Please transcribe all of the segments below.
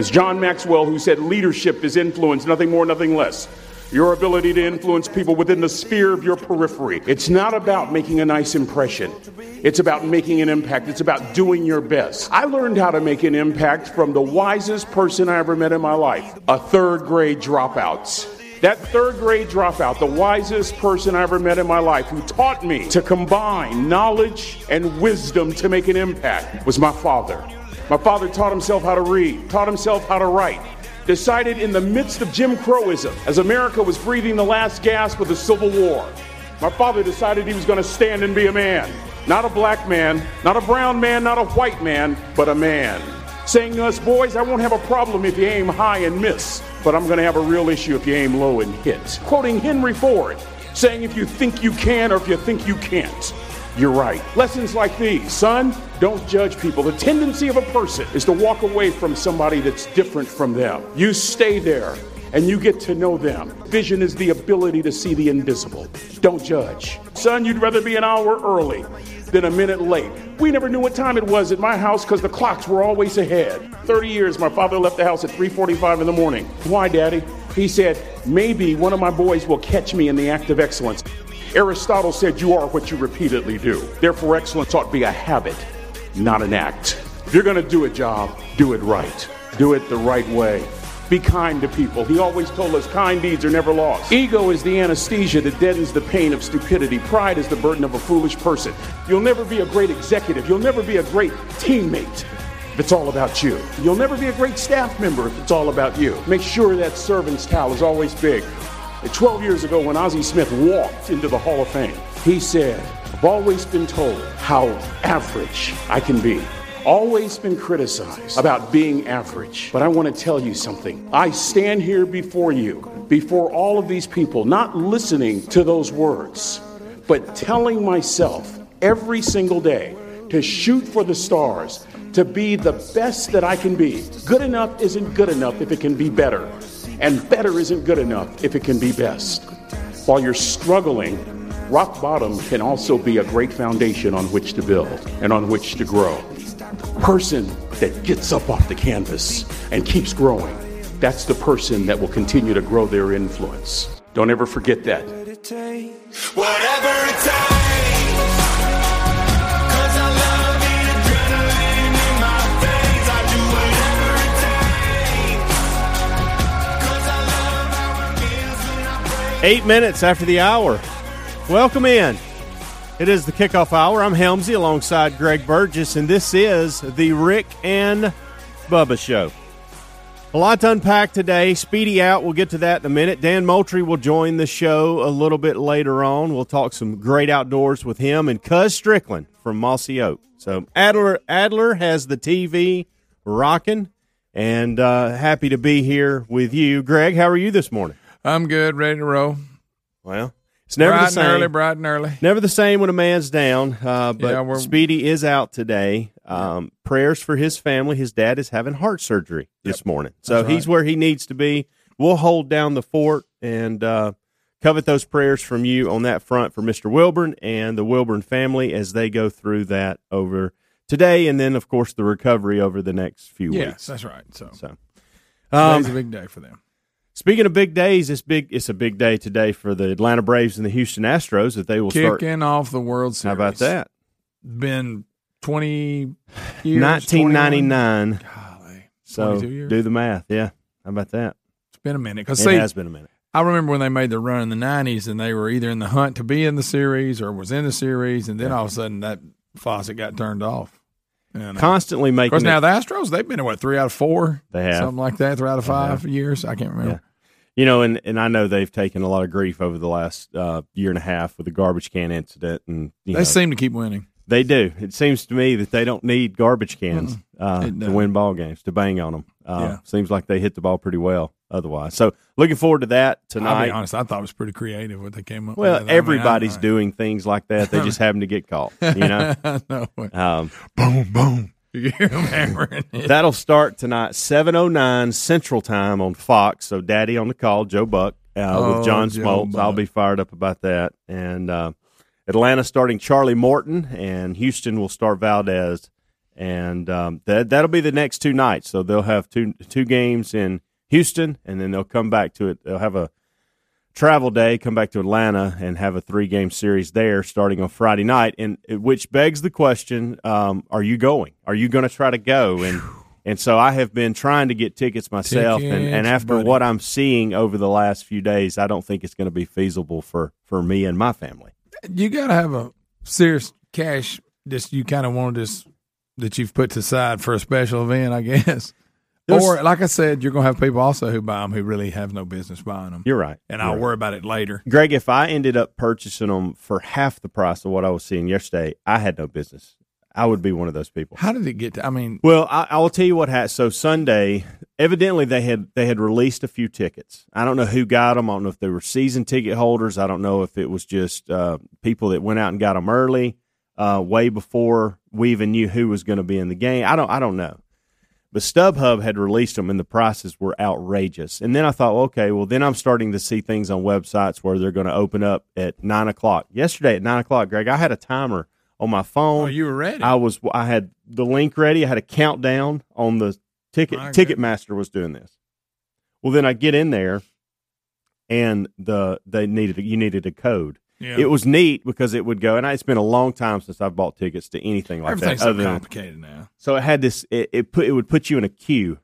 was John Maxwell who said leadership is influence, nothing more, nothing less. Your ability to influence people within the sphere of your periphery. It's not about making a nice impression. It's about making an impact. It's about doing your best. I learned how to make an impact from the wisest person I ever met in my life, a third grade dropout. That third grade dropout, the wisest person I ever met in my life, who taught me to combine knowledge and wisdom to make an impact, was my father. My father taught himself how to read, taught himself how to write, decided in the midst of Jim Crowism, as America was breathing the last gasp of the Civil War, my father decided he was going to stand and be a man. Not a black man, not a brown man, not a white man, but a man. Saying to us, boys, I won't have a problem if you aim high and miss, but I'm going to have a real issue if you aim low and hit. Quoting Henry Ford, saying, if you think you can or if you think you can't, you're right. Lessons like these, son, don't judge people. The tendency of a person is to walk away from somebody that's different from them. You stay there and you get to know them. Vision is the ability to see the invisible. Don't judge. Son, you'd rather be an hour early than a minute late. We never knew what time it was at my house because the clocks were always ahead. 30 years, my father left the house at 3:45 in the morning. Why, Daddy? He said, maybe one of my boys will catch me in the act of excellence. Aristotle said, You are what you repeatedly do. Therefore, excellence ought to be a habit, not an act. If you're going to do a job, do it right. Do it the right way. Be kind to people. He always told us kind deeds are never lost. Ego is the anesthesia that deadens the pain of stupidity. Pride is the burden of a foolish person. You'll never be a great executive. You'll never be a great teammate if it's all about you. You'll never be a great staff member if it's all about you. Make sure that servant's towel is always big. 12 years ago, when Ozzie Smith walked into the Hall of Fame, he said, I've always been told how average I can be. Always been criticized about being average. But I want to tell you something. I stand here before you, before all of these people, not listening to those words, but telling myself every single day to shoot for the stars, to be the best that I can be. Good enough isn't good enough if it can be better. And better isn't good enough if it can be best. While you're struggling, rock bottom can also be a great foundation on which to build and on which to grow. The Person that gets up off the canvas and keeps growing, that's the person that will continue to grow their influence. Don't ever forget that. Whatever it takes. Eight minutes after the hour. Welcome in. It is the kickoff hour. I'm Helmsy alongside Greg Burgess, and this is the Rick and Bubba Show. A lot to unpack today. Speedy out. We'll get to that in a minute. Dan Moultrie will join the show a little bit later on. We'll talk some great outdoors with him and Cuz Strickland from Mossy Oak. So Adler Adler has the TV rocking, and uh, happy to be here with you, Greg. How are you this morning? I'm good, ready to roll. Well, it's never bright the same. and early, bright and early. Never the same when a man's down. Uh, but Yeah, Speedy is out today. Um, Prayers for his family. His dad is having heart surgery this morning, so right. he's where he needs to be. We'll hold down the fort and uh, covet those prayers from you on that front for Mister Wilburn and the Wilburn family as they go through that over today, and then of course the recovery over the next few Yes, weeks. Yes, that's right. So So, today's um, a big day for them. Speaking of big days, it's big. It's a big day today for the Atlanta Braves and the Houston Astros that they will start. Kicking off the World Series. How about that? Been 20 years. 1999. Golly. So years? do the math. Yeah. How about that? It's been a minute. Because It has been a minute. I remember when they made the run in the 90s and they were either in the hunt to be in the series or was in the series, and then all of a sudden that faucet got turned off. And, uh, Constantly of making. course, now the Astros, they've been in what, three out of four? They have. Something like that, three out of five years? I can't remember. You know, and, and I know they've taken a lot of grief over the last uh, year and a half with the garbage can incident, and you They know, seem to keep winning. they do. It seems to me that they don't need garbage cans uh, to win ball games to bang on them. Uh, Yeah. Seems like they hit the ball pretty well. Otherwise, so looking forward to that I'll be tonight. honest, I thought it was pretty creative what they came up Well, with. I mean, I- everybody's doing things like that. They just happen to get caught. You know. I know. Um, boom, boom. You hear them hammering it. That'll start tonight, seven oh nine Central Time on Fox. So, Daddy on the call, Joe Buck uh, Oh, with John Smoltz. I'll be fired up about that. And uh, Atlanta starting Charlie Morton, and Houston will start Valdez and um, that that'll be the next two nights. So they'll have two two games in Houston, and then they'll come back to it. They'll have a travel day, come back to Atlanta, and have a three game series there starting on Friday night. And which begs the question: um, Are you going? Are you going to try to go? And and so I have been trying to get tickets myself, and, and after buddy. what I'm seeing over the last few days, I don't think it's going to be feasible for for me and my family. You got to have a serious cash. Just you kind of want this that you've put aside for a special event, I guess. There's- or like I said, you're gonna have people also who buy them who really have no business buying them, You're right, and I'll right. worry about it later. Greg, if I ended up purchasing them for half the price of what I was seeing yesterday, I had no business. I would be one of those people. How did it get? to I mean, Well, I, I will tell you what happened. So Sunday, evidently they had they had released a few tickets. I don't know who got them. I don't know if they were season ticket holders. I don't know if it was just uh, people that went out and got them early, uh, way before we even knew who was going to be in the game. I don't I don't know. But StubHub had released them, and the prices were outrageous. And then I thought, okay, well, then I'm starting to see things on websites where they're going to open up at nine o'clock. Yesterday at nine o'clock, Greg, I had a timer on my phone. oh, you were ready. I was I had the link ready. I had a countdown on the ticket. My Ticketmaster was doing this. Well, then I get in there, and the they needed you needed a code. Yeah. It was neat because it would go, and I, it's been a long time since I've bought tickets to anything like Everything's that. so other than- complicated now. so it had this. It, it put it would put you in a queue,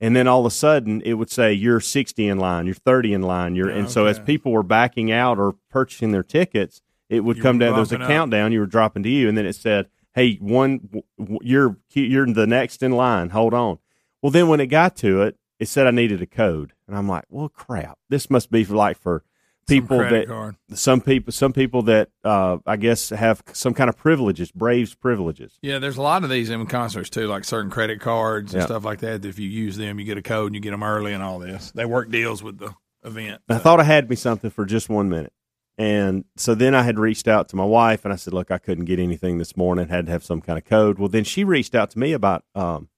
and then all of a sudden it would say you're 60 in line, you're 30 in line, you're. And so as people were backing out or purchasing their tickets, it would You come down. There was a up. countdown. You were dropping to you, and then it said, "Hey, one, you're you're the next in line. Hold on." Well, then when it got to it, it said I needed a code, and I'm like, "Well, crap! This must be for like for." Some People credit that card. some people some people that uh, I guess have some kind of privileges, Braves privileges. Yeah, there's a lot of these in concerts too, like certain credit cards and Yeah. stuff like that. If you use them, you get a code and you get them early and all this. They work deals with the event. I thought I had me something for just one minute. And so then I had reached out to my wife and I said, Look, I couldn't get anything this morning, had to have some kind of code. Well, then she reached out to me about um,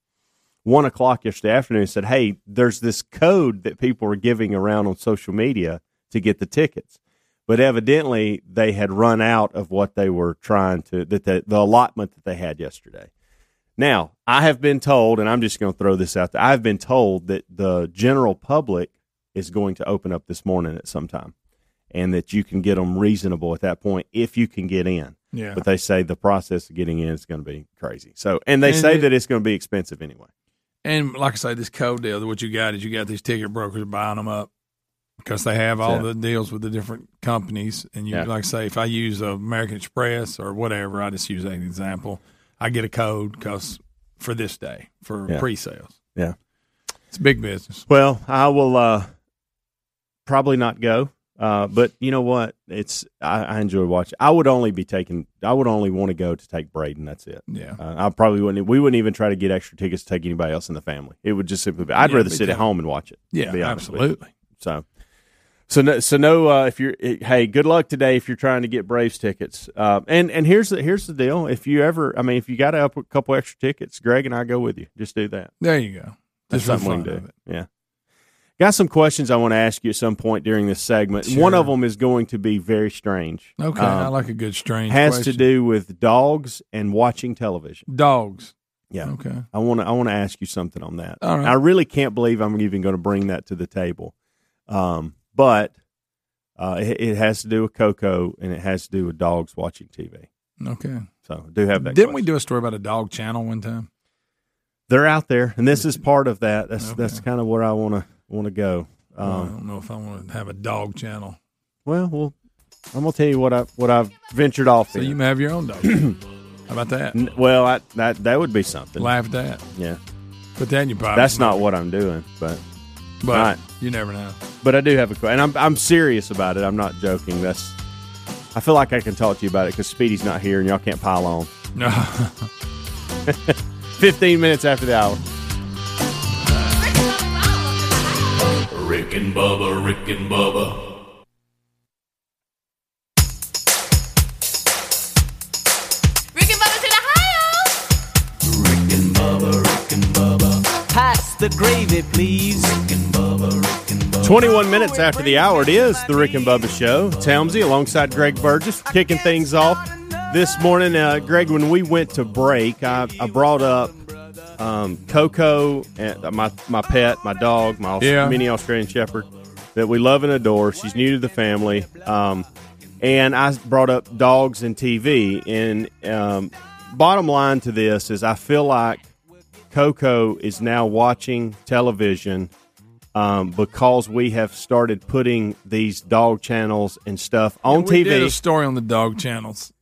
one o'clock yesterday afternoon and said, Hey, there's this code that people are giving around on social media to get the tickets. But evidently they had run out of what they were trying to, that the, the allotment that they had yesterday. Now, I have been told, and I'm just going to throw this out there, I've been told that the general public is going to open up this morning at some time and that you can get them reasonable at that point if you can get in. Yeah. But they say the process of getting in is going to be crazy. So, and they And say it- that it's going to be expensive anyway. And like I say, this code deal, that what you got is you got these ticket brokers buying them up because they have all the deals with the different companies. And you, Yeah. like I say, if I use American Express or whatever, I just use that an example. I get a code because for this day for Yeah. pre-sales. Yeah. It's big business. Well, I will uh, probably not go. Uh, but you know what? It's I, I enjoy watching. I would only be taking. I would only want to go to take Braden. That's it. Yeah. Uh, I probably wouldn't. We wouldn't even try to get extra tickets to take anybody else in the family. It would just simply be. I'd Yeah, rather be sit at home and watch it. Yeah, be honest with you. absolutely. So, so no, so no. Uh, if you're, eh, hey, good luck today if you're trying to get Braves tickets. Uh, and and here's the here's the deal. If you ever, I mean, if you got a couple extra tickets, Greg and I go with you. Just do that. There you go. That's Just something we can do. it. Yeah. Got some questions I want to ask you at some point during this segment. Sure. One of them is going to be very strange. Okay, I Um, like a good strange. has to do with dogs and watching television. dogs. Yeah. Okay. I want to I want to ask you something on that. All right. I really can't believe I'm even going to bring that to the table. Um, but uh, it, it has to do with Coco and it has to do with dogs watching TV. Okay. So I do have that. Didn't we do a story about a dog channel one time? They're out there, and this is part of that. That's Okay. that's kind of where I want to want to go. Well, I Um, don't know if I want to have a dog channel. well, well, I'm gonna tell you what I what I've ventured off. So in. you may have your own dog. How about that? N- well, I, that that would be something. Laugh at that. Yeah, But then you pocket. that's not what I'm doing, but But right. you never know. but I do have a question, and I'm I'm serious about it. I'm not joking. That's I feel like I can talk to you about it because Speedy's not here, and y'all can't pile on. No. 15 minutes after the hour. Rick and Bubba, Rick and Bubba. The gravy, please. Rick and Bubba, Rick and Bubba. 21 minutes after the hour, it is the Rick and Bubba Show. It's Helmsy alongside Greg Burgess, kicking things off This morning, uh, Greg, when we went to break, I, I brought up um, Coco, and my my pet, my dog, my Yeah. mini Australian Shepherd that we love and adore. She's new to the family, um, and I brought up dogs and TV. And um, bottom line to this is, I feel like Coco is now watching television um, because we have started putting these dog channels and stuff on we TV. did a story on the dog channels.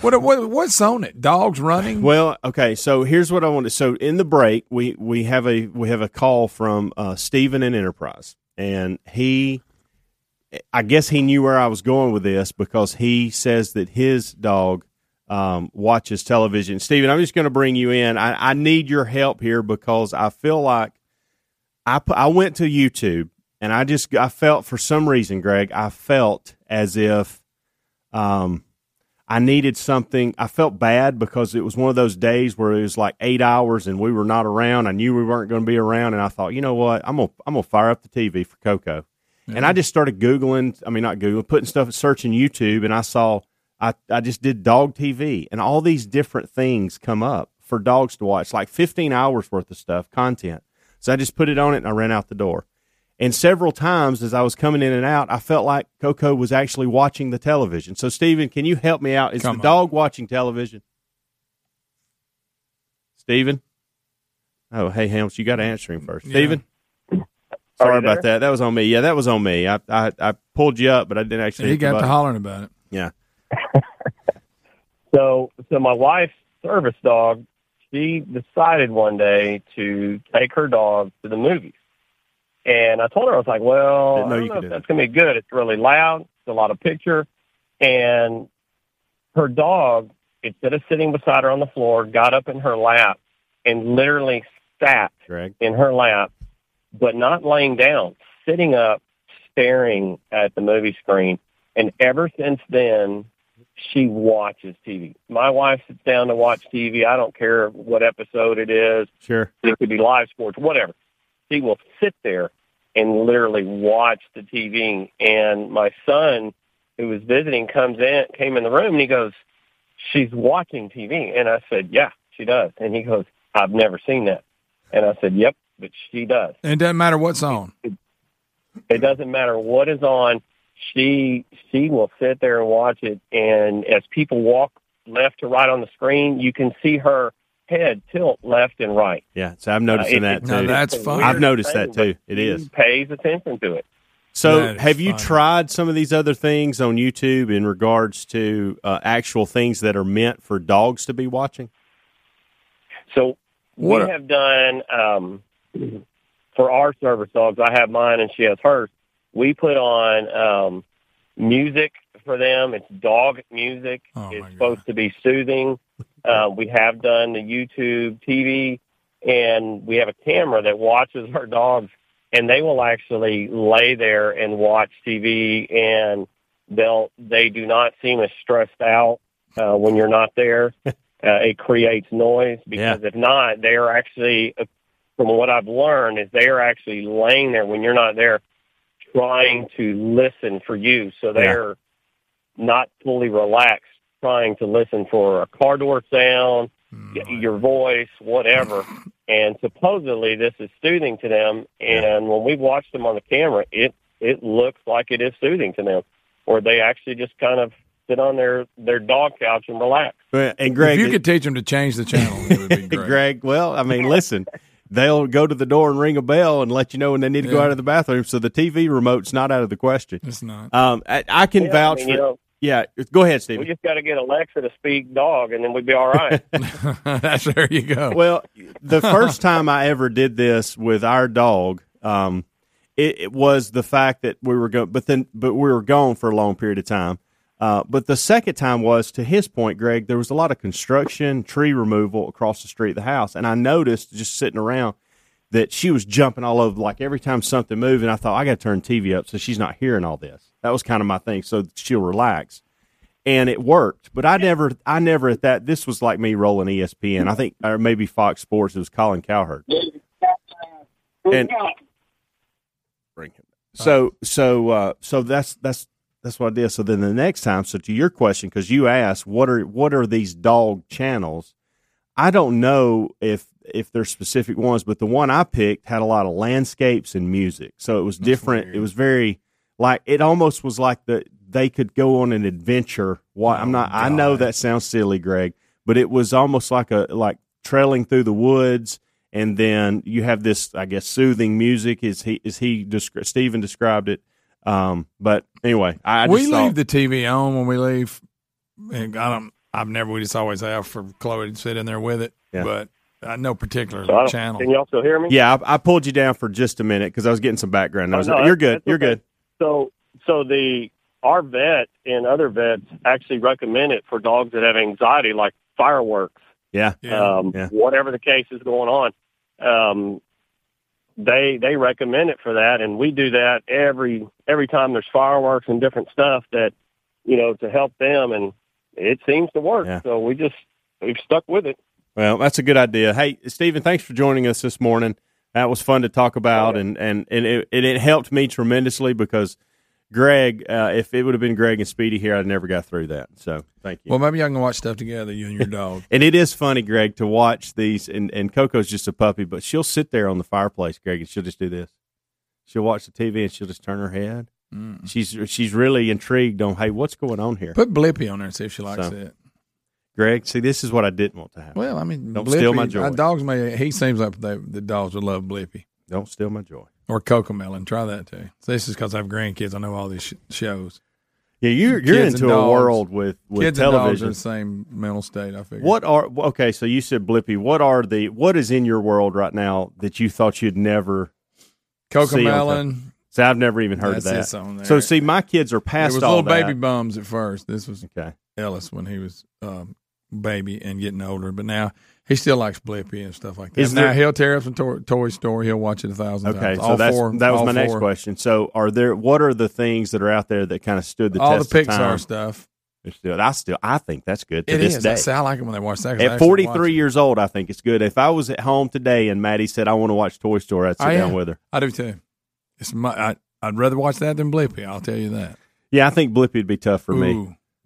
What, what what's on it? Dogs running? Well, okay. So here's what I wanted. So in the break, we we have a we have a call from uh, Stephen in Enterprise, and he, I guess he knew where I was going with this because he says that his dog um, watches television. Stephen, I'm just going to bring you in. I, I need your help here because I feel like I pu- I went to YouTube and I just I felt for some reason, Greg, I felt as if um I needed something. I felt bad because it was one of those days where it was like eight hours and we were not around. I knew we weren't going to be around, and I thought, you know what, I'm gonna I'm gonna fire up the TV for Coco, and I just started googling. I mean, not googling, putting stuff, searching YouTube, and I saw I I just did dog TV, and all these different things come up for dogs to watch, like 15 hours worth of stuff, content. So I just put it on it, and I ran out the door. And several times as I was coming in and out, I felt like Coco was actually watching the television. So, Stephen, can you help me out? Is Come the on. dog watching television? Stephen? Oh, hey, Helms, you got to answer him first. Yeah. Stephen? Sorry about that. That was on me. Yeah, that was on me. I, I, I pulled you up, but I didn't actually. he got to hollering about it. Yeah. So, so my wife's service dog, she decided one day to take her dog to the movies. And I told her, I was like, well, I don't know if that's going to be good. It's really loud. It's a lot of picture. And her dog, instead of sitting beside her on the floor, got up in her lap and literally sat Greg. in her lap, but not laying down, sitting up, staring at the movie screen. And ever since then, she watches TV. My wife sits down to watch TV. I don't care what episode it is. Sure. It could be live sports, whatever. She will sit there and literally watch the TV. And my son, who was visiting, comes in, came in the room, and he goes, "She's watching TV." And I said, "Yeah, she does." And he goes, "I've never seen that." And I said, "Yep, but she does." And it doesn't matter what's on. It doesn't matter what is on. She she will sit there and watch it. And as people walk left to right on the screen, you can see her head tilt left and right. Yeah. So I'm noticing Uh, that it- too. Now that's It's fun. I've noticed thing, that too. but It she is. Pays attention to it. So, That is have you funny. tried some of these other things on YouTube in regards to uh, actual things that are meant for dogs to be watching? So What we a- have done um, for our service dogs. I have mine, and she has hers. We put on um, music for them. It's dog music. Oh, it's God. supposed to be soothing. Uh, we have done the YouTube TV, and we have a camera that watches our dogs, and they will actually lay there and watch TV, and they'll they do not seem as stressed out uh, when you're not there. Uh, it creates noise because if not, they are actually, uh, from what I've learned, is they are actually laying there when you're not there, trying to listen for you. So they're not fully relaxed, trying to listen for a car door sound, hmm. y- your voice, whatever. and supposedly this is soothing to them. And when we've watched them on the camera, it it looks like it is soothing to them, or they actually just kind of sit on their their dog couch and relax. And Greg, if you could teach them to change the channel, it would be great. Greg, well, I mean, listen, they'll go to the door and ring a bell and let you know when they need to go out of the bathroom. So the TV remote's not out of the question. It's not. Um, I, I can Yeah, I vouch mean, for. you know, yeah, go ahead, Steve. we just got to get Alexa to speak dog, and then we'd be all right. There you go. Well, the first time I ever did this with our dog, um, it, it was the fact that we were going, but then, but we were gone for a long period of time. Uh, but the second time was, to his point, Greg, there was a lot of construction, tree removal across the street of the house, and I noticed just sitting around that she was jumping all over, like every time something moved, and I thought I got to turn TV up so she's not hearing all this. That was kind of my thing, so she'll relax and it worked. But I never, I never at that. This was like me rolling ESPN. I think, or maybe Fox Sports. It was Colin Cowherd. And bring him. So, so, uh, so that's that's that's what I did. So then the next time, so to your question, because you asked what are what are these dog channels? I don't know if if there's specific ones, but the one I picked had a lot of landscapes and music, so it was different. It was very like it almost was like the they could go on an adventure. Why I'm not. I know that sounds silly, Greg, but it was almost like a like trailing through the woods, and then you have this, I guess, soothing music. Is he is he descri- Stephen described it? Um, but anyway, I, I we just leave thought, the TV on when we leave. And I don't. I've never. We just always have for Chloe to sit in there with it. Yeah. But uh, no particular So channel. Can y'all still hear me? yeah, I, I pulled you down for just a minute because I was getting some background. noise. Oh, no, You're good. You're okay. good. So, so the our vet and other vets actually recommend it for dogs that have anxiety, like fireworks, Yeah. Yeah. um, Yeah. whatever the case is going on. Um, they they recommend it for that, and we do that every every time there's fireworks and different stuff that you know to help them, and it seems to work. Yeah. So we just we've stuck with it. Well, that's a good idea. Hey, Stephen, thanks for joining us this morning. That was fun to talk about, oh, Okay. and and and it, and it helped me tremendously because Greg, uh, if it would have been Greg and Speedy here, I'd never got through that. So thank you. well, maybe y'all can watch stuff together, you and your dog. and it is funny, Greg, to watch these. And, and Coco's just a puppy, but she'll sit there on the fireplace, Greg, and she'll just do this. She'll watch the TV and she'll just turn her head. She's she's really intrigued on, hey, what's going on here, Put Blippi on there and see if she likes So, it. Greg? See, this is what I didn't want to happen. Well, I mean, Don't Blippi, steal my joy. uh, dogs may. He seems like they, the dogs would love Blippi Don't steal my joy. Or Cocomelon. Try that too. So this is because I have grandkids. I know all these sh- shows. Yeah, you're you're Kids into a world with with Kids and dogs are television. the same mental state. I figure. What are okay? So you said Blippi. What are the what is in your world right now that you thought you'd never? Coco see on Melon? See, I've never even heard That's of that. So see, my kids are past. It was all little that. baby bums at first. This was Okay. Ellis when he was um, baby and getting older, but now he still likes Blippi and stuff like that. Is now there- he'll tear up some to- Toy Story. He'll watch it a thousand Okay, times. so that's four, that was my next question. So, are there what are the things that are out there that kind of stood the all the test of Pixar time? stuff. Stood- I still I think that's good to It this is. day. I, say, I like it when they watch that. At forty three three it. years old, I think it's good. If I was at home today and Maddie said I want to watch Toy Story, I'd sit I down am. with her. I do too. It's my. I, I'd rather watch that than Blippi. I'll tell you that. Yeah, I think Blippi would be tough for me.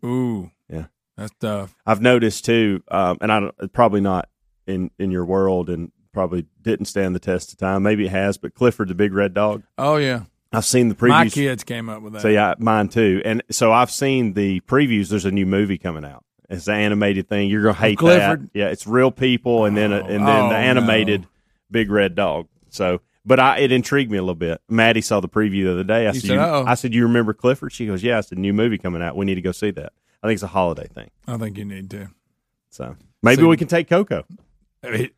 Ooh, ooh, Yeah. that's tough. I've noticed too, um, and I don't, probably not in in your world, and probably didn't stand the test of time. Maybe it has, but Clifford the big red dog. Oh yeah, I've seen the previews. my kids came up with that. So yeah, mine too. And so I've seen the previews. There's a new movie coming out. It's an animated thing. You're gonna hate Clifford? that. Yeah, it's real people, and then a, oh, and then Oh, the animated no. big red dog. So, but I it intrigued me a little bit. Maddie saw the preview the other day. I You said, said, you. I said, you remember Clifford? She goes, yeah. It's a new movie coming out. We need to go see that. I think it's a holiday thing. I think you need to. So maybe So- we can take Coco.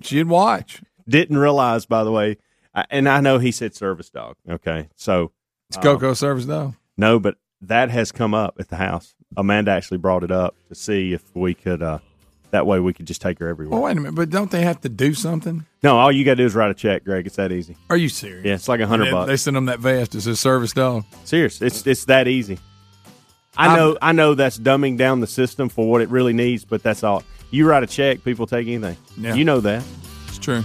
She'd watch. Didn't realize, by the way, I- and I know he said service dog. Okay, so It's Coco service dog. No, but that has come up at the house. Amanda actually brought it up to see if we could. uh That way, we could just take her everywhere. Well, wait a minute, but don't they have to do something? No, all you got to do is write a check, Greg. It's that easy. Are you serious? Yeah, it's like a hundred bucks. they send them that vest. It a service dog. Serious. It's it's that easy. I I'm- know. I know that's dumbing down the system for what it really needs, but that's all. You write a check, people take anything. Yeah. You know that. It's true.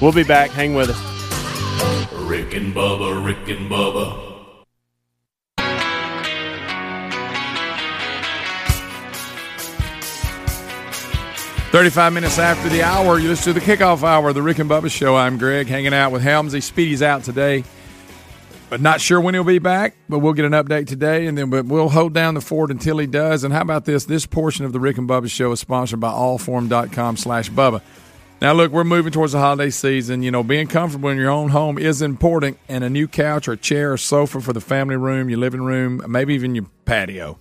We'll be back. Hang with us. Rick and Bubba, Rick and Bubba. Thirty-five minutes after the hour, you listen to the kickoff hour of the Rick and Bubba Show. I'm Greg, hanging out with Helmsy. Speedy's out today, but not sure when he'll be back. But we'll get an update today, and then but we'll hold down the fort until he does. And how about this? This portion of the Rick and Bubba Show is sponsored by allform.com slash Bubba. Now, look, we're moving towards the holiday season. You know, being comfortable in your own home is important, and a new couch or chair or sofa for the family room, your living room, maybe even your patio,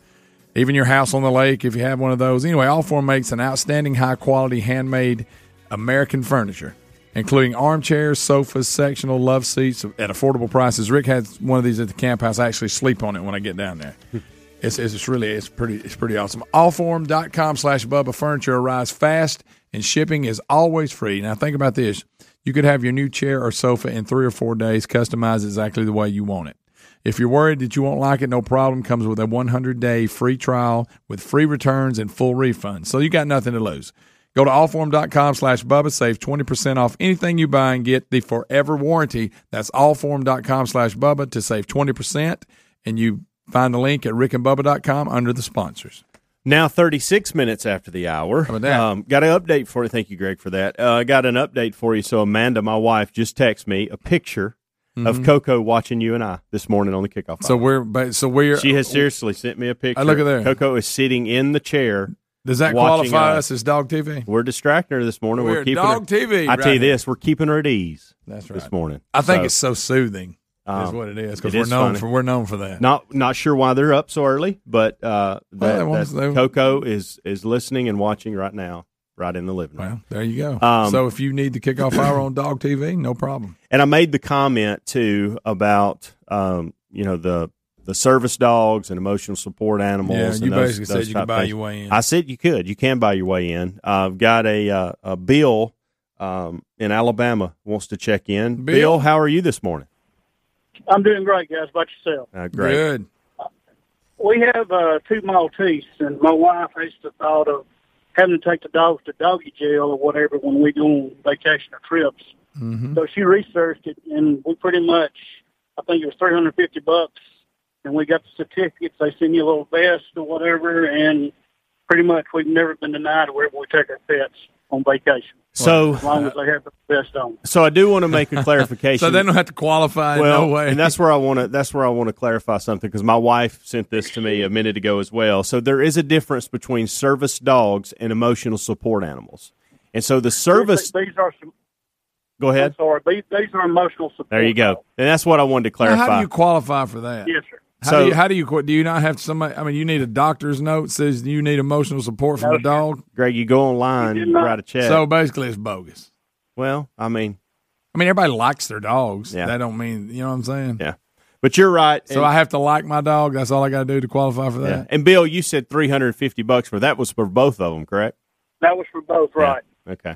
even your house on the lake if you have one of those. Anyway, Allform makes an outstanding, high quality, handmade American furniture, including armchairs, sofas, sectional love seats at affordable prices. Rick has one of these at the camp house. I actually sleep on it when I get down there. It's, it's really it's pretty it's pretty awesome. Allform.com slash Bubba Furniture arrives fast and shipping is always free. Now think about this. You could have your new chair or sofa in three or four days, customized exactly the way you want it. If you're worried that you won't like it, no problem. Comes with a 100 day free trial with free returns and full refunds. So you got nothing to lose. Go to allform.com slash Bubba, save 20% off anything you buy and get the forever warranty. That's allform.com slash Bubba to save 20%. And you Find the link at rickandbubba.com under the sponsors. Now, 36 minutes after the hour. How about that? Um, got an update for you. Thank you, Greg, for that. Uh, I got an update for you. So, Amanda, my wife, just texted me a picture of Coco watching you and I this morning on the kickoff. Mm-hmm. So hour. we're but so we're she has seriously sent me a picture. I look at there. Coco is sitting in the chair. Does that watching qualify us. us as dog TV? We're distracting her this morning. We're We're, keeping dog her, TV I tell you right this, we're keeping her at ease That's right. this morning. I think So, it's so soothing. is Um, what it is because we're is known funny. for we're known for that. not not sure why they're up so early, but uh, Well, that, they that Coco is is listening and watching right now, right in the living room. Well, there you go. Um, so if you need the kickoff hour on dog TV, no problem. And I made the comment too about um, you know the the service dogs and emotional support animals. Yeah, and you those- basically those said you could buy things. your way in. I said you could. You can buy your way in. I've got a uh, a Bill um, in Alabama wants to check in. Bill? Bill, how are you this morning? I'm doing great, guys. About yourself? Uh, great. Good. We have uh, two Maltese, and my wife has the thought of having to take the dogs to doggy jail or whatever when we go on vacation or trips. Mm-hmm. So she researched it, and we pretty much, I think it was 350 bucks, and we got the certificates. They send you a little vest or whatever, and pretty much we've never been denied wherever we take our pets on vacation, So as long as they have the vest on. so I do want to make a clarification. So they don't have to qualify. well, no way. and that's where I want to that's where I want to clarify something because my wife sent this to me a minute ago as well. So there is a difference between service dogs and emotional support animals. And so the service These, these are some. go I'm ahead. sorry. These, these are emotional support. There you go. dogs. And that's what I wanted to Now, clarify. how do you qualify for that? Yes, sir. How So- do you how do you qu- do you not have somebody? I mean, you need a doctor's note says you need emotional support from No, the dog. Greg, you go online, You you did not. write a check. So basically, it's bogus. well, I mean, I mean, everybody likes their dogs. Yeah. That don't mean you know what I'm saying. yeah. But you're right. So and, I have to like my dog. That's all I got to do to qualify for yeah. that. And Bill, you said 350 bucks for that was for both of them, correct? That was for both, right? Okay.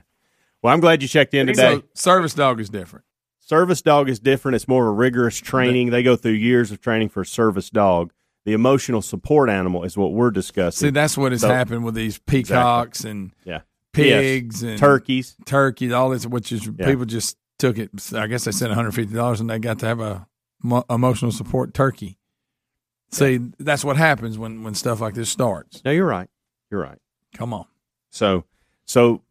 Well, I'm glad you checked in today. So service dog is different. Service dog is different. It's more of a rigorous training. They go through years of training for a service dog. The emotional support animal is what we're discussing. See, that's what has So- happened with these peacocks and yeah. pigs Yes. and turkeys. turkeys, all this, which is Yeah. people just took it. I guess they spent one hundred fifty dollars and they got to have a mo- emotional support turkey. See, that's what happens when when stuff like this starts. No, you're right. You're right. Come on, So, so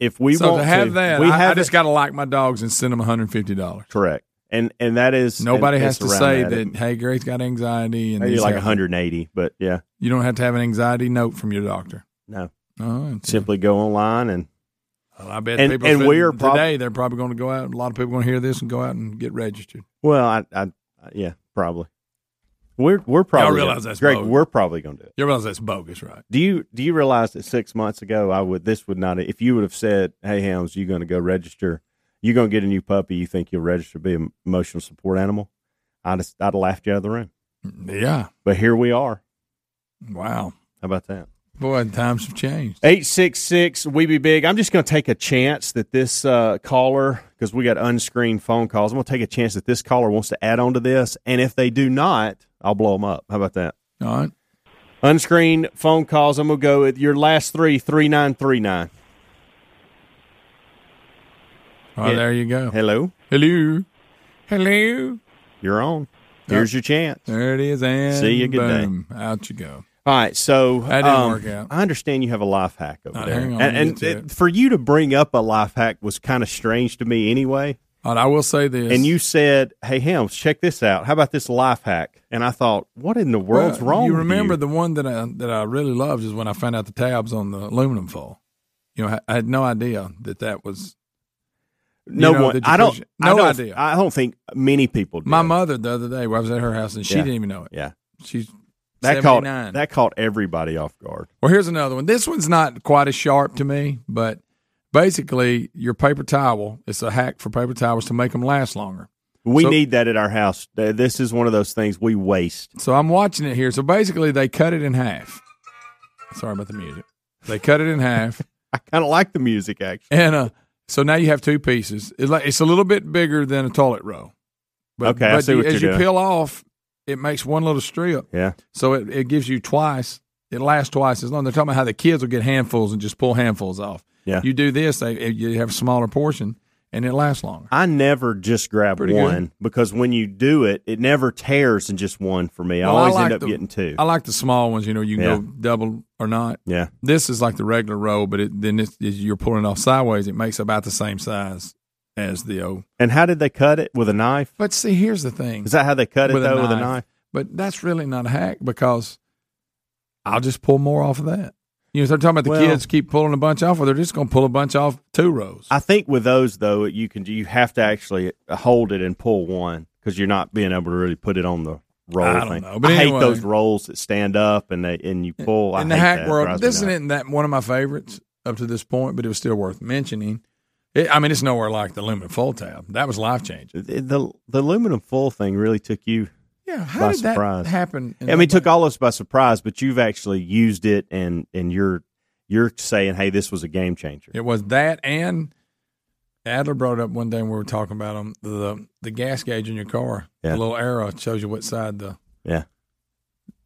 if we so want to have that, we I, have I just got to like my dogs and send them one hundred fifty dollars. correct, and and that is Nobody has to say that. that. Hey, Greg's got anxiety, and these like have- 180, but yeah, You don't have to have an anxiety note from your doctor. no. Oh, it's- Simply go online and well, I bet and- people and we are prob- today. they're probably going to go out. A lot of people going to hear this and go out and get registered. well, I, I yeah, probably. We're we're probably realize gonna- that's Greg. bogus. We're probably going to do it. You realize that's bogus, right? Do you do you realize that six months ago I would this would not if you would have said, "Hey, Helms, you going to go register? You going to get a new puppy? You think you'll register to be an emotional support animal?" I'd have, I'd have laughed you out of the room. Yeah. But here we are. Wow. How about that? Boy, times have changed. 866 We Be Big. I'm just going to take a chance that this uh, caller, because we got unscreened phone calls, I'm going to take a chance that this caller wants to add on to this. And if they do not, I'll blow them up. How about that? All right. Unscreened phone calls. I'm going to go with your last three, 3939. Oh, Yeah. there you go. Hello. Hello. Hello. You're on. Here's your chance. There it is. And See you, good day. Out you go. All right, so That didn't um, work out. I understand you have a life hack over there, hang on, and, and it- for you to bring up a life hack was kind of strange to me anyway. I will say this. And you said, "Hey, Helms, check this out. How about this life hack?" And I thought, "What in the world's Well, wrong?" You with remember you? the one that I that I really loved is when I found out the tabs on the aluminum foil. You know, I, I had no idea that that was. no you know, one. I don't. push- I no don't, idea. I don't think many people. Did. My mother the other day, where I was at her house, and she Yeah. didn't even know it. Yeah, She's that caught that caught everybody off guard. Well, here's another one. This one's not quite as sharp to me, but basically, your paper towel. It's a hack for paper towels to make them last longer. We So- need that at our house. This is one of those things we waste. So I'm watching it here. So basically, they cut it in half. Sorry about the music. They cut it in half, I kind of like the music actually. and uh, so now you have two pieces. It's like it's a little bit bigger than a toilet roll. But, Okay, I see what as you're you doing. peel off, it makes one little strip. Yeah, So it, it gives you twice. It lasts twice as long. They're talking about how the kids will get handfuls and just pull handfuls off. Yeah. You do this, they, you have a smaller portion, and it lasts longer. I never just grab Pretty one good. because when you do it, it never tears in just one for me. I Well, always like end up the- getting two. I like the small ones. You know, you can Yeah. go double or not. yeah. This is like the regular roll, but it, then it's, you're pulling it off sideways. It makes about the same size as the O. And how did they cut it with a knife? But see, here's the thing. Is that how they cut it With a though with a knife. But that's really not a hack because I'll just pull more off of that. You know, they're talking about the Well- kids keep pulling a bunch off, or they're just going to pull a bunch off two rows. I think with those though, you can you have to actually hold it and pull one because you're not being able to really put it on the roll I don't thing. know, but I anyway. hate those rolls that stand up and they and you pull. I in the hate hack. World, this isn't that one of my favorites up to this point, but it was still worth mentioning. It, I mean, it's nowhere like the aluminum full tab. That was life changing. the, the the aluminum full thing really took you. Yeah, how By did surprise. that happen? I mean, it took all of us by surprise, but you've actually used it and and you're you're saying, hey, this was a game changer. It was that, and Adler brought up one day when we were talking about them. The the gas gauge in your car, Yeah. the little arrow shows you what side the Yeah,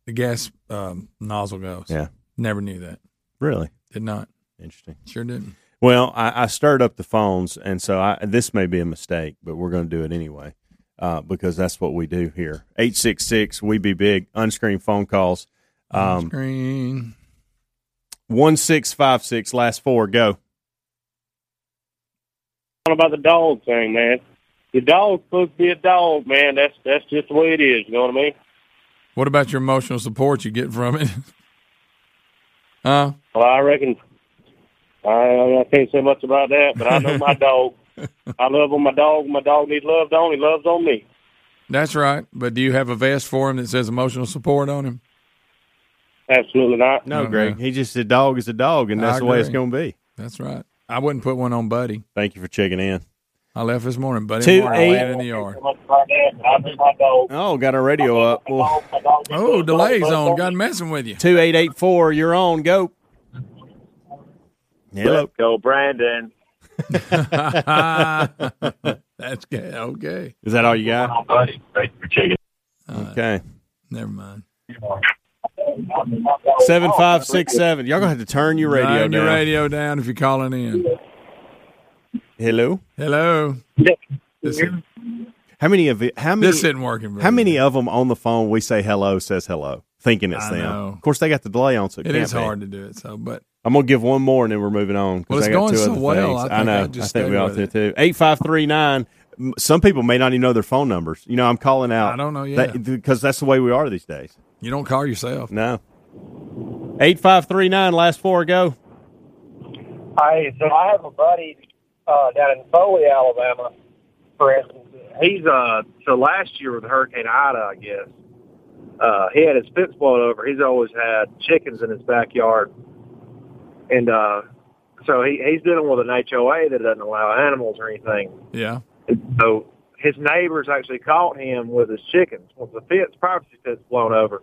the gas um, nozzle goes. yeah, Never knew that. really Did not. interesting. Sure didn't. Well, I, I stirred up the phones, and so I, this may be a mistake, but we're going to do it anyway uh, because that's what we do here. Eight six six, we be big. Unscreened phone calls. Um, Screen. one six five six. Last four. Go. What about the dog thing, man. Your dog's supposed to be a dog, man. That's that's just the way it is. You know what I mean? What about your emotional support you get from it? huh? Well, I reckon I, I can't say much about that, but I know my dog. I love on my dog. My dog needs loved on. He loves on me. That's right. But do you have a vest for him that says emotional support on him? Absolutely not. No, No, Greg. no. He just a dog is a dog, and that's the way it's going to be. That's right. I wouldn't put one on Buddy. Thank you for checking in. I left this morning. Buddy Two, Martin eight- in the yard. So much about that, but I know my dog. Oh, got our radio up. Well, My dog needs Oh, loved delay's on. me. God messing with you. two eight eight four. You're on. Go. Hello. Go, Brandon. That's good. Okay. Is that all you got? buddy. Thanks for checking. Okay. Never mind. Seven five six seven. Y'all gonna have to turn your radio Turn down. your radio down if you're calling in. Hello. Hello. This, How many of it? How many? this isn't working. very How many good. of them on the phone we say hello says hello, thinking it's I them? know. Of course, they got the delay on, so it, It can't is be. hard to do it. So, but I'm gonna give one more and then we're moving on. 'cause Well, it's I got going two so other well, things. I think know. I'd just I think we ought with to it. too. Eight five three nine. Some people may not even know their phone numbers. You know, I'm calling out. I don't know yet. because that's the way we are these days. you don't call yourself. No. Eight five three nine. Last four. Go. Hey, so I have a buddy uh, down in Foley, Alabama, for instance. He's uh so last year with Hurricane Ida, I guess, uh, he had his fence blown over. He's always had chickens in his backyard, and uh, so he he's dealing with an HOA that doesn't allow animals or anything. Yeah. And so his neighbors actually caught him with his chickens with the fence privacy fence blown over,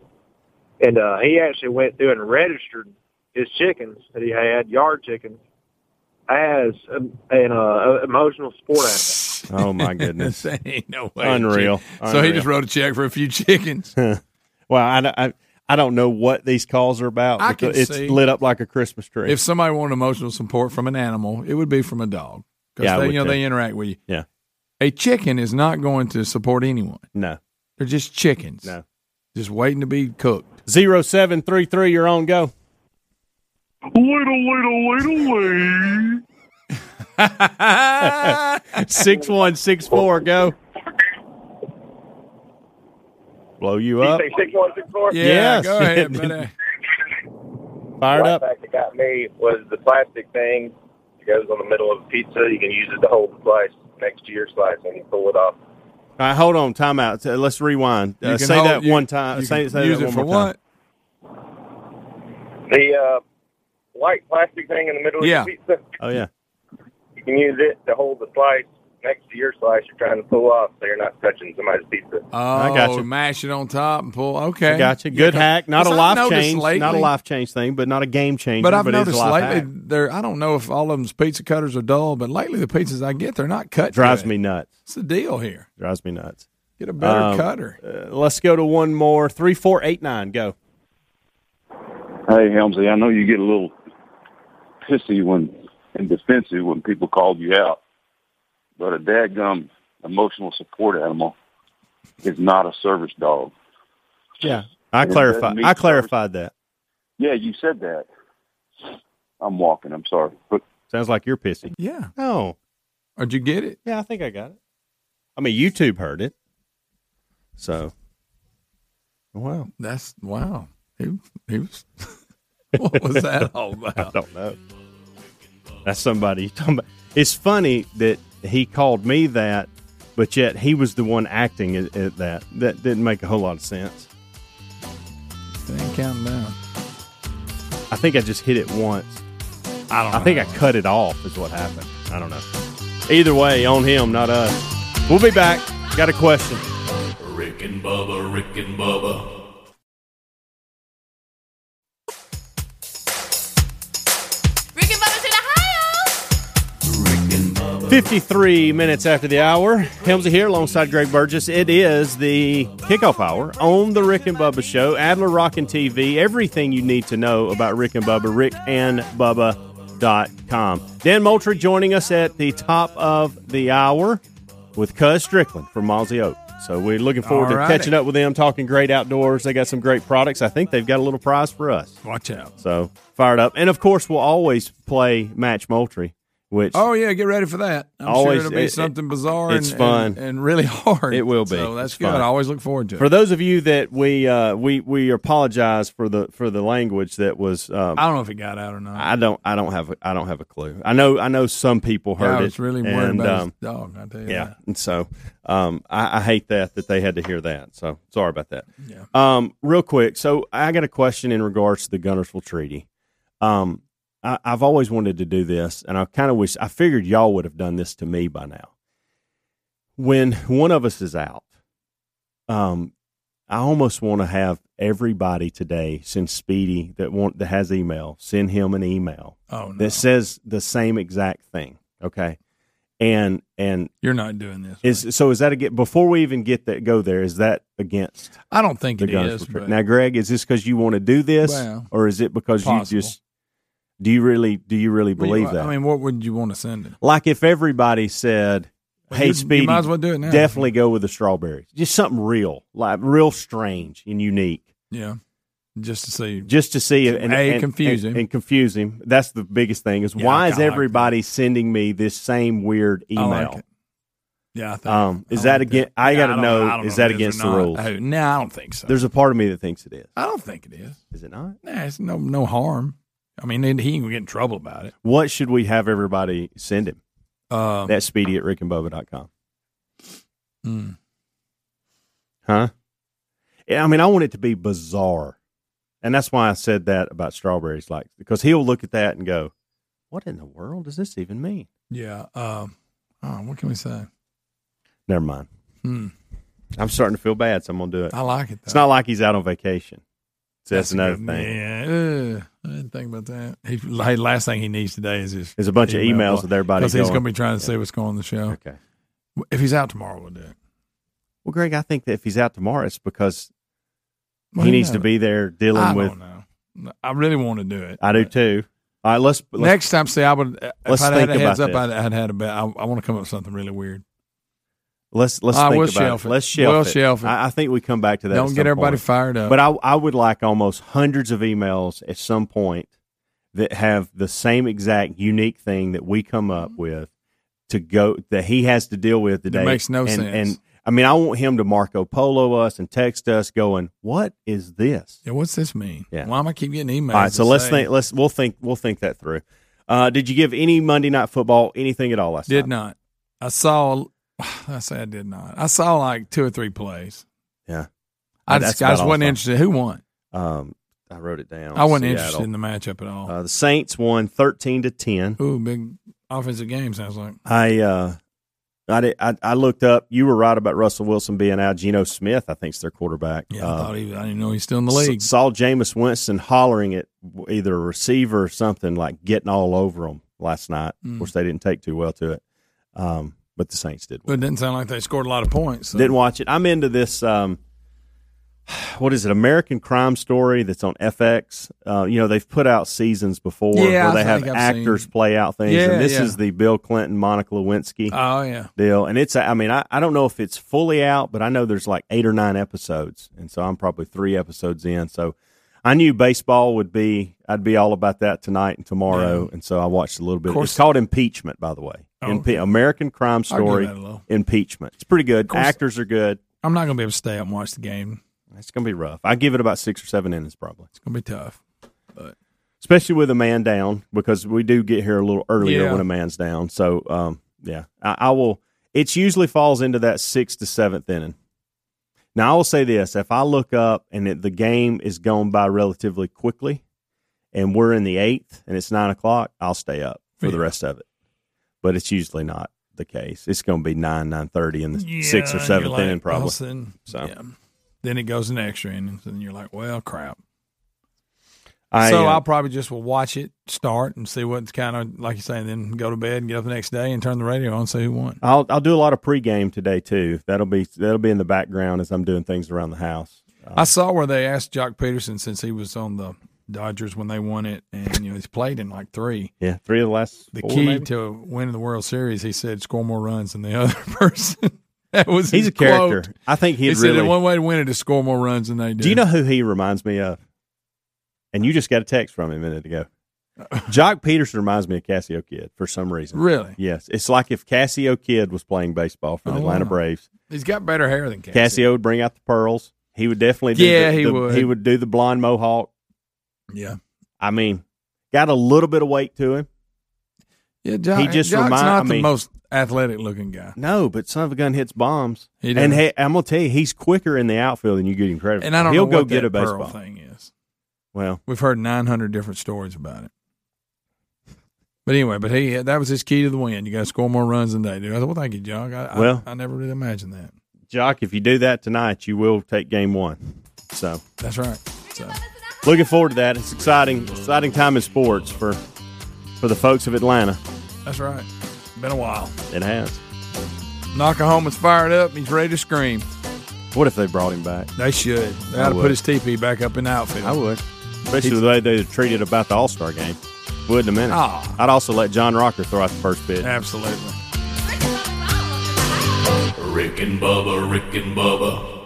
and uh, he actually went through and registered his chickens that he had, yard chickens, as um, an uh, emotional support animal. Oh my goodness. Ain't no way. Unreal. So he just wrote a check for a few chickens. Well, I, I, I don't know what these calls are about. I can it's see- lit up like a Christmas tree. if somebody wanted emotional support from an animal, it would be from a dog because Yeah, they, you know too. they interact with you. Yeah. A chicken is not going to support anyone. no, They're just chickens. no. Just waiting to be cooked. Zero seven three three. You're on. Go. Little, little, little, little. Six one six four. Go. Blow you up. say six one six four? Yeah, Yes. go ahead, buddy. Fired up. fact that got me was the plastic thing. It goes on the middle of a pizza. You can use it to hold the slice next to your slice and you pull it off. All right, hold on. Time out. Let's rewind. You Uh, say hold- that you- one time. you Say, can say use that it one for more time. what? The uh, white plastic thing in the middle Yeah. of the pizza, Oh yeah. you can use it to hold the slice next to your slice you're trying to pull off so you're not touching somebody's pizza. Oh, gotcha. mash it on top and pull. Okay, I got you. Good Yeah, hack. Not a life change. lately- Not a life change thing, but not a game changer. But I've it's noticed life lately hack. there. I don't know if all of them's pizza cutters are dull, but lately the pizzas I get they're not cut. drives good. me nuts. It's the deal here? Drives me nuts. Get a better Um, cutter. Uh, let's go to one more. Three four eight nine. Go. Hey, Helmsley, I know you get a little pissy when and defensive when people call you out, but a dadgum emotional support animal is not a service dog. Yeah, I And it clarified. mean I clarified that. Yeah, you said that. I'm walking. I'm sorry. But Sounds like you're pissy. Yeah. Oh, Did you get it? yeah, I think I got it. I mean, YouTube heard it. So, wow, That's wow. He he was. what was that all about? I don't know. That's somebody. talking about- It's funny that he called me that, but yet he was the one acting at, at that. That didn't make a whole lot of sense. They ain't counting down. I think I just hit it once. I don't. I think I cut it off, is what happened. I don't know. Either way, on him, not us. We'll be back. Got a question. Rick and Bubba, Rick and Bubba. 53 minutes after the hour. Helmsy here alongside Greg Burgess. It is the kickoff hour on the Rick and Bubba show. Adler Rockin' TV. Everything you need to know about Rick and Bubba. RickandBubba.com. Dan Moultrie joining us at the top of the hour with Cuz Strickland from Mossy Oak. So we're looking forward to catching up with them, talking great outdoors. They got some great products. I think they've got a little prize for us. Watch out. So fired up. And of course, we'll always play Match Moultrie, which Oh yeah, get ready for that. I'm Always- sure it'll be it- something bizarre. it's and, fun. and, and really hard. It will be. So that's It's good. fun. I always look forward to it. For those of you that we uh, we we apologize for the for the language that was. Um, I don't know if it got out or not. I don't. I don't have. a- I don't have a clue. I know. I know some people Yeah, heard I it. was really worried and, about um, dog. I tell you yeah, that. and so um, I, I hate that that they had to hear that. So sorry about that. Yeah. Um, real quick. So I got a question in regards to the Guntersville Treaty. Um, I, I've always wanted to do this, and I kind of wish I figured y'all would have done this to me by now. When one of us is out, um, I almost want to have everybody today send Speedy that want that has email send him an email Oh no, that says the same exact thing. Okay, and and you're not doing this. is so is that again before we even get that go there? Is that against I don't think the it guns is. now, Greg? Is this because you want to do this, Well, or is it because possible. you just do you really do you really believe that? I mean, what would you want to send it? like if everybody said, "Hey, you- you Speedy, might as well do it now. definitely go with the strawberries," just something real, like real strange and unique. Yeah, just to see. just to see it and, and- confuse and- him. and confuse him. That's the biggest thing. Is Yeah, why is kinda like everybody sending me this same weird I email? like it. Yeah, I think. Um, is I that like again? I Yeah, got to don't- know. Is know that against the not. rules? Oh, no, I don't think so. There's a part of me that thinks it is. I don't think it is. Is it not? Nah, it's no no harm. I mean, he ain't gonna get in trouble about it. What should we have everybody send him? Um, That's speedy at rickandbubba.com. mm. Huh? Yeah, I mean, I want it to be bizarre. And that's why I said that about strawberries, like, because he'll look at that and go, what in the world does this even mean? Yeah. Um, oh, what can we say? Never mind. Hmm. I'm starting to feel bad, so I'm going to do it. I like it. Though. It's not like he's out on vacation. So that's, a another good- thing. Yeah, I didn't think about that. He, last thing he needs today is his. There's a bunch of emails with everybody because he's going. to be trying to see what's going on in the show. Okay. If he's out tomorrow, we'll do it. Well, Greg, I think that if he's out tomorrow, it's because Well, he you needs to be there dealing I with. don't know. I really want to do it. I do too. All right, let's, let's Next time, see, I would. Let's I'd think had a heads about up, this. I'd, I'd had a bet. I, I want to come up with something really weird. Let's let's Ah, think about shelf it. Let's shelf We'll it. shelf it. I, I think we come back to that. Don't get everybody point. fired up. But I I would like almost hundreds of emails at some point that have the same exact unique thing that we come up with to go that he has to deal with today. makes no and, sense. And I mean, I want him to Marco Polo us and text us, going, "What is this?" yeah, what's this mean? Yeah. Why am I keep getting emails? All right, so let's say- think. Let's we'll think we'll think that through. Uh, did you give any Monday Night Football anything at all last Did night? not. I saw. I say I did not. I saw like two or three plays. Yeah, I That's just, I just wasn't I interested. Who won? Um, I wrote it down. I wasn't Seattle. interested in the matchup at all. Uh, the Saints won thirteen to ten. Ooh, big offensive game sounds like. I uh, I, did, I I looked up. You were right about Russell Wilson being out. Geno Smith, I think, is their quarterback. Yeah, I Uh, thought he. I didn't know he's still in the league. Saw Jameis Winston hollering at either a receiver or something like getting all over him last night. Mm. Of course, they didn't take too well to it, um, but the Saints did. But it didn't sound like they scored a lot of points. so- Didn't watch it. I'm into this. Um, what is it? American Crime Story that's on FX. Uh, you know, they've put out seasons before Yeah, where they have I've actors play out things, Yeah, and this yeah. is the Bill Clinton, Monica Lewinsky Oh yeah. deal. And it's, I mean, I, I don't know if it's fully out, but I know there's like eight or nine episodes, and so I'm probably three episodes in. So I knew baseball would be, I'd be all about that tonight and tomorrow, and so I watched a little bit. It's called Impeachment, by the way. Oh, Impe- okay. American Crime Story, that a little. Impeachment. It's pretty good. course- Actors are good. I'm not gonna be able to stay up and watch the game. It's going to be rough. I give it about six or seven innings, probably. It's gonna be tough. but especially with a man down because we do get here a little earlier Yeah. when a man's down. So, um, yeah, I, I will. It usually falls into that sixth to seventh inning. Now, I will say this: if I look up and it, the game is going by relatively quickly, and we're in the eighth and it's nine o'clock, I'll stay up for the rest of it. But it's usually not the case. It's going to be nine nine thirty in the Yeah, sixth or seventh like, inning, probably. all of a sudden, So. yeah. Then it goes in extra innings, and you're like, well, crap. I, so uh, I'll probably just will watch it start and see what's kind of like you say, and then go to bed and get up the next day and turn the radio on and see who won. I'll I'll do a lot of pregame today too. That'll be that'll be in the background as I'm doing things around the house. I saw where they asked Joc Pederson since he was on the Dodgers when they won it, and you know he's played in like three. Yeah, three of the last. The key maybe? to winning the World Series, he said, score more runs than the other person. that was He's his a character. quote. I think he said the one way to win it is score more runs than they do. do you know who he reminds me of? And you just got a text from him a minute ago. Joc Pederson reminds me of Cassio Kid for some reason. Really? Yes, it's like if Cassio Kid was playing baseball for the Oh, Atlanta wow. Braves. He's got better hair than Cassie. Cassio would bring out the pearls. He would definitely. Do Yeah, the- he the- would. He would do the blonde mohawk. Yeah. I mean, got a little bit of weight to him. Yeah, Joc, He just Joc's remind- not I the most athletic looking guy. No, but son of a gun hits bombs. He and hey, I'm gonna tell you, he's quicker in the outfield than you give him credit. And. I don't He'll know go what get that a baseball pearl thing is. Well, We've heard 900 different stories about it. But anyway, but he that was his key to the win. You got to score more runs than they do. I thought, well, thank you, Joc. I, Well- I, I never really imagined that. Joc, if you do that tonight, you will take game one. So That's right. So looking forward to that. It's exciting, exciting time in sports for for the folks of Atlanta. that's right. Been a while. It has. Noc-A-Homa's fired up. He's ready to scream. What if they brought him back? They should. They I ought to would. put his TP back up in the outfield. I would, especially the way they treated about the All Star game. Would in a minute. Ah. I'd also let John Rocker throw out the first pitch. Absolutely. Rick and Bubba, Rick and Bubba.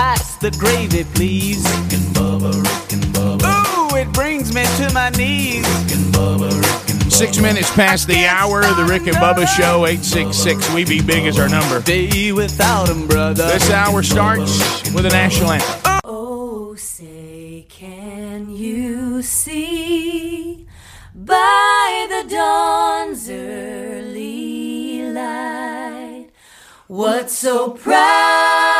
Pass the gravy, please. Rick and Bubba, Rick and Bubba. Ooh, it brings me to my knees. Rick and Bubba, Rick and Bubba. Six minutes past the hour. Of the Rick and Bubba Show. Eight six six. We be big is our number. Day without 'em, brother. This hour starts with a national anthem. Oh, say, can you see by the dawn's early light what so proudly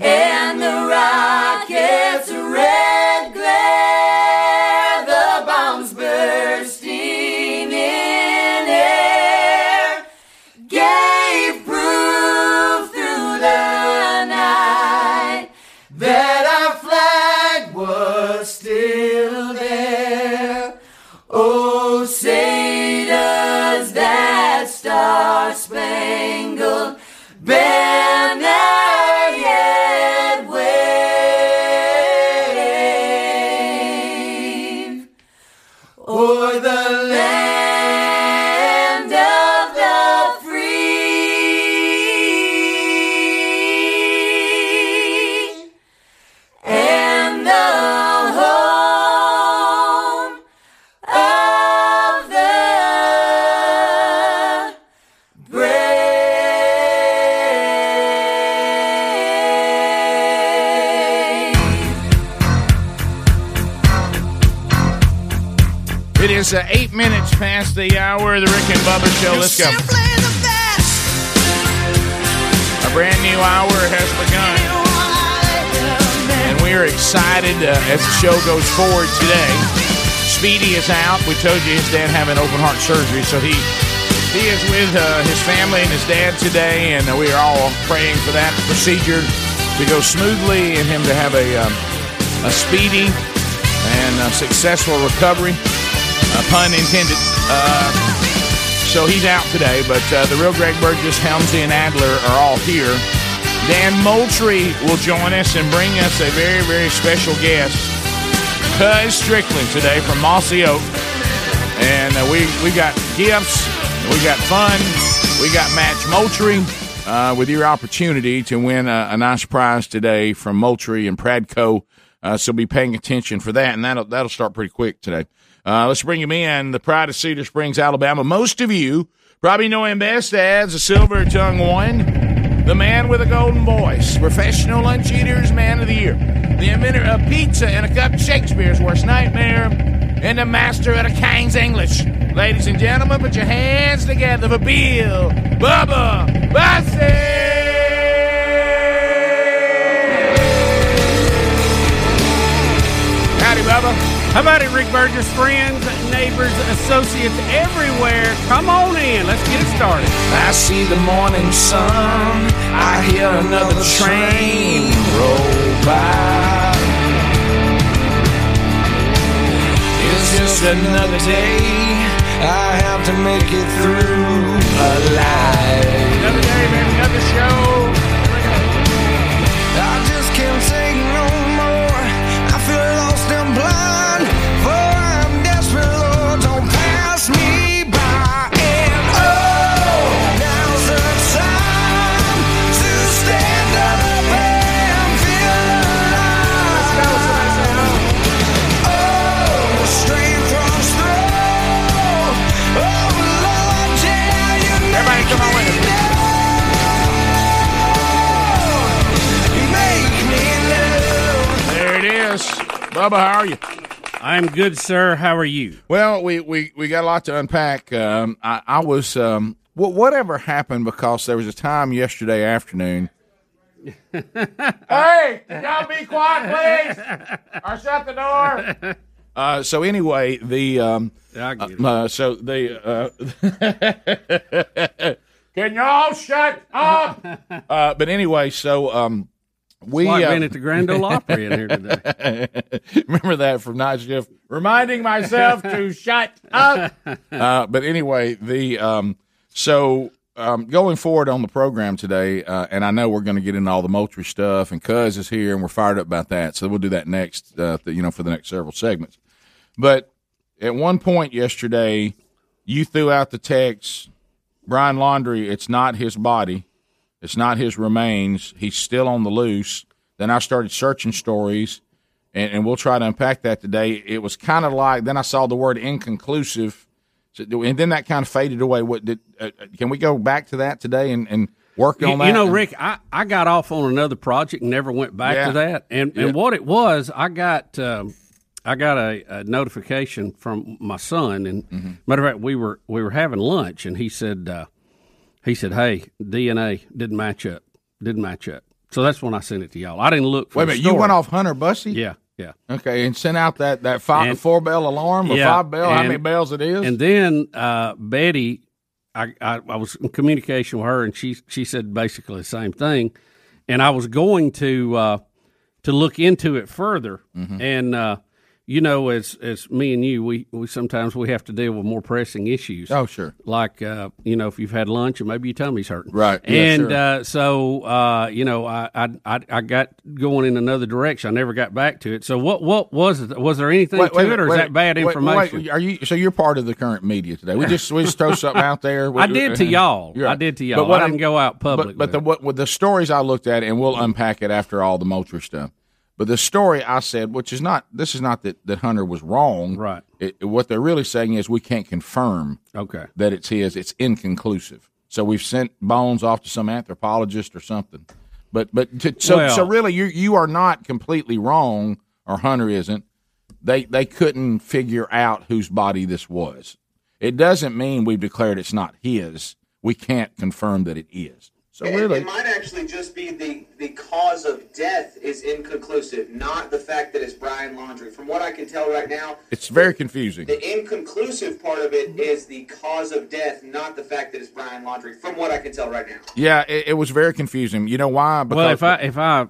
and the rockets red glare is uh, eight minutes past the hour of the Rick and Bubba Show. Let's go. A brand new hour has begun. And we are excited uh, as the show goes forward today. Speedy is out. We told you his dad having open heart surgery, so he he is with uh, his family and his dad today, and we are all praying for that procedure to go smoothly and him to have a um, a speedy and uh, successful recovery. Uh, pun intended. Uh, so he's out today, but uh, the real Greg Burgess, Helmsy, and Adler are all here. Dan Moultrie will join us and bring us a very, very special guest, Cuz Strickland, today from Mossy Oak. And uh, we we got gifts, we got fun, we got Match Moultrie uh, with your opportunity to win a, a nice prize today from Moultrie and Pradco. Uh, so be paying attention for that, and that'll that'll start pretty quick today. Uh, let's bring him in. The pride of Cedar Springs, Alabama. Most of you probably know him best as the Silver Tongue One, the man with a golden voice, professional lunch eaters, man of the year, the inventor of pizza and a cup Shakespeare's worst nightmare, and the master of the King's English. Ladies and gentlemen, put your hands together for Bill Bubba Bussey. Howdy, Bubba. How about it, Rick Burgess? Friends, neighbors, associates everywhere. Come on in. Let's get it started. I see the morning sun. I hear another train roll by. It's just another day. I have to make it through alive. Another day, baby, another show. Bubba, how are you? I'm good, sir. How are you? Well, we, we, we got a lot to unpack. Um, I, I was, um, what, whatever happened because there was a time yesterday afternoon. hey, can y'all be quiet, please? Or shut the door. Uh, so anyway, the um, I uh, so the uh, can y'all shut up? Uh, but anyway, so um, we like uh, being at the Grand Ole Opry in here today. Remember that from Night Shift? Reminding myself to shut up. Uh, but anyway, the um, so um, going forward on the program today, uh, and I know we're going to get into all the Moultrie stuff, and Cuz is here, and we're fired up about that. So we'll do that next, uh, th- you know, for the next several segments. But at one point yesterday, you threw out the text, Brian Laundrie. It's not his body. It's not his remains. He's still on the loose. Then I started searching stories, and, and we'll try to unpack that today. It was kind of like then I saw the word inconclusive, so, and then that kind of faded away. What did? Uh, can we go back to that today and, and work You, on that? you know, Rick, I, I got off on another project and never went back Yeah. to that. And Yeah. and what it was, I got um, I got a, a notification from my son, and Mm-hmm. matter of fact, we were we were having lunch, and he said uh, he said, "Hey, DNA didn't match up, didn't match up." So that's when I sent it to y'all. I didn't look. For Wait a minute, you went off Hunter Bussey? Yeah, yeah. Okay, and sent out that that five, And- four bell alarm or Yeah, five bell. how many bells it is? And then uh, Betty, I, I I was in communication with her, and she she said basically the same thing. And I was going to uh, to look into it further, Mm-hmm. and uh, you know, as as me and you, we, we sometimes we have to deal with more pressing issues. Oh, sure. Like uh, you know, if you've had lunch and maybe your tummy's hurting, Right. Yeah, And sure. uh, so uh, you know, I, I I got going in another direction. I never got back to it. So what what was it? Was there anything Wait, to wait, it, or is that bad wait, information? Wait, are you? So you're part of the current media today? We just we just throw something out there. I did to y'all. I did to y'all. But what I I'm- didn't go out public. But, but the what with the stories I looked at, and we'll unpack it after all the Moultrie stuff. But the story I said, which is not this is not that, that Hunter was wrong. Right. It, what they're really saying is we can't confirm okay. that it's his. It's inconclusive. So we've sent bones off to some anthropologist or something. But but to, so Well- so really you you are not completely wrong, or Hunter isn't. they they couldn't figure out whose body this was. It doesn't mean we've declared it's not his. We can't confirm that it is. So It- really, it might actually just be the the cause of death is inconclusive, not the fact that it's Brian Laundrie. From what I can tell right now, it's very confusing. the inconclusive part of it is the cause of death, not the fact that it's Brian Laundrie. From what I can tell right now. Yeah, it, it was very confusing. You know why? well, if I if I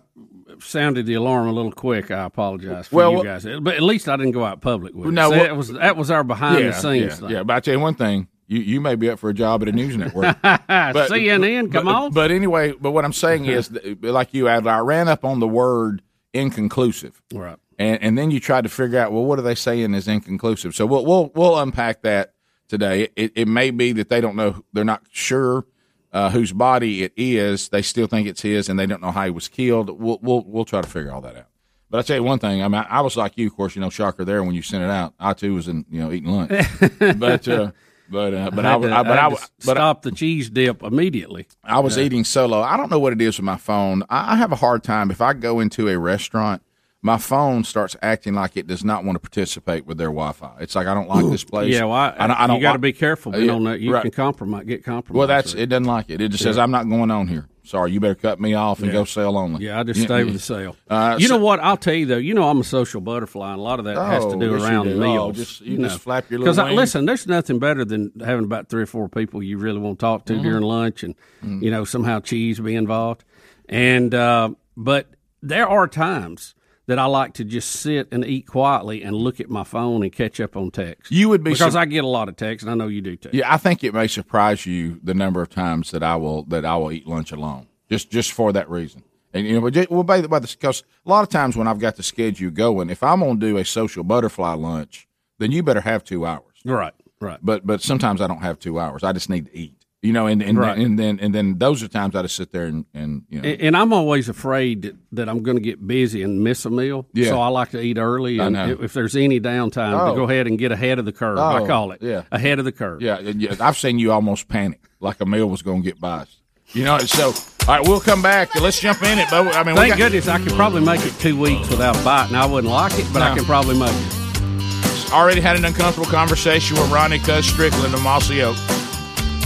sounded the alarm a little quick, I apologize for Well, you guys. But at least I didn't go out public with it. No, See, well- that was that was our behind yeah, the scenes yeah, thing. Yeah, but I tell you one thing: you you may be up for a job at a news network. CNN, come but, on. But anyway, but what I'm saying is, like you, Adler, I ran up on the word inconclusive, right? And and then you tried to figure out, well, what are they saying is inconclusive? So we'll we'll we'll unpack that today. It it may be that they don't know, they're not sure. Uh, whose body it is? They still think it's his, and they don't know how he was killed. We'll we'll we'll try to figure all that out. But I tell you one thing. I mean, I was like you, of course. You know, shocker there when you sent it out. I too was in, you know, eating lunch. but uh, but uh, but I, had to- I, but I I, had was to but I- stop the cheese dip immediately. I was Yeah. eating solo. I don't know what it is with my phone. I I have a hard time if I go into a restaurant. My phone starts acting like it does not want to participate with their Wi-Fi. It's like I don't like this place. Yeah, well, I, I don't, I don't you got to like- be careful. You Yeah, don't know. You right. can compromise, get compromised. Well, that's it. Doesn't like it. It just says I'm not going on here. Sorry, you better cut me off and Yeah. go sell only. Yeah, I just stay with the sale. Uh, you so- know what? I'll tell you though. You know I'm a social butterfly, and a lot of that has to Oh, do yes, around do. Oh, meals. just- you just flap your little Because I, listen, there's nothing better than having about three or four people you really want to talk to Mhm. during lunch, and Mm. you know somehow cheese be involved. And uh, but there are times that I like to just sit and eat quietly and look at my phone and catch up on text. You would be because sur- I get a lot of text, and I know you do too. Yeah, I think it may surprise you the number of times that I will that I will eat lunch alone, just just for that reason. And you know, but just, well, by the by, because a lot of times when I've got the schedule going, if I'm going to do a social butterfly lunch, then you better have two hours. Right, right. But but sometimes I don't have two hours. I just need to eat. You know, and and, Right. and then and then those are times I just sit there and, and you know. And, and I'm always afraid that, that I'm going to get busy and miss a meal. Yeah. So I like to eat early. I And know. if, there's any downtime, Oh. to go ahead and get ahead of the curve. I Oh, call it. yeah. Ahead of the curve. Yeah, and yeah, I've seen you almost panic, like a meal was going to get by. You know, so all right, we'll come back. Let's jump in it. But I mean, Thank got- goodness I could probably make it two weeks without. Now I wouldn't like it, but I can probably make it. already had an uncomfortable conversation with Ronnie Cuz Strickland of Mossy Oak.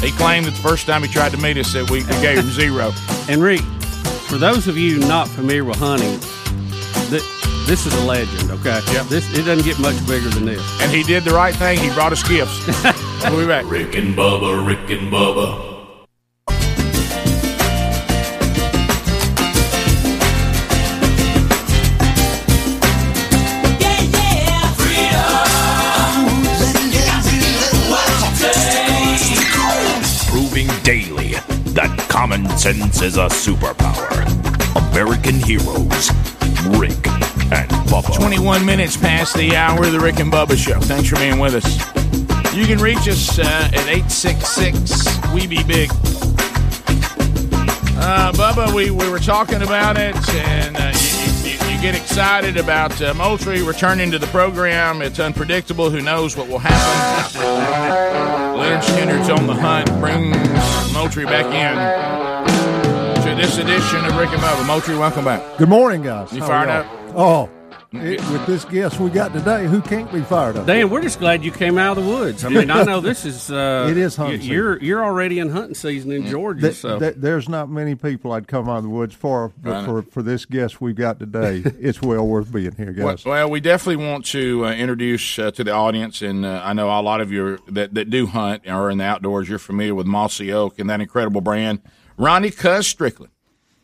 He claimed that the first time he tried to meet us that we, we gave him zero. And Rick, for those of you not familiar with hunting, th- this is a legend. Okay. Yeah. This it doesn't get much bigger than this. And he did the right thing. He brought us gifts. we'll be back. Rick and Bubba, Rick and Bubba. Common sense is a superpower. American heroes, Rick and Bubba. 21 minutes past the hour of the Rick and Bubba Show. Thanks for being with us. You can reach us uh, at 866 We Be Big. Uh, Bubba, we, we were talking about it, and uh, you, get excited about uh, Moultrie returning to the program. It's unpredictable. Who knows what will happen? Leonard Skinner's on the hunt, brings Moultrie back in to this edition of Rick and Bubba. Moultrie, welcome back. Good morning, guys. You How fired up? Oh, it, with this guest we got today, who can't be fired up? Dan, we're just glad you came out of the woods. I mean, I know this is uh, It is hunting You're you're already in hunting season in Georgia, Th- so th- there's not many people I'd come out of the woods for, but for, for this guest we've got today, it's well worth being here, Well, guys. well, we definitely want to uh, introduce uh, to the audience, and uh, I know a lot of you that, that do hunt or are in the outdoors. You're familiar with Mossy Oak and that incredible brand, Ronnie Cuz Strickland.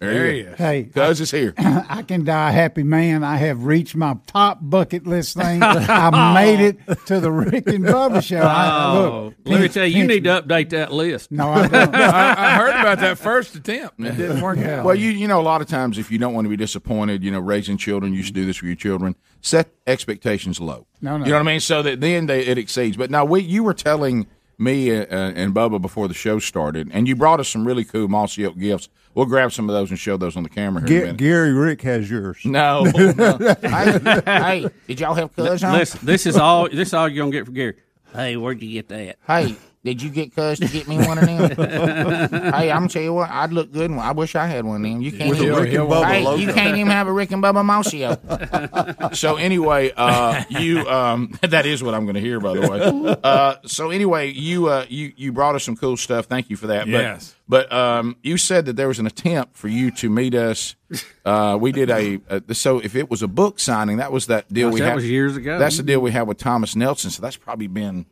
There, he is. Hey, Cuz is here. I can die a happy man. I have reached my top bucket list thing. I made it to the Rick and Bubba show. I, Oh, look, let me tell you, you need me. to update that list. No, I don't. I, I heard about that first attempt. It didn't work out. Well, you you know a lot of times if you don't want to be disappointed, you know, raising children, you should do this for your children. Set expectations low. No, no. You know what I mean? So that then they, it exceeds. But now we you were telling me uh, and Bubba before the show started, and you brought us some really cool Mossy Oak gifts. We'll grab some of those and show those on the camera here in a Ga- minute. Gary Rick has yours. No, oh, no. hey, hey, did y'all have Cuz on? Listen, this is all this is all you're gonna get from Gary. Hey, where'd you get that? Hey, Did you get Cuz to get me one of them? hey, I'm gonna tell you what, I'd look good. in one. I wish I had one of them. You can't With even, Rick and Bubba hey, you can't even have a Rick and Bubba Mousio. so anyway, uh, you um, that is what I'm going to hear, by the way. Uh, so anyway, you uh, you you brought us some cool stuff. Thank you for that. But- Yes. But, um, you said that there was an attempt for you to meet us. Uh, we did a, a so if it was a book signing, that was that deal Gosh, we that had was years ago. That's the deal we had with Thomas Nelson. So that's probably been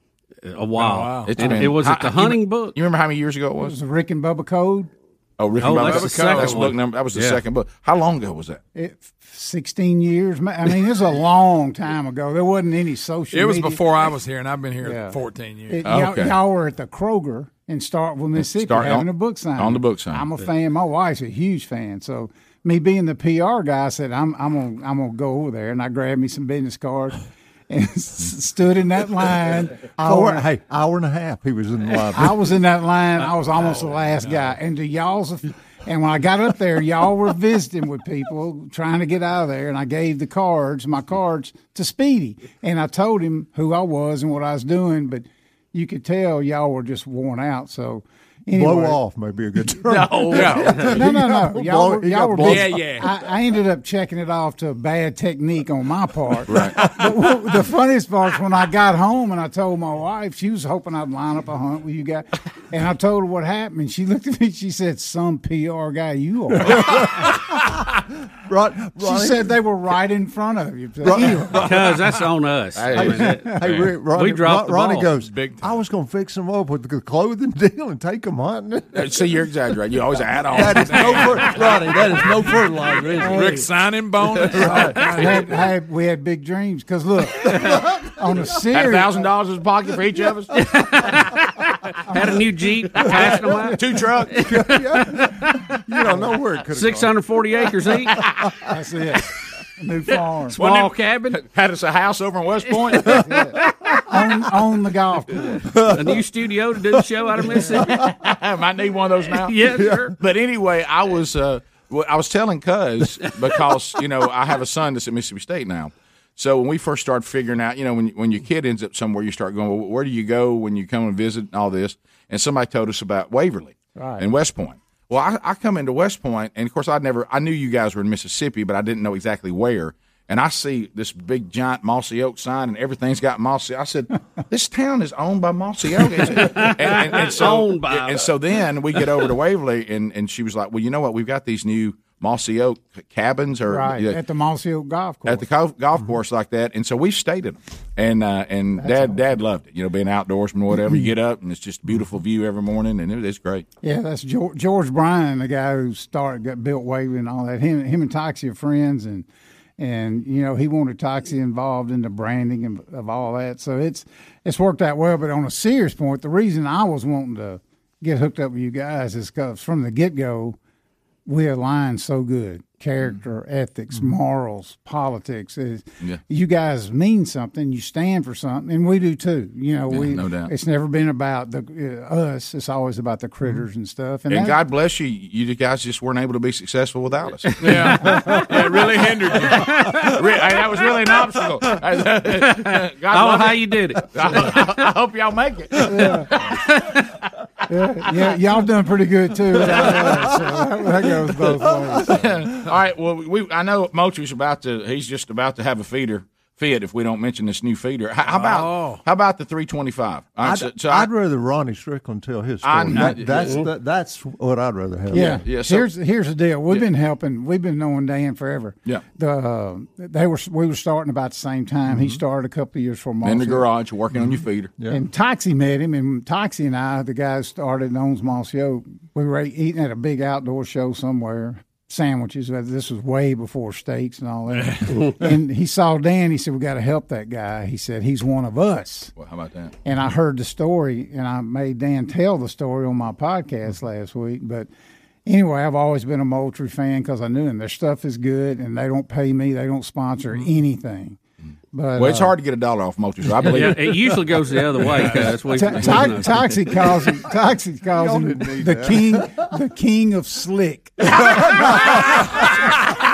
a while. Oh, it's And been- it was at the how- you- hunting book. You remember how many years ago it It was? was the Rick and Bubba Code. Oh, Rick Oh, and Bubba. that's the second That's book number. That was the Yeah. second book. How long ago was that? It, 16 years. I mean, it was a long time ago. There wasn't any social It was media. before I was here, and I've been here Yeah. 14 years. It- y'all, y'all were at the Kroger in Starkville, Mississippi, Start- having on- a book signing. on the book signing. I'm a fan. My wife's a huge fan. So me being the PR guy, I said, I'm, I'm gonna I'm gonna go over there, and I grabbed me some business cards and stood in that line. Hour, for- hey, hour and a half. He was in the line. I was in that line. I was almost the oh, last guy. And to y'all's, and when I got up there, y'all were visiting with people trying to get out of there. And I gave the cards, my cards, to Speedy. And I told him who I was and what I was doing. But you could tell y'all were just worn out. So. Anyway. Blow off may be a good term. No, no, no, no. Y'all, were, He y'all got were blown- busy. I, I ended up checking it off to a bad technique on my part. Right. But the funniest part is when I got home and I told my wife, she was hoping I'd line up a hunt with you guys. And I told her what happened. And she looked at me, she said, Some PR guy you are. Right, She said they were right in front of you. Because that's on us. Hey, I mean, that- hey, Rick, Ronnie, we dropped the Ronnie ball. goes, I was going to fix them up with the clothing deal and take him hunting. See, you're exaggerating. You always add on. That is no fer- Ronnie, that is no fertilizer, is it? Rick signing bonus. Right. I had, I had- we had big dreams because look, on a Had serious thousand dollars in his pocket for each of us. Had a new Jeep, passed them out. Two trucks. you don't know where it could have 640 acres each. That's it. New farm. Small cabin. Had us a house over in West Point. on, on the golf course. A new studio to do the show out of Mississippi. I Might need one of those now. Yes, sir. But anyway, I was uh, well, I was telling Cuz because you know I have a son that's at Mississippi State now. So when we first started figuring out, you know, when when your kid ends up somewhere, you start going, well, where do you go when you come and visit and all this? And somebody told us about Waverly Right. and West Point. Well, I, I come into West Point, and of course, I never I knew you guys were in Mississippi, but I didn't know exactly where. And I see this big giant mossy oak sign, and everything's got mossy. I said, "This town is owned by mossy oak." and, and, and, and so, Owned by- and so then we get over to Waverly, and, and she was like, "Well, you know what? We've got these new mossy oak cabins, or Right. At the Mossy Oak Golf Course. at the golf, golf course like that." And so we stayed in them, and uh, and dad dad loved it. You know, being outdoorsman or whatever. You get up, and it's just a beautiful view every morning, and it, it's great. Yeah, that's George, George Bryan, the guy who started, got built Waverly and all that. Him, him and Toxey are friends, and and you know he wanted Toxey involved in the branding and of all that. So it's it's worked out well. But on a serious point, the reason I was wanting to get hooked up with you guys is because from the get go, we align so good. Character, mm-hmm. ethics, mm-hmm. morals, politics. Is, Yeah. You guys mean something. You stand for something, and we do too. You know, Yeah, we. no doubt. It's never been about the uh, us. It's always about the mm-hmm. critters and stuff. And, that- God bless you, you guys just weren't able to be successful without us. Yeah. yeah, it really hindered you. Re- hey, that was really an obstacle. God oh, I know how it. you did it. I, I hope y'all make it. yeah, yeah, y'all done pretty good too. without so that, that goes both ways. All right. Well, we I know Mochi's about to. He's just about to have a feeder fit if we don't mention this new feeder. How, how about Oh. how about the three twenty five? I'd, so, so I- I'd rather Ronnie Strickland tell his I story. That, that's that, that's what I'd rather have. Yeah, yeah, so- here's here's the deal. We've been helping. We've been knowing Dan forever. Yeah. The uh, they were we were starting about the same time. He started a couple of years for in the garage working on your feeder. Yeah. And Toxey met him, and Toxey and I, the guys started and owns Mossy Oak, we were eating at a big outdoor show somewhere. Sandwiches. This was way before steaks and all that. and he saw Dan. He said, "We got to help that guy." He said, "He's one of us." Well, how about that? And I heard the story, and I made Dan tell the story on my podcast last week. But anyway, I've always been a Moultrie fan because I knew him. Their stuff is good, and they don't pay me. They don't sponsor mm-hmm. anything. But Well, it's uh, hard to get a dollar off Mochi, so I believe Yeah, it. it usually goes the other way. Cuz we, To- to- Toxey calls him. Toxey calls him the that. king, the king of slick.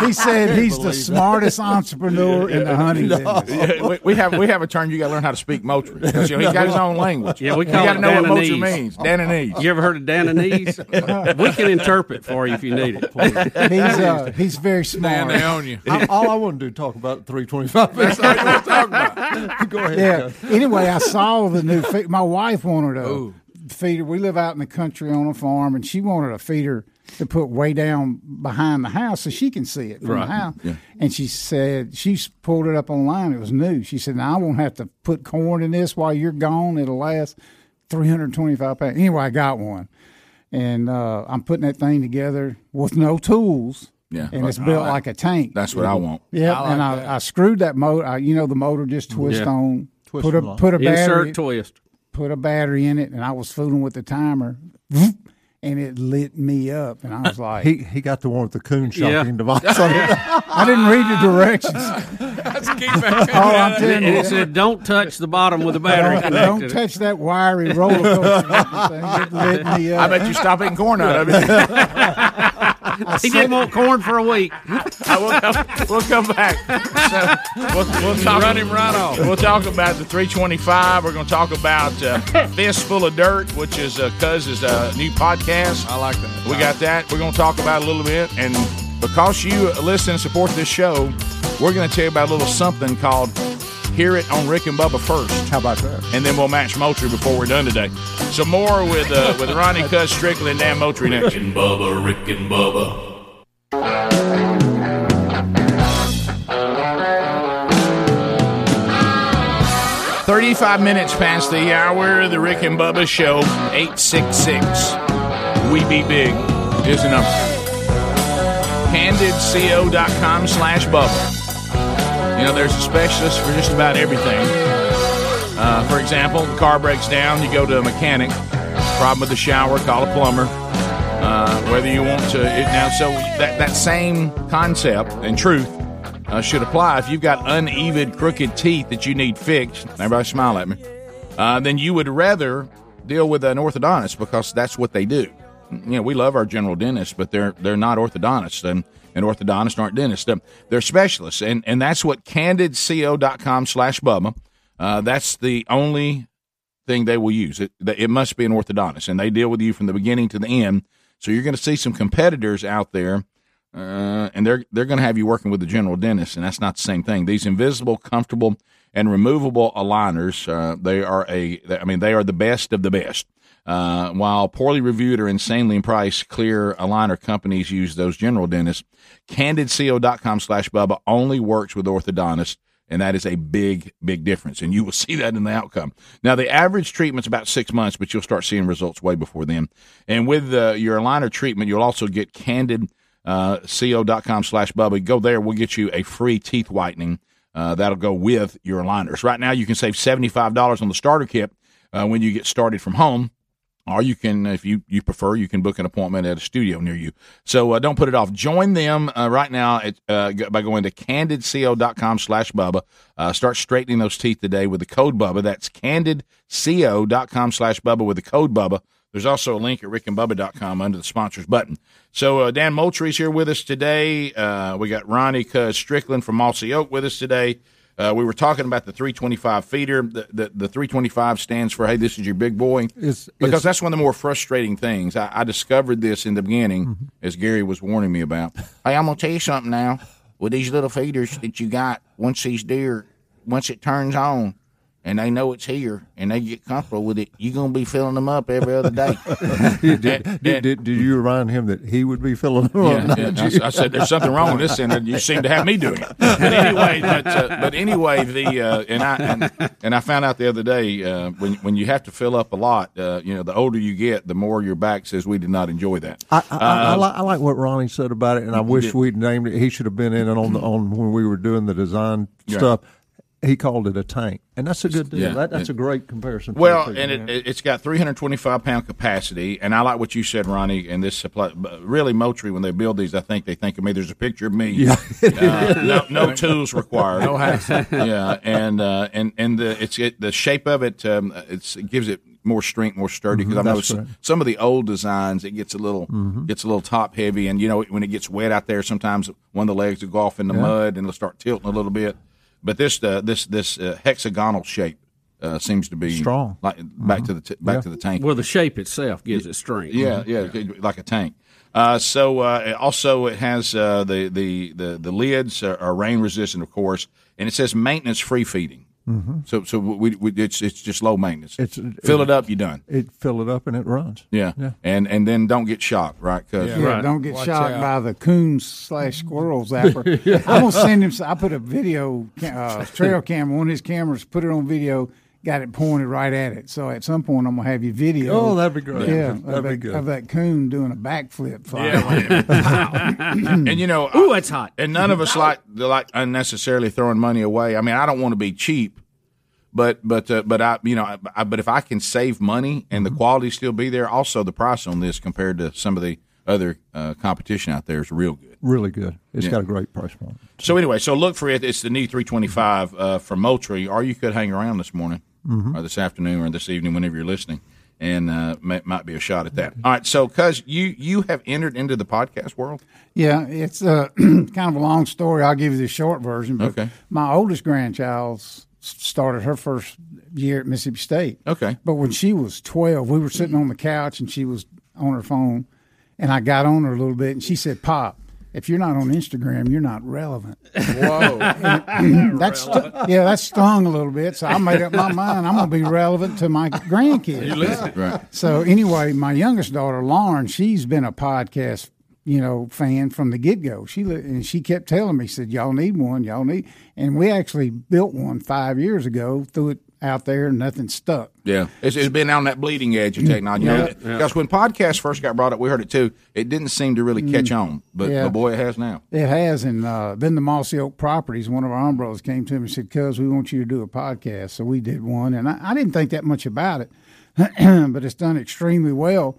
he said he's the smartest entrepreneur in the hunting business. Yeah, we, we have we have a term you got to learn how to speak Moultrie. 'Cause, you know, he's got his own language. Yeah, we you got to know what Moultrie means. Dananese. You ever heard of Dananese? we can interpret for you if you need it. He's uh, he's very smart. they own you. I, all I want to do is talk about 325. That's all you want to talk about. Go ahead. Yeah. Coach. Anyway, I saw the new. Fe- my wife wanted a feeder. We live out in the country on a farm, and she wanted a feeder to put way down behind the house so she can see it from Right. the house. Yeah. And she said she pulled it up online. It was new. She said, "Now I won't have to put corn in this while you're gone. It'll last 325 pounds." Anyway, I got one, and uh, I'm putting that thing together with no tools. Yeah. and it's built like- like a tank. That's what I want. Yeah, I like and I. I screwed that motor. I, you know, the motor just twist Yeah. on. Twist put a and put a battery. Insert twist. Put a battery in it, and I was fooling with the timer, and it lit me up, and I was like, He he got the one with the coon Yeah. shocking device on it. I didn't read the directions. That's keep back. Oh, I'm telling And you, it said, "Don't touch the bottom with the battery don't, don't touch that wiry roller coaster. thing. It lit me I bet you stop eating corn out of it. he didn't want corn for a week. I will come, we'll come back. So we'll, we'll talk, Run him right off. We'll talk about the 325. We're going to talk about uh, Fistful of Dirt, which is uh, Cuz's uh, new podcast. I like that. We got that. We're going to talk about it a little bit. And because you listen and support this show, we're going to tell you about a little something called Hear It on Rick and Bubba First. How about that? And then we'll match Moultrie before we're done today. So more with uh, with Ronnie Cuz Strickland and Dan Moultrie next. Rick and Bubba, Rick and Bubba. 35 minutes past the hour of the Rick and Bubba Show. 866 We Be Big is the number. CandidCO.com slash Bubba. You know, there's a specialist for just about everything. Uh, for example, the car breaks down, you go to a mechanic. Problem with the shower, call a plumber. Uh, whether you want to, it, now, so that, that same concept and truth uh, should apply. If you've got uneven, crooked teeth that you need fixed, everybody smile at me, uh, then you would rather deal with an orthodontist because that's what they do. You know, we love our general dentists, but they're they're not orthodontists, and, and orthodontists aren't dentists. They're, specialists, and, and that's what candidco.com slash Bubba. Uh, that's the only thing they will use. It, it must be an orthodontist, and they deal with you from the beginning to the end. So you're going to see some competitors out there uh, and they're they're going to have you working with the general dentist, and that's not the same thing. These invisible, comfortable, and removable aligners, uh, they are a, I mean, they are the best of the best. Uh, while poorly reviewed or insanely priced, clear aligner companies use those general dentists. CandidCO.com slash Bubba only works with orthodontists, and that is a big, big difference. And you will see that in the outcome. Now, the average treatment's about six months, but you'll start seeing results way before then. And with uh, your aligner treatment, you'll also get Candid uh, slash Bubba. Go there. We'll get you a free teeth whitening. Uh, that'll go with your aligners. Right now, you can save $75 on the starter kit uh, when you get started from home. Or you can, if you, you prefer, you can book an appointment at a studio near you. So uh, don't put it off. Join them uh, right now at, uh, by going to candidco.com slash Bubba. Uh, start straightening those teeth today with the code Bubba. That's candidco.com slash Bubba with the code Bubba. There's also a link at rickandbubba.com under the sponsors button. So uh, Dan Moultrie's here with us today. Uh, we got Ronnie Cuz Strickland from Mossy Oak with us today. Uh, we were talking about the 325 feeder. The, the, the 325 stands for, hey, this is your big boy. It's- because it's- that's one of the more frustrating things. I, I discovered this in the beginning, Mm-hmm. as Gary was warning me about. Hey, I'm going to tell you something now. With these little feeders that you got, once these deer, once it turns on, and they know it's here, and they get comfortable with it, you're going to be filling them up every other day. did, did, did, did, you remind him that he would be filling them yeah, up? yeah. I. I said there's something wrong with this, and you seem to have me doing it. But anyway, but, uh, but anyway, the uh, and I and, and I found out the other day uh, when when you have to fill up a lot, uh, you know, the older you get, the more your back says we did not enjoy that. I, I, I, Uh, like, I like what Ronnie said about it, and I wish we'd named it. He should have been in it on the on when we were doing the design Yeah. stuff. He called it a tank, and that's a good deal. Yeah. that, that's Yeah. a great comparison. for Well, and man. it, it's got 325 pound capacity, and I like what you said, Ronnie. And this supply, really, Moultrie when they build these, I think they think of me. There's a picture of me. Yeah. Uh, no, no tools required. No hassle. yeah, and uh, and and the it's it, the shape of it. Um, it's, it gives it more strength, more sturdy. Because Mhm, I know that's some, correct. some of the old designs it gets a little Mhm. gets a little top heavy, and you know when it gets wet out there, sometimes one of the legs will go off in the Yeah. mud and it'll start tilting a little bit. But this uh, this this uh, hexagonal shape uh, seems to be Strong. Like back to the t- back Yeah. to the tank. Well, the shape itself gives it strength. Yeah, yeah, like a tank. Uh, so uh, also it has uh, the, the the the lids are, are rain resistant, of course, and it says maintenance free feeding. Mhm. So so we, we it's it's just low maintenance. It's fill it up, you're done. It fill it up and it runs. Yeah. Yeah. and and then don't get shocked, right? 'Cause- Yeah, right. don't get shocked by the coons slash squirrels zapper. I'm gonna send him. I put a video uh, trail camera on his cameras, put it on video, got it pointed right at it. So at some point, I'm gonna have you video. Oh, that'd be great. Yeah, That'd of, be that, good. of that coon doing a backflip. fly. and you know, ooh, that's hot. And none of us like like unnecessarily throwing money away. I mean, I don't want to be cheap, but but uh, but I you know, I, I, but if I can save money and the quality still be there, also the price on this compared to some of the other uh, competition out there is real good. Really good. It's Yeah. got a great price point. So anyway, so look for it. It's the new three twenty five uh, from Moultrie, or you could hang around this morning, Mhm. or this afternoon, or this evening, whenever you're listening, and uh, may, might be a shot at that. All right, so cuz you you have entered into the podcast world. Yeah, it's uh, kind of a long story. I'll give you the short version. But Okay. My oldest grandchild started her first year at Mississippi State. Okay. But when she was 12, we were sitting on the couch and she was on her phone. And I got on her a little bit and she said, Pop, if you're not on Instagram, you're not relevant. Whoa. that's stu- yeah, that stung a little bit. So I made up my mind. I'm going to be relevant to my grandkids. You listen. Right. So anyway, my youngest daughter, Lauren, she's been a podcast, you know, fan from the get go. She li- and she kept telling me, said, "Y'all need one, y'all need." And we actually built one five years ago. Threw it out there, and nothing stuck. Yeah, it's, it's been on that bleeding edge of technology. Yeah. Because when podcasts first got brought up, we heard it too. It didn't seem to really catch on, but, Yeah. boy, it has now. It has, and uh, then the Mossy Oak Properties, one of our umbrellas came to me and said, "Cuz, we want you to do a podcast." So we did one, and I, I didn't think that much about it, but it's done extremely well.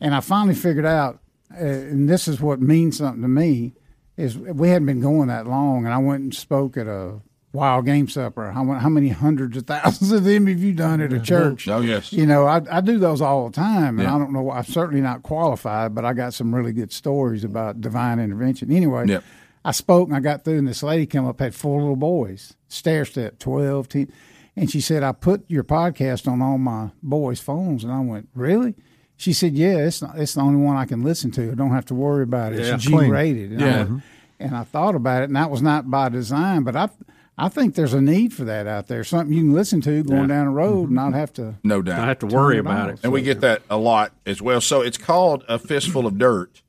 And I finally figured out, uh, and this is what means something to me, is we hadn't been going that long, and I went and spoke at a wild game supper. How, how many hundreds of thousands of them have you done at a church? Oh, yes. You know, I, I do those all the time, and Yeah. I don't know. I'm certainly not qualified, but I got some really good stories about divine intervention. Anyway, Yep. I spoke and I got through, and this lady came up, had four little boys, stair step, 12, 10. And she said, I put your podcast on all my boys' phones. And I went, Really? She said, Yeah, it's, not, it's the only one I can listen to. I don't have to worry about it. Yeah. It's G rated. And, I Yeah. went- and I thought about it, and that was not by design, but I, I think there's a need for that out there. Something you can listen to going Yeah. down the road and not have to. No doubt. Not have to worry about it. And we get that a lot as well. So it's called A Fistful of Dirt.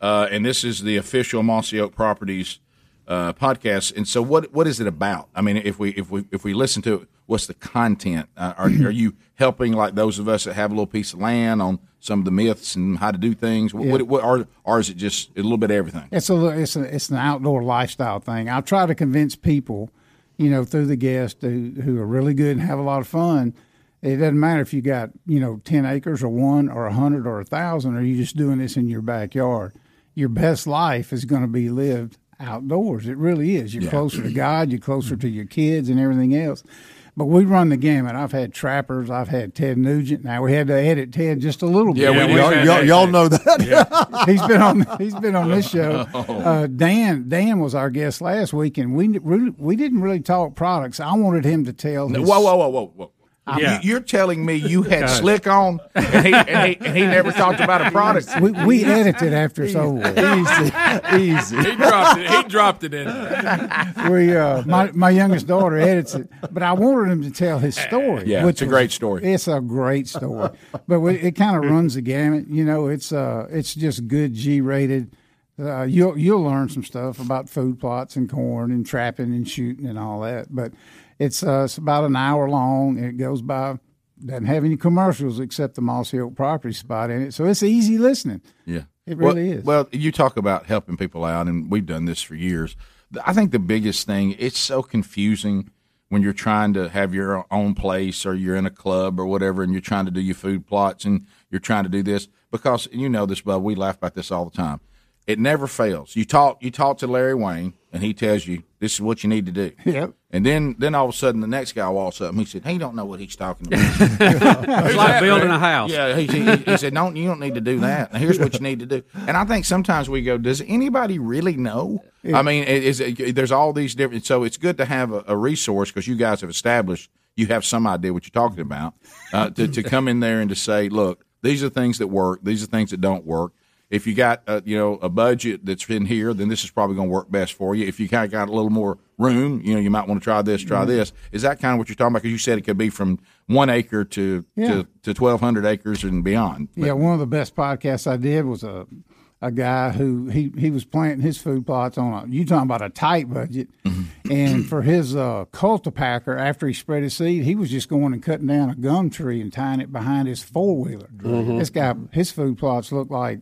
Uh, and this is the official Mossy Oak Properties uh, podcast. And so what what is it about? I mean, if we if we if we listen to it, what's the content? Uh, are, are you helping like those of us that have a little piece of land on some of the myths and how to do things? What, Yeah. what, what or, or is it just a little bit of everything? It's a it's a, it's an outdoor lifestyle thing. I try to convince people, you know, through the guests who, who are really good and have a lot of fun. It doesn't matter if you got you know ten acres or one or a hundred or a thousand, or you just doing this in your backyard. Your best life is going to be lived outdoors. It really is. You're Yeah. closer to God. You're closer mm-hmm. to your kids and everything else. But we run the gamut. I've had trappers. I've had Ted Nugent. Now we had to edit Ted just a little bit. Yeah, we- Y'all- we've had y'all- y'all know that. he's been on. He's been on this show. Oh. Uh, Dan Dan was our guest last week, and we really, we didn't really talk products. I wanted him to tell. No, his- whoa, whoa, whoa, whoa, whoa. Yeah. You, you're telling me you had Guys. slick on and he, and, he, and he never talked about a product? We, we edited after it's over. Easy, easy. He dropped it. He dropped it in. we uh, my my youngest daughter edits it, but I wanted him to tell his story. Yeah, which it's a was- great story. It's a great story, but we, it kind of runs the gamut. You know, it's uh, it's just good G rated. Uh, you'll you'll learn some stuff about food plots and corn and trapping and shooting and all that. But it's uh, it's about an hour long. And it goes by. Doesn't have any commercials except the Mossy Oak property spot in it, so it's easy listening. Yeah, It Well- really is. Well, you talk about helping people out, and we've done this for years. I think the biggest thing it's so confusing when you're trying to have your own place or you're in a club or whatever, and you're trying to do your food plots and you're trying to do this because you know this, Bub. We laugh about this all the time. It never fails. You talk you talk to Larry Wayne, and he tells you this is what you need to do. Yep. And then then all of a sudden the next guy walks up and he said, "He don't know what he's talking about." It's like building a house. Yeah, he, he, he said, "Don't you don't need to do that. Now, here's what you need to do." And I think sometimes we go, "Does anybody really know?" I mean, it, is it, there's all these different. So it's good to have a, a resource because you guys have established you have some idea what you're talking about uh, to to come in there and to say, "Look, these are things that work. These are things that don't work." If you got uh, you know a budget that's in here, then this is probably going to work best for you. If you kind of got a little more room, you know, you might want to try this, try Mhm. this. Is that kind of what you're talking about? Because you said it could be from one acre to Yeah. to to twelve hundred acres and beyond. Yeah, one of the best podcasts I did was a a guy who he he was planting his food plots on a you talking about a tight budget, and for his uh, cultipacker after he spread his seed, he was just going and cutting down a gum tree and tying it behind his four wheeler. Mhm. This guy, his food plots look like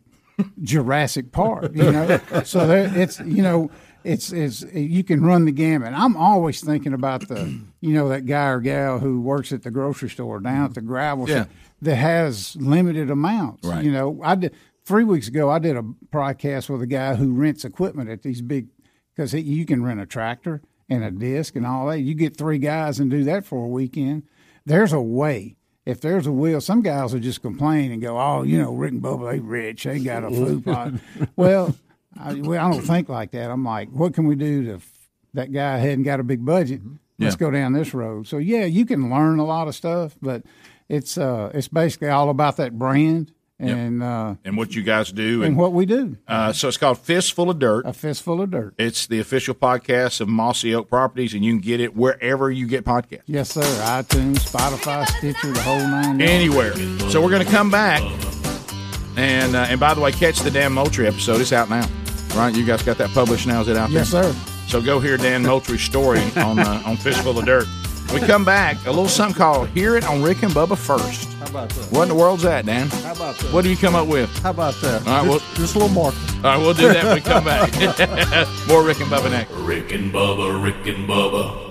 Jurassic Park, you know. so there, it's you know. It's, it's you can run the gamut. I'm always thinking about the you know that guy or gal who works at the grocery store down at the gravel Yeah. that has limited amounts. Right. You know, I did three weeks ago. I did a podcast with a guy who rents equipment at these big because you can rent a tractor and a disc and all that. You get three guys and do that for a weekend. There's a way. If there's a will, some guys will just complain and go, "Oh, you know, Rick and Bubba, they rich, they got a food plot." well, I, well, I don't think like that. I'm like, what can we do to? f- That guy hadn't got a big budget. Let's Yeah. go down this road. So yeah, you can learn a lot of stuff, but it's uh, it's basically all about that brand and uh, and what you guys do and what we do. Uh, so it's called Fistful of Dirt. A fistful of dirt. It's the official podcast of Mossy Oak Properties, and you can get it wherever you get podcasts. Yes, sir. iTunes, Spotify, Stitcher, the whole nine. Anywhere. So we're going to come back, and uh, and by the way, catch the Dan Moultrie episode. It's out now, right? You guys got that published now? Is it out Yes, there? sir. So go hear Dan Moultrie's story on uh, on Fistful of Dirt. We come back, a little something called "Hear It on Rick and Bubba First. How about that? What in the world's that, Dan? How about that? What do you come up with? How about that? All right, well- just, just a little more. All right, we'll do that when we come back. More Rick and Bubba next. Rick and Bubba, Rick and Bubba.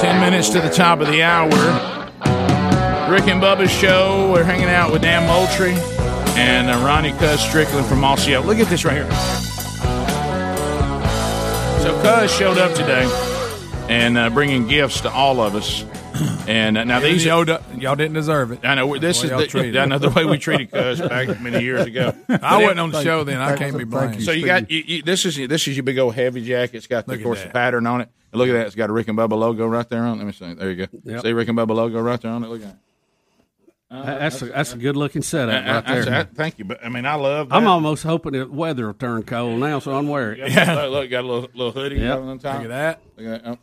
Ten minutes to the top of the hour. Rick and Bubba's show. We're hanging out with Dan Moultrie and uh, Ronnie Cuz Strickland from Mossy Look at this right here. So Cuz showed up today and uh, bringing gifts to all of us. And uh, now Even these y'all, y'all didn't deserve it. I know this is y'all the, treated I know the way we treated Cuz back many years ago. I wasn't on the show then. I can't be blamed. So you got you, you, this is this is your big old heavy jacket. It's got the, of course the pattern on it. And look at that. It's got a Rick and Bubba logo right there on. it. Let me see. There you go. Yep. See Rick and Bubba logo right there on it. Look at it. that's a, that's a good looking setup Uh, right that's- there. that- thank you. But I mean, I love. That. I'm almost hoping the weather will turn cold now, so I'm wearing it. Yeah. Look, look, got a little little hoodie Yep. on the top. Look at that. Look at that.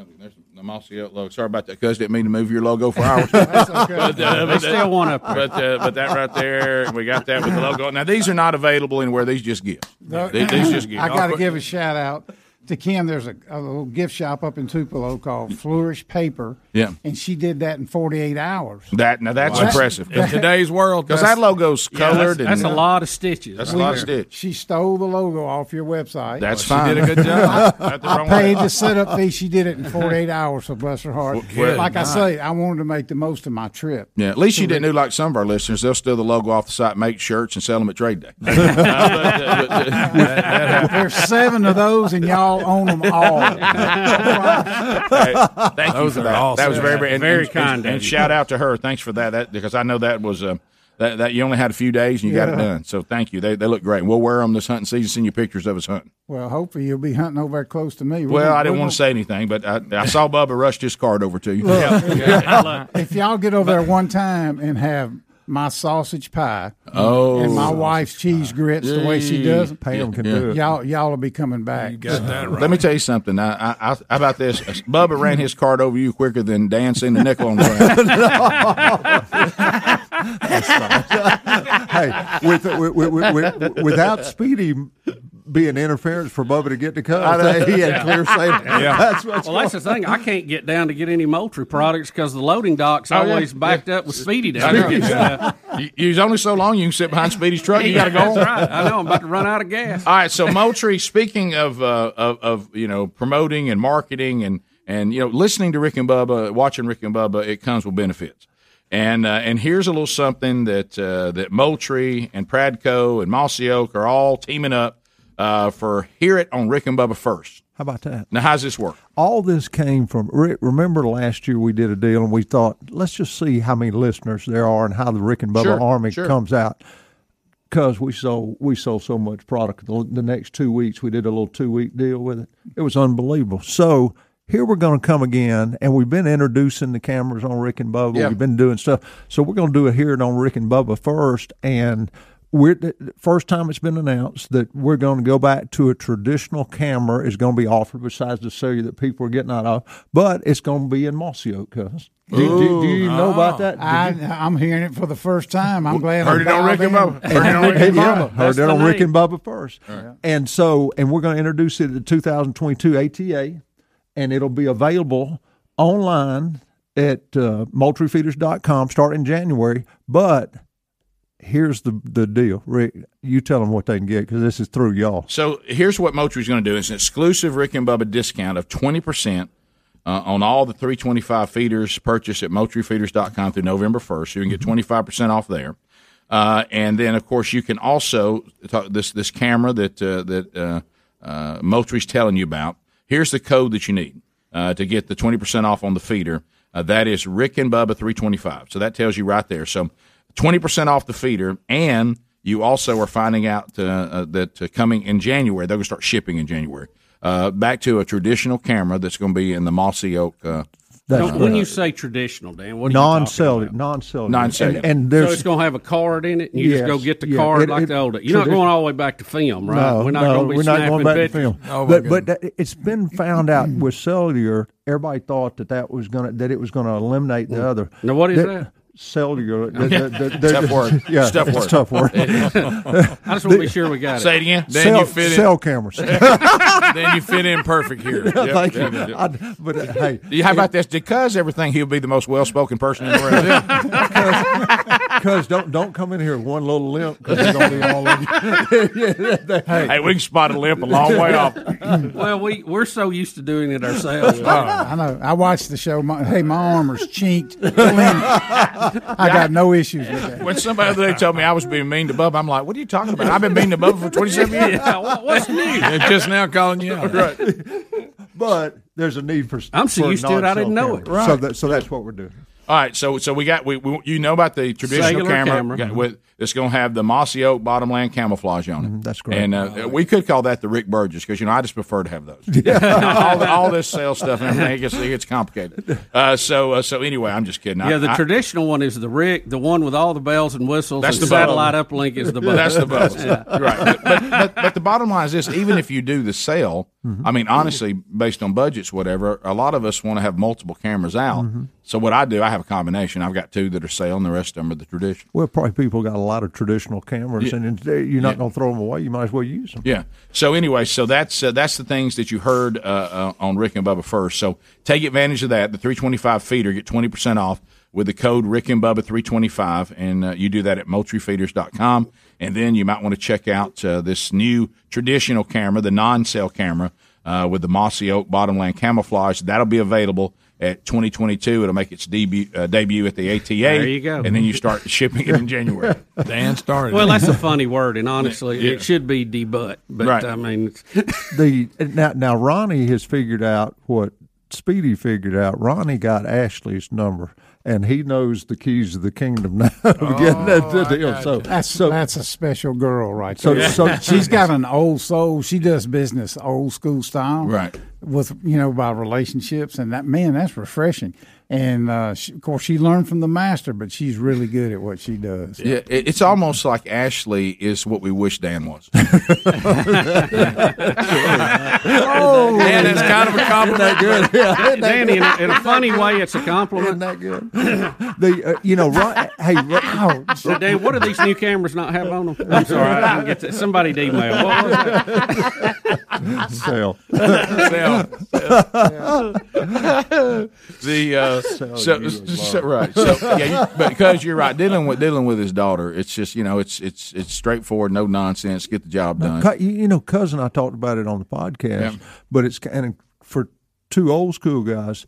Oh, there's the Mossy Oak logo. Sorry about that, cuz didn't mean to move your logo for hours. That's okay. But, uh, They but, still want up there. But uh, but that right there, we got that with the logo. Now these are not available anywhere. These just gifts. No, These, these just gifts. I got to give a shout out to Kim. There's a, a little gift shop up in Tupelo called Flourish Paper. Yeah. And she did that in 48 hours. That now that's Wow. impressive. In today's world, because that logo's Yeah, colored. that's, that's and, a lot of stitches. That's a right lot of there. stitch. She stole the logo off your website. That's She fine. did a good job. Not the I paid way. the setup fee. She did it in 48 hours, so bless her heart. Well, like I good say, I wanted to make the most of my trip. Yeah, at least you didn't do like some of our listeners. They'll steal the logo off the site, make shirts, and sell them at trade day. But, but, There's seven of those, and y'all own them all. Hey, thank you Those for are that. awesome. That was very, very, and, Very and- kind And, and shout out to her. Thanks for that. That because I know that was uh, that, that you only had a few days and you got it done. So thank you. They they look great. We'll wear them this hunting season. Send you pictures of us hunting. Well, hopefully you'll be hunting over there close to me. We're Well, gonna- I didn't want to say anything, but I, I saw Bubba rush his card over to you. gonna- If y'all get over there one time and have my sausage pie Oh. and my wife's cheese grits the way she does, Pam can Yeah. do it. y'all y'all will be coming back. You got that right. Let me tell you something. I, I, I, how about this? Bubba ran his card over you quicker than Dan seen the nickel on the ground. hey, with, with, with, with, without Speedy being an interference for Bubba to get to I know. cut, he had clear sailing. That's what's Well, that's the thing. I can't get down to get any Moultrie products because the loading dock's Oh, yeah. always backed up with Speedy down there. know. getting you, you only so long you can sit behind Speedy's truck. You got to go. That's right. I know. I'm about to run out of gas. All right, so Moultrie, speaking of, uh, of of you know promoting and marketing and And you know, listening to Rick and Bubba, watching Rick and Bubba, it comes with benefits. And uh, and here's a little something that uh, that Moultrie and Pradco and Mossy Oak are all teaming up uh, for. Hear it on Rick and Bubba first. How about that? Now, how's this work? All this came from. re- Remember last year we did a deal and we thought, let's just see how many listeners there are and how the Rick and Bubba Sure, Army sure. comes out. Because we sold we sold so much product. The, the next two weeks we did a little two week deal with it. It was unbelievable. So here we're going to come again, and we've been introducing the cameras on Rick and Bubba. Yeah. We've been doing stuff. So we're going to do a hear it here on Rick and Bubba first, and we're the the first time it's been announced that we're going to go back to a traditional camera is going to be offered besides the cellular that people are getting out of, but it's going to be in Mossy Oak, cuz. Do, do, do you know about that? Did I, I'm hearing it for the first time. I'm glad Heard I it on Rick and Bubba. Heard it on Rick and yeah, Bubba. heard it on Rick and Bubba first. And so, and we're going to introduce it at the 2022 ATA, and it'll be available online at uh, moultriefeeders.com starting in January. But here's the the deal, Rick. You tell them what they can get because this is through y'all. So here's what Moultrie's going to do: it's an exclusive Rick and Bubba discount of twenty percent uh, on all the 325 feeders purchased at MoultrieFeeders.com through November 1st. So you can get 25 percent off there. Uh, and then, of course, you can also talk, this this camera that uh, that uh, uh, Moultrie's telling you about. Here's the code that you need uh, to get the 20 percent off on the feeder. Uh, that is Rick and Bubba 325. So that tells you right there. So 20 percent off the feeder, and you also are finding out uh, uh, that uh, coming in January, they're going to start shipping in January. Uh, back to a traditional camera that's going to be in the mossy oak. Uh, That's when you say traditional, Dan, what are you non-cellular, non cellular, Non-cellular. and, and so there's it's going to have a card in it, and you just go get the yeah, card it- like it- the old. You're not going all the way back to film, right? No, we're not no, going to be we're not going back to film. Oh, but but that, it's been found out with cellular. Everybody thought that that was going to that it was going to eliminate the other. Now, what is that? Cellular. the- the- the- the- Tough word. Yeah, It's tough it's word. tough word. I just want to be sure we got it. Say it again. Then cell, you fit cell in. cameras. then you fit in perfect here. Yep, Thank yep, you. yep. I- but uh, hey, How about this? Because everything, he'll be the most well-spoken person in the room. Because don't don't come in here with one little limp because it's going to be all over you. hey, we can spot a limp a long way off. well, we we're so used to doing it ourselves. I know. I watched the show. My, hey, my arm is chinked. I got no issues with that. When somebody the other day told me I was being mean to Bubba, I'm like, "What are you talking about? I've been mean to Bubba for 27 years." Yeah, what's new? They're just now calling you out. Right. But there's a need for. I'm so for used to it, I didn't know it. non-cell. So that so that's what we're doing. All right, so so we got we, we you know about the traditional Cellular camera, camera. got- with it's going to have the mossy oak bottomland camouflage on it. Mm-hmm, that's great. And uh, we could call that the Rick Burgess because you know I just prefer to have those. all, the, all this sales stuff and everything it gets, it gets complicated. Uh, so uh, so anyway, I'm just kidding. I- Yeah, the I- traditional one is the Rick, the one with all the bells and whistles. That's and the Bubba. satellite uplink is the Bubba. That's the buzz. Yeah. right. But, but, but, but the bottom line is this even if you do the sale, Mm-hmm. I mean, honestly, based on budgets, whatever, a lot of us want to have multiple cameras out. Mm-hmm. So what I do, I have a combination. I've got two that are sale, and the rest of them are the traditional. Well, probably people got a lot of traditional cameras, Yeah. and you're not Yeah. going to throw them away. You might as well use them. Yeah. So anyway, so that's uh, that's the things that you heard uh, uh, on Rick and Bubba first. So take advantage of that. The 325 feeder get 20 percent off with the code Rick and Bubba 325, and uh, you do that at moultriefeeders.com. And then you might want to check out uh, this new traditional camera, the non-cell camera uh, with the mossy oak bottomland camouflage. That'll be available. At 2022, it'll make its debut uh, debut at the ATA. There you go. And then you start shipping it in January. Dan started. Well, that's a funny word, and honestly, Yeah. it should be debut. But Right. I mean, the now now Ronnie has figured out what Speedy figured out. Ronnie got Ashley's number, and he knows the keys of the kingdom now. of getting oh, that Oh, deal. So That's so that's a special girl right So- there. so- she's got an old soul. She does business old school style, Right. With you know about relationships and that man, that's refreshing. And uh, she, of course, she learned from the master, but she's really good at what she does. Yeah, it's almost like Ashley is what we wish Dan was. oh, Dan, that's kind of a compliment. That good? Yeah, Danny, in a, in a funny way, it's a Isn't compliment. that good? the uh, you know Ron, hey Ron, So, Dan, what do these new cameras not have on them? I'm sorry, I didn't get that. Somebody email. What was that? sell. the uh, So so, so- right so yeah you, but because you're right dealing with dealing with his daughter it's just you know it's it's it's straightforward no nonsense get the job done Cu- You you know, cousin, I talked about it on the podcast, Yeah. but it's kind of for two old school guys.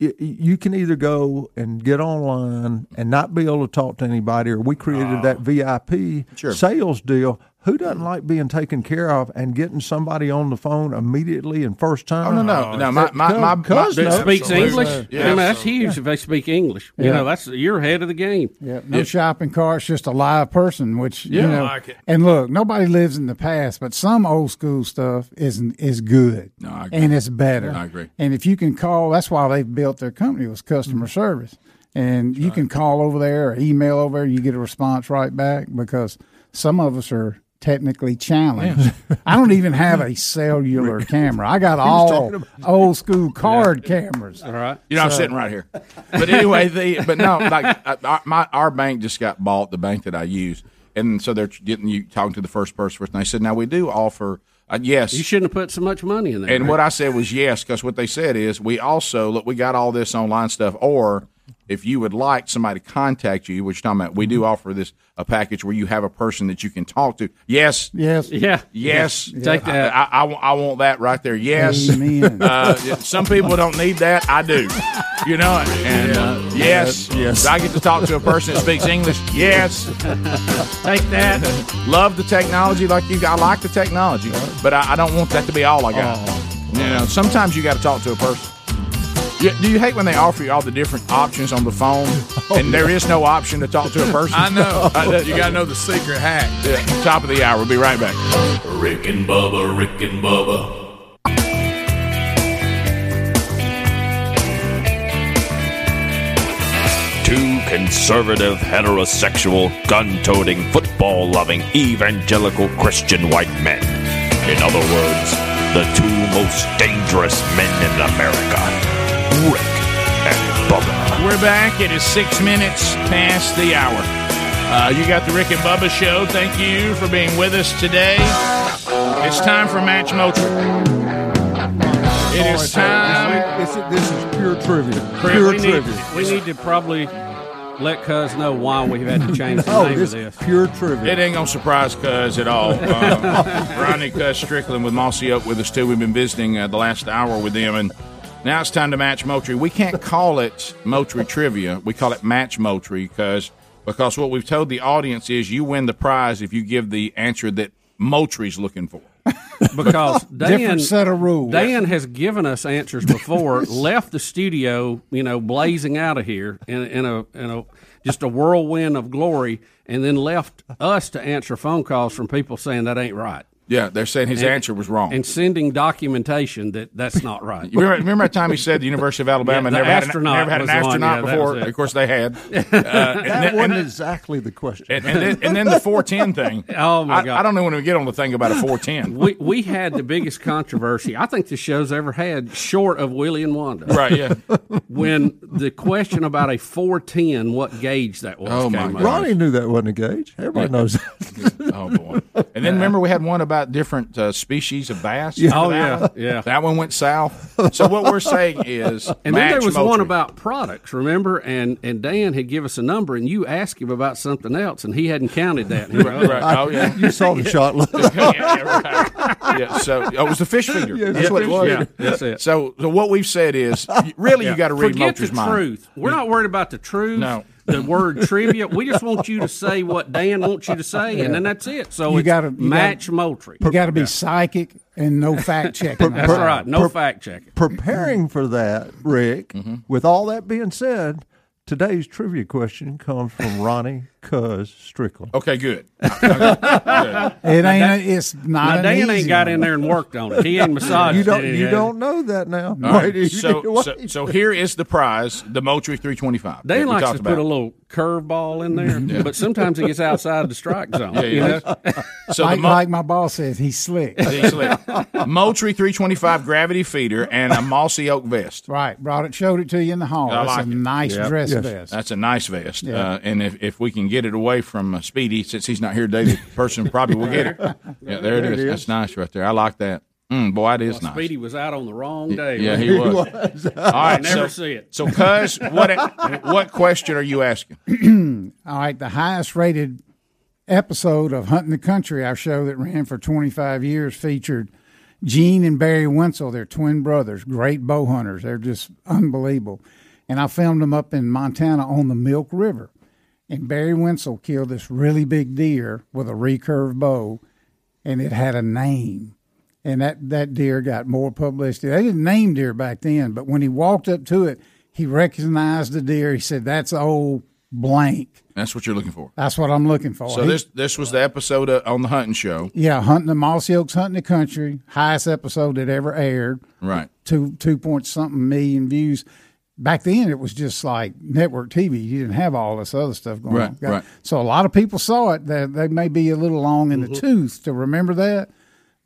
y- y- You can either go and get online and not be able to talk to anybody, or we created ah. that VIP Sure. sales deal. Who doesn't like being taken care of and getting somebody on the phone immediately and first time? Oh, no, no. No, my- my- my- Cuz my- knows. speaks English. Yeah. I mean, that's huge if they speak English. You Yeah. know, that's you're ahead of the game. Yeah, no shopping cart, just a live person. Which Yeah, you I know, like it. and look, nobody lives in the past, but some old school stuff isn't is good, No, I agree. and it's better. I agree. And if you can call, that's why they built their company was customer mm-hmm. service, and you can call over there or email over there, you get a response right back because some of us are technically challenged. I don't even have a cellular camera. I got all old school card cameras. All right. You know, I'm sitting right here. But anyway, the but no, like uh, our, my our bank just got bought, the bank that I use, and so they're getting you talking to the first person first. And they said, now we do offer. Uh, yes, You shouldn't have put so much money in there. and Rick. what I said was yes, because what they said is we also look, we got all this online stuff, or if you would like somebody to contact you, which you're talking about, we do offer this a package where you have a person that you can talk to. Yes, Yes. Yeah. yes, Yeah. Take that. I, I, I, want- I want that right there. Yes, Amen. Uh, some people don't need that. I do. You know, and uh, yes, Yes. I get to talk to a person that speaks English. Yes, Take that. love the technology like you. I like the technology, but I, I don't want that to be all I got. You know, sometimes you got to talk to a person. You, do you hate when they offer you all the different options on the phone, oh, and there is no option to talk to a person? I know. That- you got to know the secret hack. yeah, top of the hour. We'll be right back. Rick and Bubba, Rick and Bubba. Two conservative, heterosexual, gun toting, football loving, evangelical Christian white men. In other words, the two most dangerous men in America Rick and Bubba. We're back. It is six minutes past the hour. Uh, you got the Rick and Bubba show. Thank you for being with us today. It's time for Match Moultrie. It is time. This, this is pure trivia. Pure we, need, trivia. we need to probably let Cuz know why we've had to change the Oh, name this of this. pure trivia. It ain't gonna surprise Cuz at all. Um, Ronnie Cuz Strickland with Mossy up with us too. We've been visiting uh, the last hour with them, and now it's time to match Moultrie. We can't call it Moultrie Trivia. We call it Match Moultrie because because what we've told the audience is you win the prize if you give the answer that Moultrie's looking for. because Dan, Different set of rules. Dan has given us answers before, left the studio, you know, blazing out of here in, in a in a just a whirlwind of glory, and then left us to answer phone calls from people saying that ain't right. Yeah, they're saying his And- answer was wrong. and sending documentation that that's not right. Remember, remember that time he said the University of Alabama Yeah, never, had an, astronaut never had an was the one, yeah, before? Of course, they had. Uh, and that then- wasn't and- exactly the question. And, and, then, and then the 410 thing. Oh, my I, God. I don't know when we get on the thing about a 410. we we had the biggest controversy I think the show's ever had, short of Willie and Wanda. Right, yeah. When the question about a four ten, what gauge that was, Oh, my came God. Ronnie knew that wasn't a gauge. Everybody knows that. oh boy! And then remember we had one about different uh, species of bass. Yeah. Oh, that yeah, one? yeah. That one went south. So what we're saying is, And then there match was one about products, remember? And and Dan had give us a number, and you asked him about something else, and he hadn't counted that. He Right, right. Oh yeah, You saw the shot. yeah, yeah, right. Yeah, so oh, it was the fish finger. Yeah, that's the what it was. Yeah, that's it. So, so what we've said is, really, you got to read Forget Moultrie's the mind. truth. We're not worried about the truth. No. The word trivia. We just want you to say what Dan wants you to say, and then that's it. So You it's gotta- you match Moultrie. You got to be psychic and no fact checking. That's right. No Per- fact checking. Preparing for that, Rick, Mm-hmm. with all that being said, today's trivia question comes from Ronnie Cuz Strickland. Okay, good. It ain't. It's not. Now an Dan easy ain't got one. in there and worked on it. He ain't massaged You don't. it. You don't know that now. All right, Wait, so, wait. so, so here is the prize, the Moultrie 325. that Dan we likes talked to put a little curveball in there, but sometimes he gets outside the strike zone. Yeah, you yeah. know? So like, the Mo- like my boss says, he's slick. He's like, Moultrie 325 gravity feeder and a mossy oak vest. right. Brought it, showed it to you in the hall. I It's like a it. nice Yep. dress Yes. vest. That's a nice vest. Yeah. Uh, and if, if we can get it away from uh, Speedy, since he's not here today, the person probably will get it. Yeah, there it is. That's nice right there. I like that. Mm, boy, that is nice. Speedy was out on the wrong day. Yeah, wasn't he was. All right, Never so, see it. So, cuz, what what question are you asking? All right, the highest rated episode of Hunting the Country, our show that ran for 25 years, featured Gene and Barry Wensel, they're twin brothers, great bow hunters. They're just unbelievable. And I filmed them up in Montana on the Milk River. And Barry Wensel killed this really big deer with a recurve bow, and it had a name. And that, that deer got more publicity. They didn't name deer back then, but when he walked up to it, he recognized the deer. He said, That's old blank. That's what you're looking for. That's what I'm looking for. So He- this this was the episode on the hunting show. yeah, hunting the Mossy Oaks, hunting the country, highest episode that ever aired. Right. Two two point something million views. Back then, it was just like network TV. You didn't have all this other stuff going Right, on. right. So a lot of people saw it. That they may be a little long in Mm-hmm. the tooth to remember that,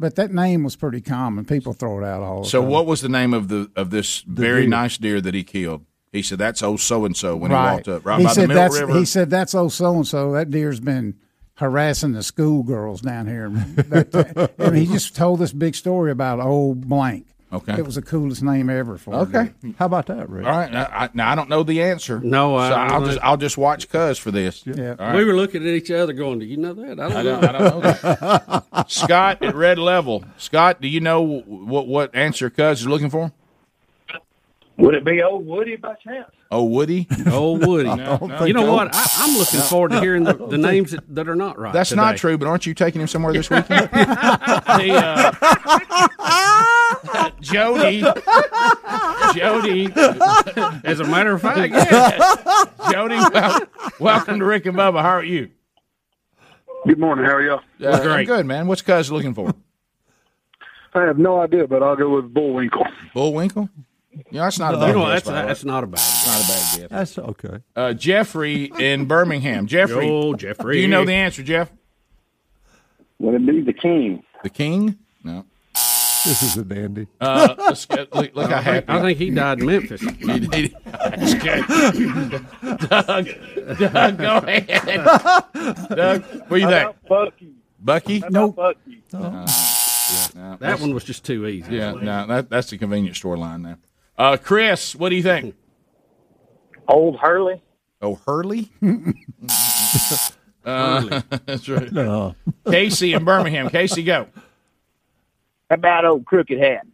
but that name was pretty common. People throw it out all the time. So time. what was the name of the of this very deer. nice deer that he killed? He said that's old so and so when right. he walked up right he by said the Middle that's River. he said that's oh so and so. That deer's been harassing the schoolgirls down here. That- and he just told this big story about old blank. Okay. it was the coolest name ever for Okay. him. How about that, Rick? All right. Now I, now I don't know the answer. No, I so don't I'll know. just I'll just watch Cuz for this. Yeah. All right. We were looking at each other, going, "Do you know that?" I don't I know. don't, I don't know that. Scott at Red Level. Scott, do you know what what answer Cuz is looking for? Would it be old Woody by chance? Oh, Woody. Old Woody. No, no. you know what? I, I'm looking forward to hearing the, the names that, that are not right. That's today. not true. But aren't you taking him somewhere this weekend? Hey, uh, Jody, Jody. As a matter of fact, yeah. Jody, wel- welcome to Rick and Bubba. How are you? Good morning. How are y'all? Uh, I'm good, man. What's Cuz looking for? I have no idea, but I'll go with Bullwinkle. Bullwinkle. Yeah, that's not a You bad know, guess, that's by the way. that's not a bad. It's not a bad guess. That's okay. Uh, Jeffrey in Birmingham. Jeffrey. Yo, Jeffrey. Do you know the answer, Jeff? Would it be the king? The king? No. This is a dandy. Uh, let's get, look, look how happy. I think he died in Memphis. He- he- That's good. Doug, Doug, go ahead. Doug, what do you think? Bucky. Bucky? Nope. Bucky. Uh, yeah, no, That one was just too easy. Yeah, no, that, that's the convenience store line there. Uh, Chris, what do you think? Old Hurley. Oh, Hurley? uh, that's right. No. Casey in Birmingham. Casey, go. How about old Crooked Hat?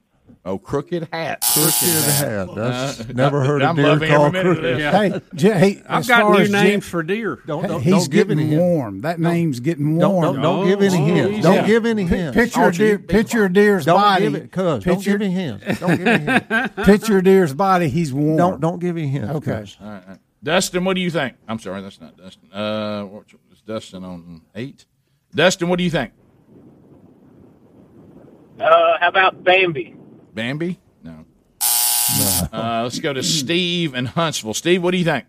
Oh, crooked hat. Crooked hat. That's Uh, never heard a I'm deer loving every called crooked. this. Hey, J- hey, I've as got far new names Jim- for deer. Don't, don't, he's don't give getting any hints. warm. That name's getting Don't, warm. don't, don't give any Oh, hints. easy. Don't Yeah. give any hints. Picture a deer, picture a deer's Don't body. give it, cuz. Don't Picture- give any hints. Don't give any hints. Picture a deer's body. He's warm. Don't don't give any hints. Okay. All right, all right. Dustin, what do you think? I'm sorry, that's not Dustin. Uh, is Dustin on eight? Dustin, what do you think? Uh, how about Bambi? Bambi? No. Uh, let's go to Steve in Huntsville. Steve, what do you think?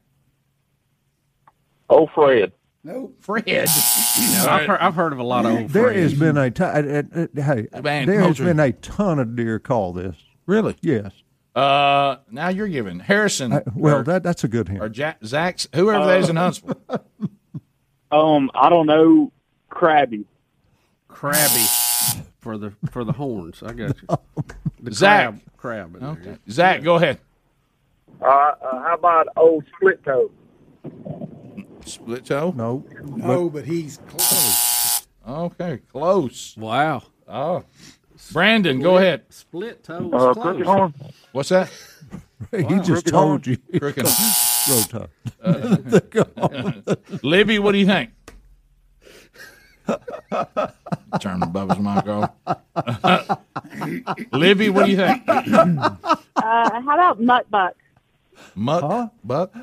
Old Fred. No, Fred. I've, heard, I've heard of a lot of old There friends. has been a ton. uh, uh, uh, hey, Man, there has Moultrie. been a ton of deer call this. Really? Yes. Uh, now you're giving Harrison. Uh, well, or, that that's a good hint. or Jack, Zach's, whoever that is in Huntsville. Um, I don't know. Crabby. crabby for the for the horns. I got you. The Zach. crab, crab. in there, Zach, go ahead. Uh, uh, how about old Split Toe? Split toe? No. No, but he's close. Okay, close. Wow. Oh. Brandon, go ahead. Split toe. Uh, Crooked close. Horn. What's that? he just told you. Crooked. Road Libby, what do you think? Turn the Bubba's mic off. Libby, what do you think? Uh, how about Muckbuck? Muck, buck.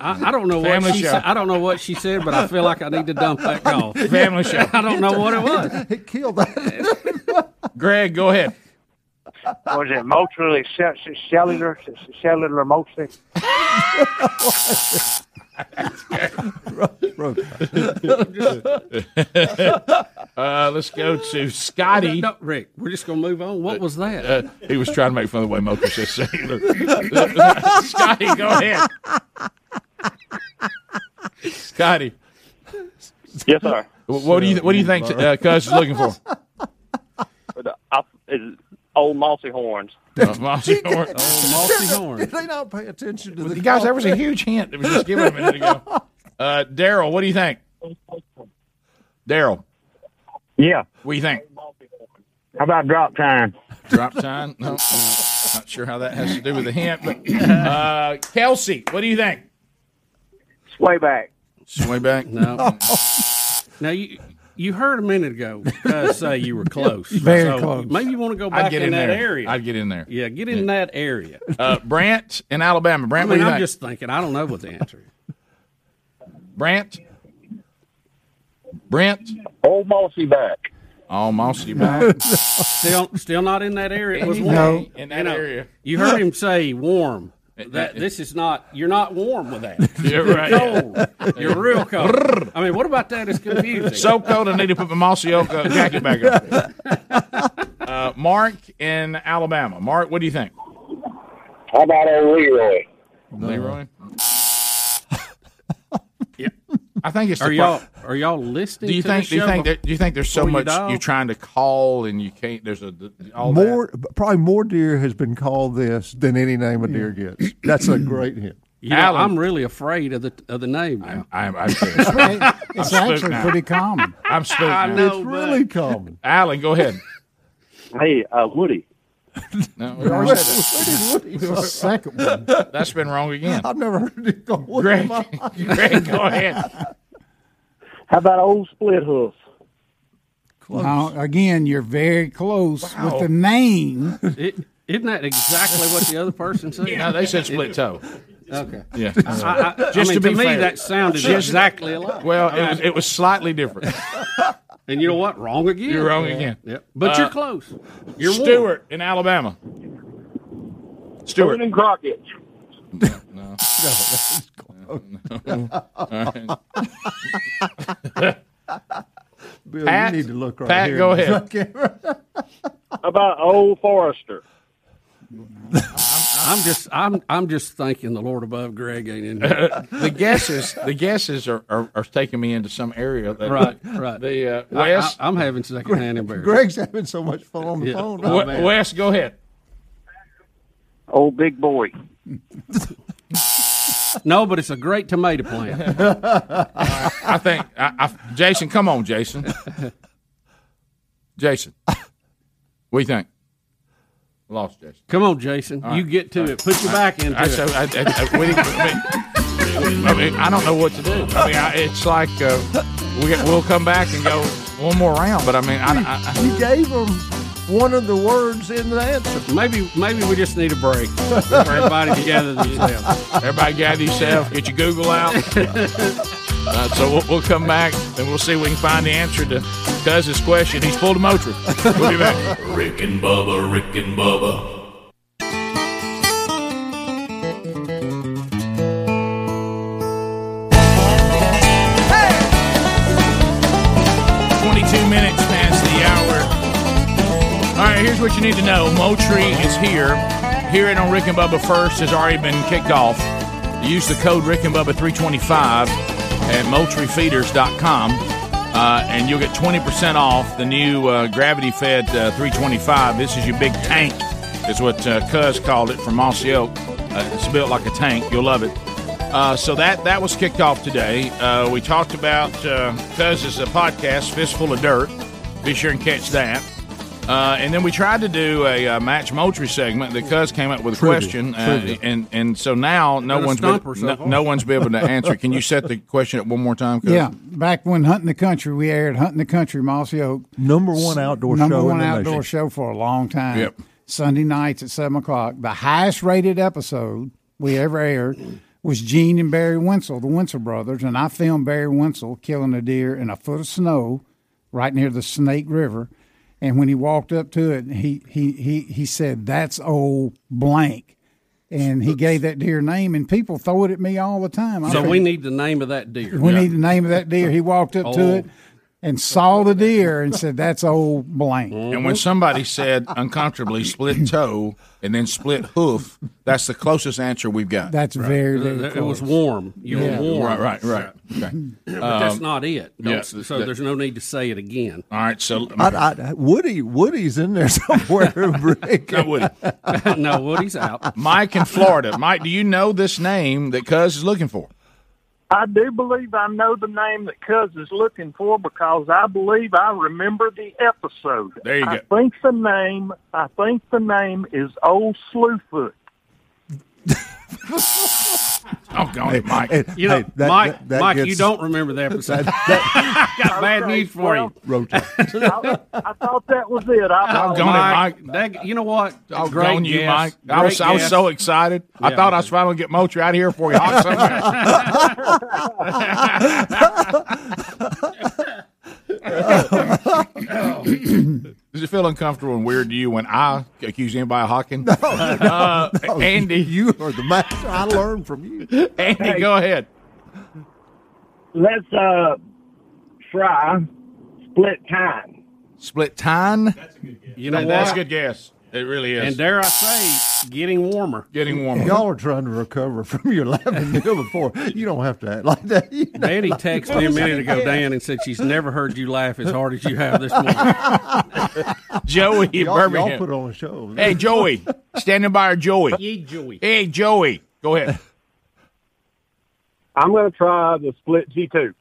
I, I don't know Family what she show. said. I don't know what she said, but I feel like I need to dump that call. Family show. I don't know what it was. It killed that. Greg, go ahead. Was it mostly cellular? Cellular mostly? Road Uh, let's go to Scotty. No, Rick, we're just gonna move on. What was that? Uh, he was trying to make fun of the way Mocha says sailor. Scotty, go ahead. Scotty, Yes, sir. wh- what do you what do you think uh, Cuz is looking for? Old mossy horns. Mossy Horns. Oh, mossy horn. Did they not pay attention to the You guys, that was a huge hint that was just given a minute ago. Uh, Daryl, what do you think? Daryl, Yeah. what do you think? How about drop time? Drop time? No, no, not sure how that has to do with the hint. But uh, Kelsey, what do you think? Sway back. Sway back? No. now you you heard a minute ago uh, say you were close. Very So close. Maybe you want to go I'd back get in, in that there. area. I'd get in there. Yeah, get in that area. Uh, Brant in Alabama. Brant, I mean, I'm think? just thinking. I don't know what the answer is. Brant? Brent? Old Mossy back. Oh, Mossy back. still, still not in that area. It was warm. No. In that You know, area. You heard him say warm. That this is not. You're not warm with that. You're right. Cold. You're real cold. I mean, what about that is confusing. so cold I need to put my Mossy Oak uh, jacket back on. Uh, Mark in Alabama. Mark, what do you think? How about old Leroy? Leroy? yeah. I think it's Are y'all pro- are y'all listening? Do you to think? this Do you think? That, do you think there's so before you much you're trying to call and you can't? There's a all that? more, probably more deer has been called this than any name a deer gets. That's a great hint. You know, Alan. I'm really afraid of the of the name now. I'm, I'm, It's I'm spooked actually now. pretty common. I'm spooked. I know, It's really common. Alan, go ahead. Hey, uh, Woody. No, we already said The second one. that. That's been wrong again. I've never heard it go. Greg, Greg, go ahead. How about old Split Hoof? Now, again, you're very close with the name. It, isn't that exactly what the other person said? No, they said split toe. Okay. Yeah. I, I, Just I to mean, to, be me, fair. that sounded Just- exactly alike. Well, it was it was slightly different. And you know what? Wrong again. You're wrong again. Yep. But Uh, you're close. You're warm. Stewart in Alabama. Stewart. and Crockett. No. No. No. Bill, Pat, you need to look right Pat, here. go ahead. How about old Forrester? I'm just I'm I'm just thanking the Lord above Greg ain't in here. the guesses, the guesses are, are, are taking me into some area. That, right, right. The uh, I, Wes, I, am having secondhand embarrassment. Greg's having so much fun on the Yeah. phone. Oh, We- man. Wes, go ahead. Old Big Boy. No, but it's a great tomato plant. I think, I, I, Jason, come on, Jason. Jason, what do you think? Lost, Jason. Come on, Jason. All You right. get to it. Put your back into I, it. so I, I, I, we, I, mean, I I don't know what to do. I mean, I, it's like uh, we, we'll come back and go one more round, but I mean, I, I, I, You gave him one of the words in the answer. Maybe maybe we just need a break for everybody to gather themselves. everybody gather yourself, get your Google out. Uh, so we'll, we'll come back and we'll see if we can find the answer to Cuz's question. He's full of motor. We'll be back. Rick and Bubba, Rick and Bubba. Twenty-two minutes past the hour. All right, here's what you need to know. Moultrie is here. Hearing on Rick and Bubba first has already been kicked off. Use the code Rick and Bubba 325 at moultriefeeders.com uh, and you'll get 20% off the new uh, gravity fed uh, 325. This is your big tank, is what uh, Cuz called it from Mossy Oak. Uh, it's built like a tank. You'll love it. Uh, so that that was kicked off today. We talked about Cuz's podcast, Fistful of Dirt. Be sure and catch that. Uh, and then we tried to do a uh, match Moultrie segment. The Cuz came up with a Trivia. question, uh, Trivia. and and so now no Got a one's been, so no, far. no one's been able to answer. Can you set the question up one more time? Cuz? Yeah, back when Hunting the Country, we aired Hunting the Country, Mossy Oak. Number one outdoor number show one in the outdoor nation. show for a long time. Yep. Sunday nights at seven o'clock. The highest rated episode we ever aired was Gene and Barry Wensel, the Wensel brothers, and I filmed Barry Wensel killing a deer in a foot of snow right near the Snake River. And when he walked up to it, he he he he said, "That's old blank," and he gave that deer name. And people throw it at me all the time. I So we need the name of that deer. we need the name of that deer. He walked up Oh. to it and saw the deer and said, "That's old blank." And when somebody said uncomfortably split toe and then split hoof, that's the closest answer we've got. That's very, very It close. was warm. You Yeah. were warm. Right, right, right. Okay. But that's Um, not it. Don't- yeah, so that- there's no need to say it again. All right, so I, I, Woody, Woody's in there somewhere. Rick. Not Woody. no, Woody's out. Mike in Florida. Mike, do you know this name that Cuz is looking for? I do believe I know the name that Cuz is looking for because I believe I remember the episode. There you I go. think the name I think the name is Old Slewfoot. Oh, go on, Mike. You know, Hey, that- Mike, that- that Mike, you don't remember the episode. That- Got bad Okay, news for well, you. I, I thought that was it. I Oh, go on, Mike, Mike. that- you know what? Oh, Great go on, you, guess. Mike. I was, Great I was so excited. I Yeah. thought I was finally going to get Moultrie out of here for you. hopped somewhere. Does it feel uncomfortable and weird to you when I accuse anybody of hawking? No, uh, No, Andy. you are the master. I learned from you. Andy, go ahead. Let's uh try split time. Split time. That's a good guess. You know That's a good guess. It really is. And dare I say, getting warmer. Getting warmer. Y'all are trying to recover from your laughing deal before. You don't have to act like that. You know? Betty texted me a minute ago, Dan, and said she's never heard you laugh as hard as you have this morning. Joey in Y'all, y'all put on a show. Hey, Joey. Standing by our Joey. Ye Joey. Hey, Joey. Go ahead. I'm gonna try the split G two.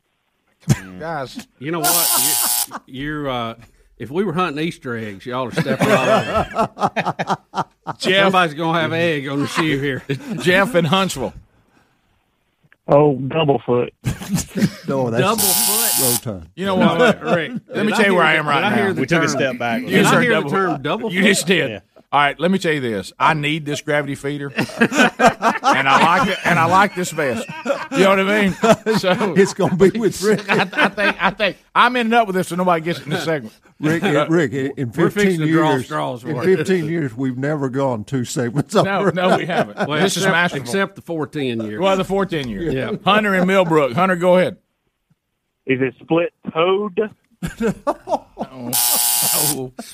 Guys. You know what? You're, you're uh, if we were hunting Easter eggs, y'all are stepping all over. Jeff. Somebody's gonna have egg on the shoe here. Jeff in Huntsville. Oh, double foot. No, that's Double foot. road time. You know what, No, what? Rick, Let me did tell you hear where I am right I now. the We took a step back. You Did just heard hear double the term foot. double You foot? just did. Yeah. All right, let me tell you this. I need this gravity feeder, and I like it, and I like this vest. You know what I mean? So It's going to be with Rick. I, I think I think I'm ending up with this, so nobody gets it in this segment. Rick, in- Rick, in in We're 15 draw years, straws in 15 years, we've never gone two segments No, over. no, we haven't. Well, this is except, masterful. except the four ten year. well, the 14 year. Yeah. Hunter and Millbrook. Hunter, go ahead. Is it split toad?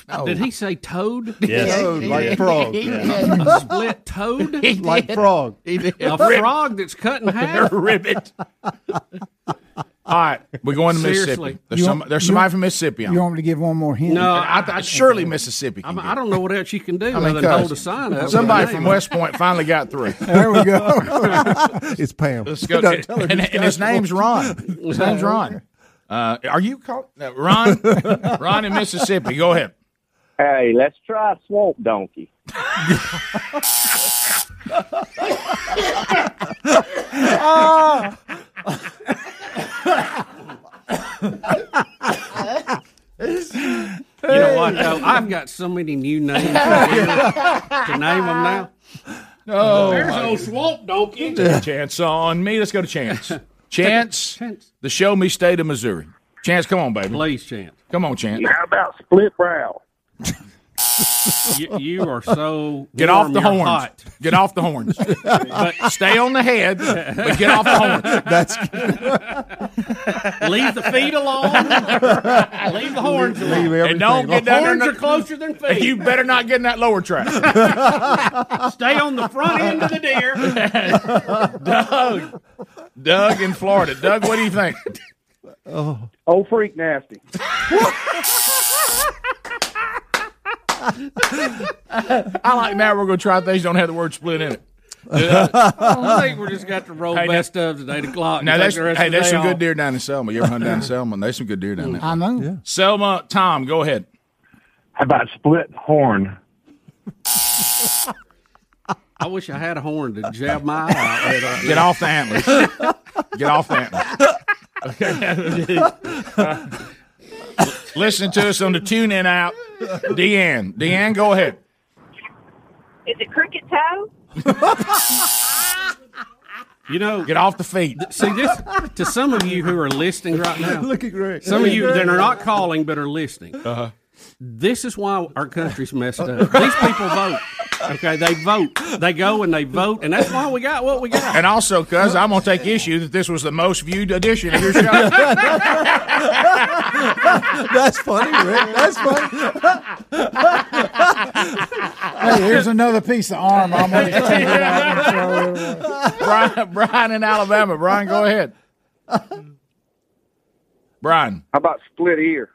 Oh, Did he say toad? Yes. Toad, like Yeah. frog. A split toad? Like frog. A frog that's cut in half? Ribbit. All right, we're going to Mississippi. There's, some, there's somebody from Mississippi. On. You want me to give one more hint? No, I, I, surely Mississippi. Can I'm, get I don't know what else you can do I other than hold a sign up. Somebody from name on it. West Point finally got through. There we go. It's Pam. Let's go. Don't tell her and, and his name's Ron. His name's Ron. Uh, are you called no, Ron? Ron in Mississippi. Go ahead. Hey, let's try swamp donkey. You know what, though? I've got so many new names to name them now. Oh, There's old swamp donkey. Chance on me. Let's go to Chance. Chance, Chance. the show me state of Missouri. Chance, come on, baby. Please, Chance. Come on, Chance. How about split brow? You, you are so Get warm, off the you're horns. hot. Get off the horns. but stay on the head, but get off the horns. That's Leave the feet alone. Leave the horns leave alone. everything. And don't get down Horns are closer than feet. you better not get in that lower track. Stay on the front end of the deer. Doug. Doug in Florida. Doug, what do you think? Oh, freak nasty. I like now we're going to try things don't have the word split in it. I think we just got to roll Hey, now- best of at eight o'clock. Now, take there's, the rest hey, of the there's day some good deer down in Selma. You ever hunt down in Selma? There's some good deer down there. I know. Selma, Tom, go ahead. How about split horn? I wish I had a horn to jab my eye out with. Uh, Get off the antlers. Get off the antlers. Okay. Listen to us on the tune in out. Deanne. Deanne, go ahead. Is it cricket toe? You know, Get off the feet. see this to some of you who are listening right now. Look at Greg. Some of you that are not calling but are listening. Uh-huh. This is why our country's messed up. These people vote. Okay, they vote. They go and they vote, and that's why we got what we got. And also, cuz I'm going to take issue that this was the most viewed edition of your show. That's funny, Rick. That's funny. Hey, here's another piece of arm. I'm going to take it out and throw it away. Brian, Brian in Alabama. Brian, go ahead. Brian. How about split ear?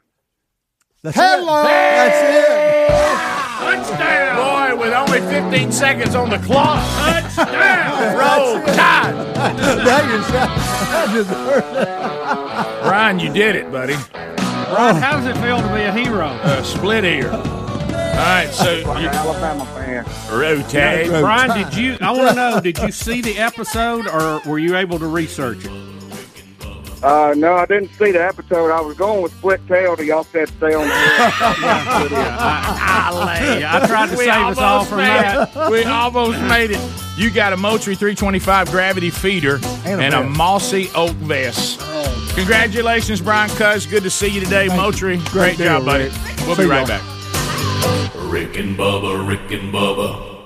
That's Hello. It. That's it. Touchdown! Boy, with only 15 seconds on the clock. Touchdown! Roll Tide! that is, that Brian, you did it, buddy. Brian, how does it feel to be a hero? Uh, split ear. All right, so you're Alabama fan. rotate. Brian, did you? I want to know. Did you see the episode, or were you able to research it? Uh, no, I didn't see the episode. I was going with split tail till y'all said stay on the air. Yeah, I tried to We save us all from that. We almost made it. You got a Moultrie 325 gravity feeder And and a a, mossy oak vest. Congratulations, Brian Cuz. Good to see you today, Moultrie. Great, deal, job, buddy. Rick. We'll See be right y'all. back. Rick and Bubba, Rick and Bubba.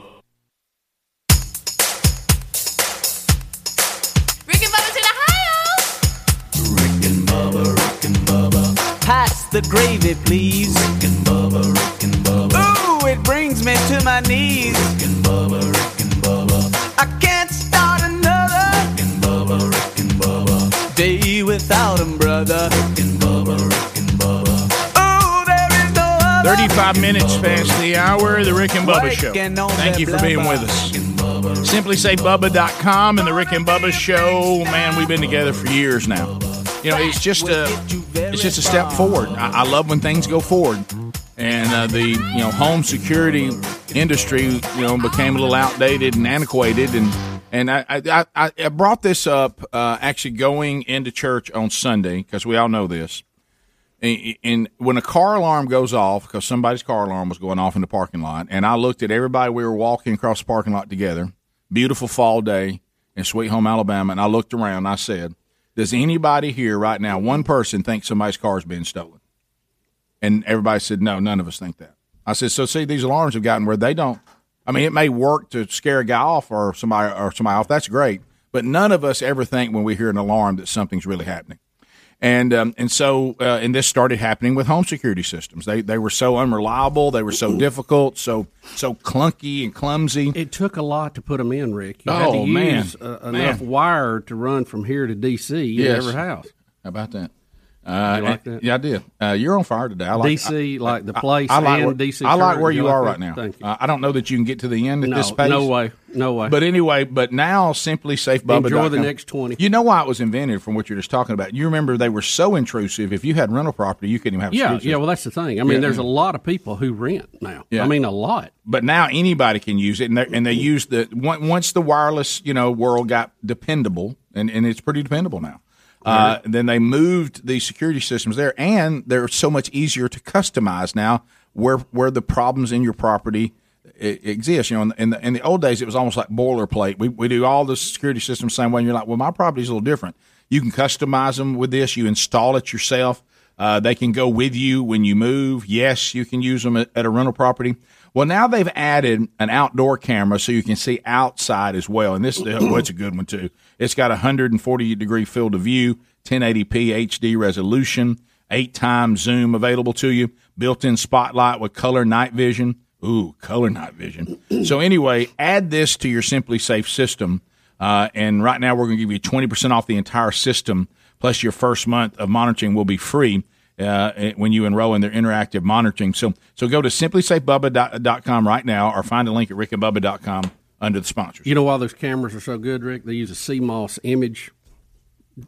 The gravy, please. Rick and bubba rickin' bubba. Ooh, it brings me to my knees. Rick and bubba rickin' bubba. I can't start another Rick and Bubba. day without 'em, brother. Rick and Bubba. Ooh, there is no other 35 minutes past the hour, the Rick and Bubba Show. Thank you for being with us. SimpliSafeBubba.com and the Rick and Bubba Show. Man, we've been together for years now. You know, it's just a, it's just a step forward. I, I love when things go forward. And uh, the you know home security industry you know became a little outdated and antiquated and and I I, I, brought this up uh, actually going into church on Sunday because we all know this and, and when a car alarm goes off, because somebody's car alarm was going off in the parking lot, and I looked at everybody, we were walking across the parking lot together, beautiful fall day in Sweet Home, Alabama, and I looked around and I said, Does anybody here right now, one person, think somebody's car's being stolen? And everybody said, No, none of us think that. I said, So see, these alarms have gotten where they don't. I mean, it may work to scare a guy off or somebody or somebody off. That's great, but none of us ever think when we hear an alarm that something's really happening. And um, and so uh, and this started happening with home security systems. They they were so unreliable. They were so difficult, so so clunky and clumsy. It took a lot to put them in, Rick. You had to Oh, man. use uh, enough Man. wire to run from here to D.C. in Yes. every house. How about that? Uh, You like that? Yeah, I did. Uh, you're on fire today. I like DC, I- like the place I, like and where, DC I like where You you like are that? right now. Thank you. Uh, I don't know that you can get to the end at No, this pace. no way, no way. But anyway, but now SimpliSafe Bubba. Enjoy the next 20. You know why it was invented from what you're just talking about. You remember they were so intrusive. If you had rental property, you couldn't even have. a Yeah, yeah. Well, that's the thing. I mean, Yeah. there's a lot of people who rent now. Yeah. I mean, a lot. But now anybody can use it, and they and they use the once the wireless you know world got dependable, and, and it's pretty dependable now. Uh, then they moved the security systems there, and they're so much easier to customize now. Where where the problems in your property i- exist, you know, in the, in the in the old days it was almost like boilerplate. We we do all the security systems the same way, and you're like, well, my property's a little different. You can customize them with this. You install it yourself. Uh, they can go with you when you move. Yes, you can use them at, at a rental property. Well, now they've added an outdoor camera so you can see outside as well. And this, uh, well, it's a good one too. It's got a 140 degree field of view, 1080p HD resolution, eight times zoom available to you, built in spotlight with color night vision. Ooh, color night vision. so anyway, add this to your SimpliSafe system. Uh, and right now we're going to give you 20% off the entire system, plus your first month of monitoring will be free uh, when you enroll in their interactive monitoring. So, so go to simplisafebubba.com right now or find a link at rickandbubba.com under the sponsors. You know why those cameras are so good, Rick? They use a CMOS image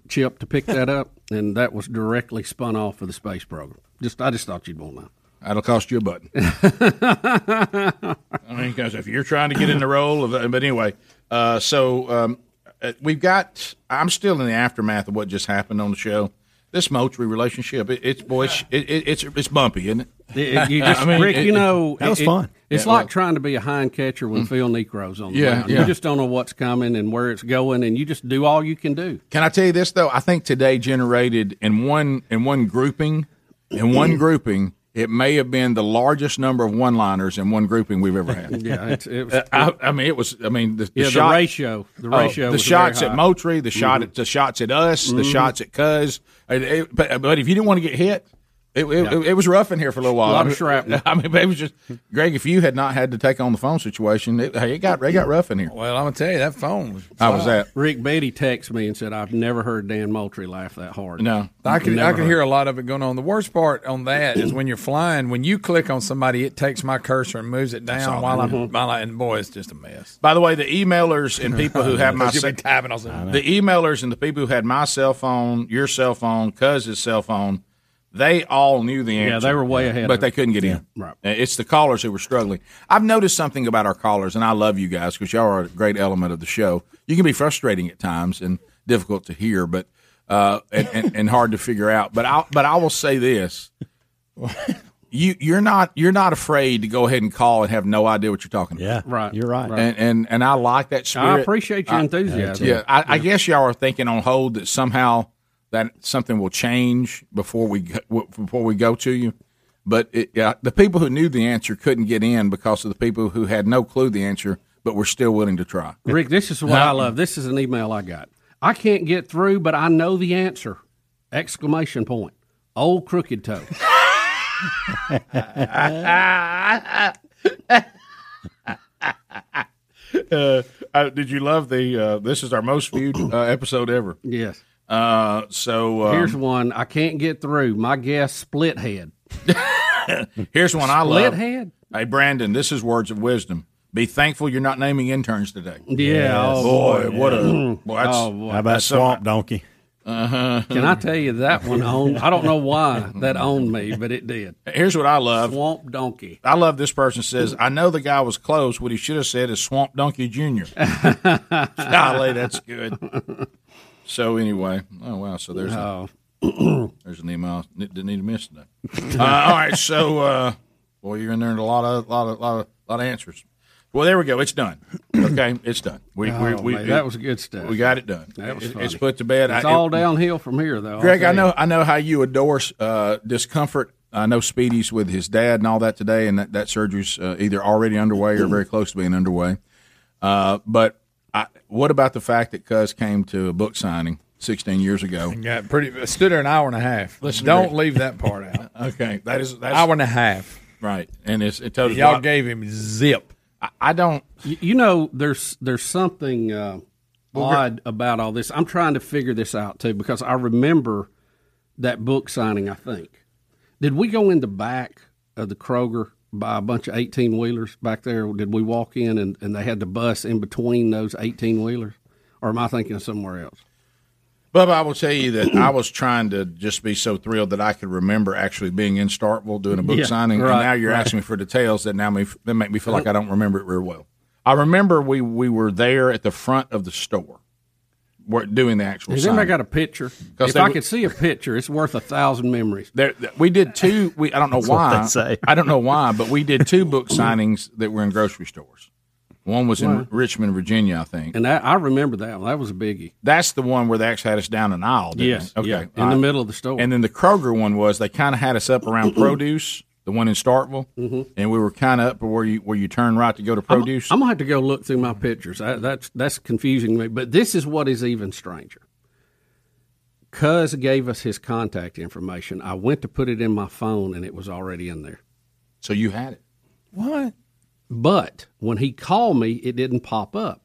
chip to pick that up, and that was directly spun off of the space program. Just, I just thought you'd want that. That'll cost you a button. I mean, because if you're trying to get in the role of, but anyway, uh, so um, uh, we've got. I'm still in the aftermath of what just happened on the show. This Moultrie relationship, it, it's boy, it's, it, it, it's it's bumpy, isn't it? It- you just, I mean, Rick, it- you know, that was it- fun. It's Yeah, like well- trying to be a hind catcher when mm. Phil Niekro's on the Yeah, mound. yeah. You just don't know what's coming and where it's going, and you just do all you can do. Can I tell you this though? I think today generated in one in one grouping, in one grouping, it may have been the largest number of one-liners in one grouping we've ever had. Yeah, it's, it was. Uh, I, I mean, it was. I mean, the, the Yeah, the ratio- the oh, ratio the was shots at. Moultrie, the shot Mhm. at the shots at us, the Mhm. shots at Cuz. Uh, But, but if you didn't want to get hit, It, it, Yeah. it was rough in here for a little while. A lot of I mean, shrapnel. I mean, it was just Greg. If you had not had to take on the phone situation, it, hey, it got it got rough in here. Well, I'm gonna tell you that phone was. How was that? Rick Beatty texted me and said, "I've never heard Dan Moultrie laugh that hard." No, I can Never I can hear a lot of it going on. The worst part on that is when you're flying. When you click on somebody, it takes my cursor and moves it down all while that I'm is. while I, and boy, it's just a mess. By the way, the emailers and people who have my Because you'll be ce- tapping the emailers and the people who had my cell phone, your cell phone, Cuz's cell phone, they all knew the answer. Yeah, they were way ahead but of they it. couldn't get in. Right. It's the callers who were struggling. I've noticed something about our callers, and I love you guys because y'all are a great element of the show. You can be frustrating at times and difficult to hear, but uh, and, and, and hard to figure out. But I but I will say this. You you're not you're not afraid to go ahead and call and have no idea what you're talking about. Yeah, Right. You're right. And, and and I like that spirit. I appreciate your I- enthusiasm. yeah, I, I guess y'all are thinking on hold that somehow that something will change before we go, before we go to you. But it, yeah, the people who knew the answer couldn't get in because of the people who had no clue the answer, but were still willing to try. Rick, this is what I love. This is an email I got. I can't get through, but I know the answer! Exclamation point. Old crooked toe. uh, uh, did you love the? Uh, this is our most viewed uh, episode ever. Yes. Uh, so um, Here's one I can't get through. My guess, split head. Here's one I Split love. head? Hey, Brandon, this is words of wisdom. Be thankful you're not naming interns today. Yeah, oh, boy, boy. what a boy, that's, Oh, boy. How about that's some- Swamp Donkey? Uh-huh. Can I tell you that one owned? I don't know why that owned me, but it did. Here's what I love. Swamp Donkey. I love this person says, I know the guy was close. What he should have said is Swamp Donkey Jr. Golly, that's good. So anyway, oh wow, so there's Oh. a, there's an email didn't need to miss today. Uh, all right, so uh, boy, you're in there in a lot of lot of lot of lot of answers. Well, there we go. It's done. Okay, it's done. We, we, Oh, we man, that was a good stuff. We got it done. That was It- it's put to bed. It's I- all it- downhill from here, though. Greg, I know. I know how you adore uh, discomfort. I know Speedy's with his dad and all that today, and that, that surgery's uh, either already underway or very close to being underway. Uh, but I, what about the fact that Cuz came to a book signing 16 years ago? Yeah, pretty. Stood there an hour and a half. Listen, don't leave that part out. Okay, that is that's hour and a half. right, and it's it told us a Y'all lot- gave him zip. I, I don't. You, you know, there's there's something uh, odd about all this. I'm trying to figure this out too because I remember that book signing. I think did we go in the back of the Kroger buy a bunch of 18 wheelers back there? Did we walk in and, and they had the bus in between those 18 wheelers, or am I thinking of somewhere else? Bubba, I will tell you that I was trying to just be so thrilled that I could remember actually being in Starkville doing a book Yeah, signing, right, and now you're right. asking me for details that now me, that make me feel like I don't remember it real well. I remember we we were there at the front of the store, doing the actual. Has anybody signing. got a picture? 'Cause If they I were- could see a picture, it's worth a thousand memories. There, we did two. We I don't know That's why. they say. I don't know why, but we did two book signings that were in grocery stores. One was in Wow. Richmond, Virginia, I think. And that, I remember that one. That was a biggie. That's the one where they actually had us down an aisle. Didn't Yes, they? Okay. yeah, in all the middle of the store. And then the Kroger one was they kind of had us up around produce, the one in Starkville, Mhm. and we were kind of up where you where you turn right to go to produce. I'm, I'm gonna have to go look through my pictures. I, that's that's confusing me. But this is what is even stranger. Cuz gave us his contact information. I went to put it in my phone, and it was already in there. So you had it. What? But when he called me, it didn't pop up.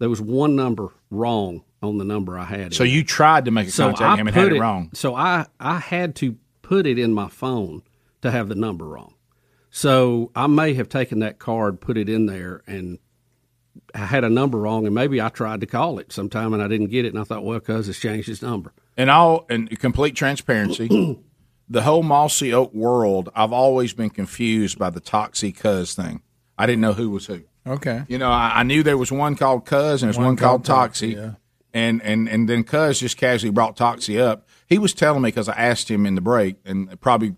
There was one number wrong on the number I had. So in you tried to make a So contact I him and put had it wrong. So I I had to put it in my phone to have the number wrong. So I may have taken that card, put it in there, and I had a number wrong, and maybe I tried to call it sometime and I didn't get it, and I thought, well, cuz it's changed his number. In all in complete transparency, the whole Mossy Oak world, I've always been confused by the Toxey Cuz thing. I didn't know who was who. Okay. You know, I, I knew there was one called Cuz and there's one, One called called Toxey. Toxey, yeah. And, and and then Cuz just casually brought Toxey up. He was telling me because I asked him in the break, and probably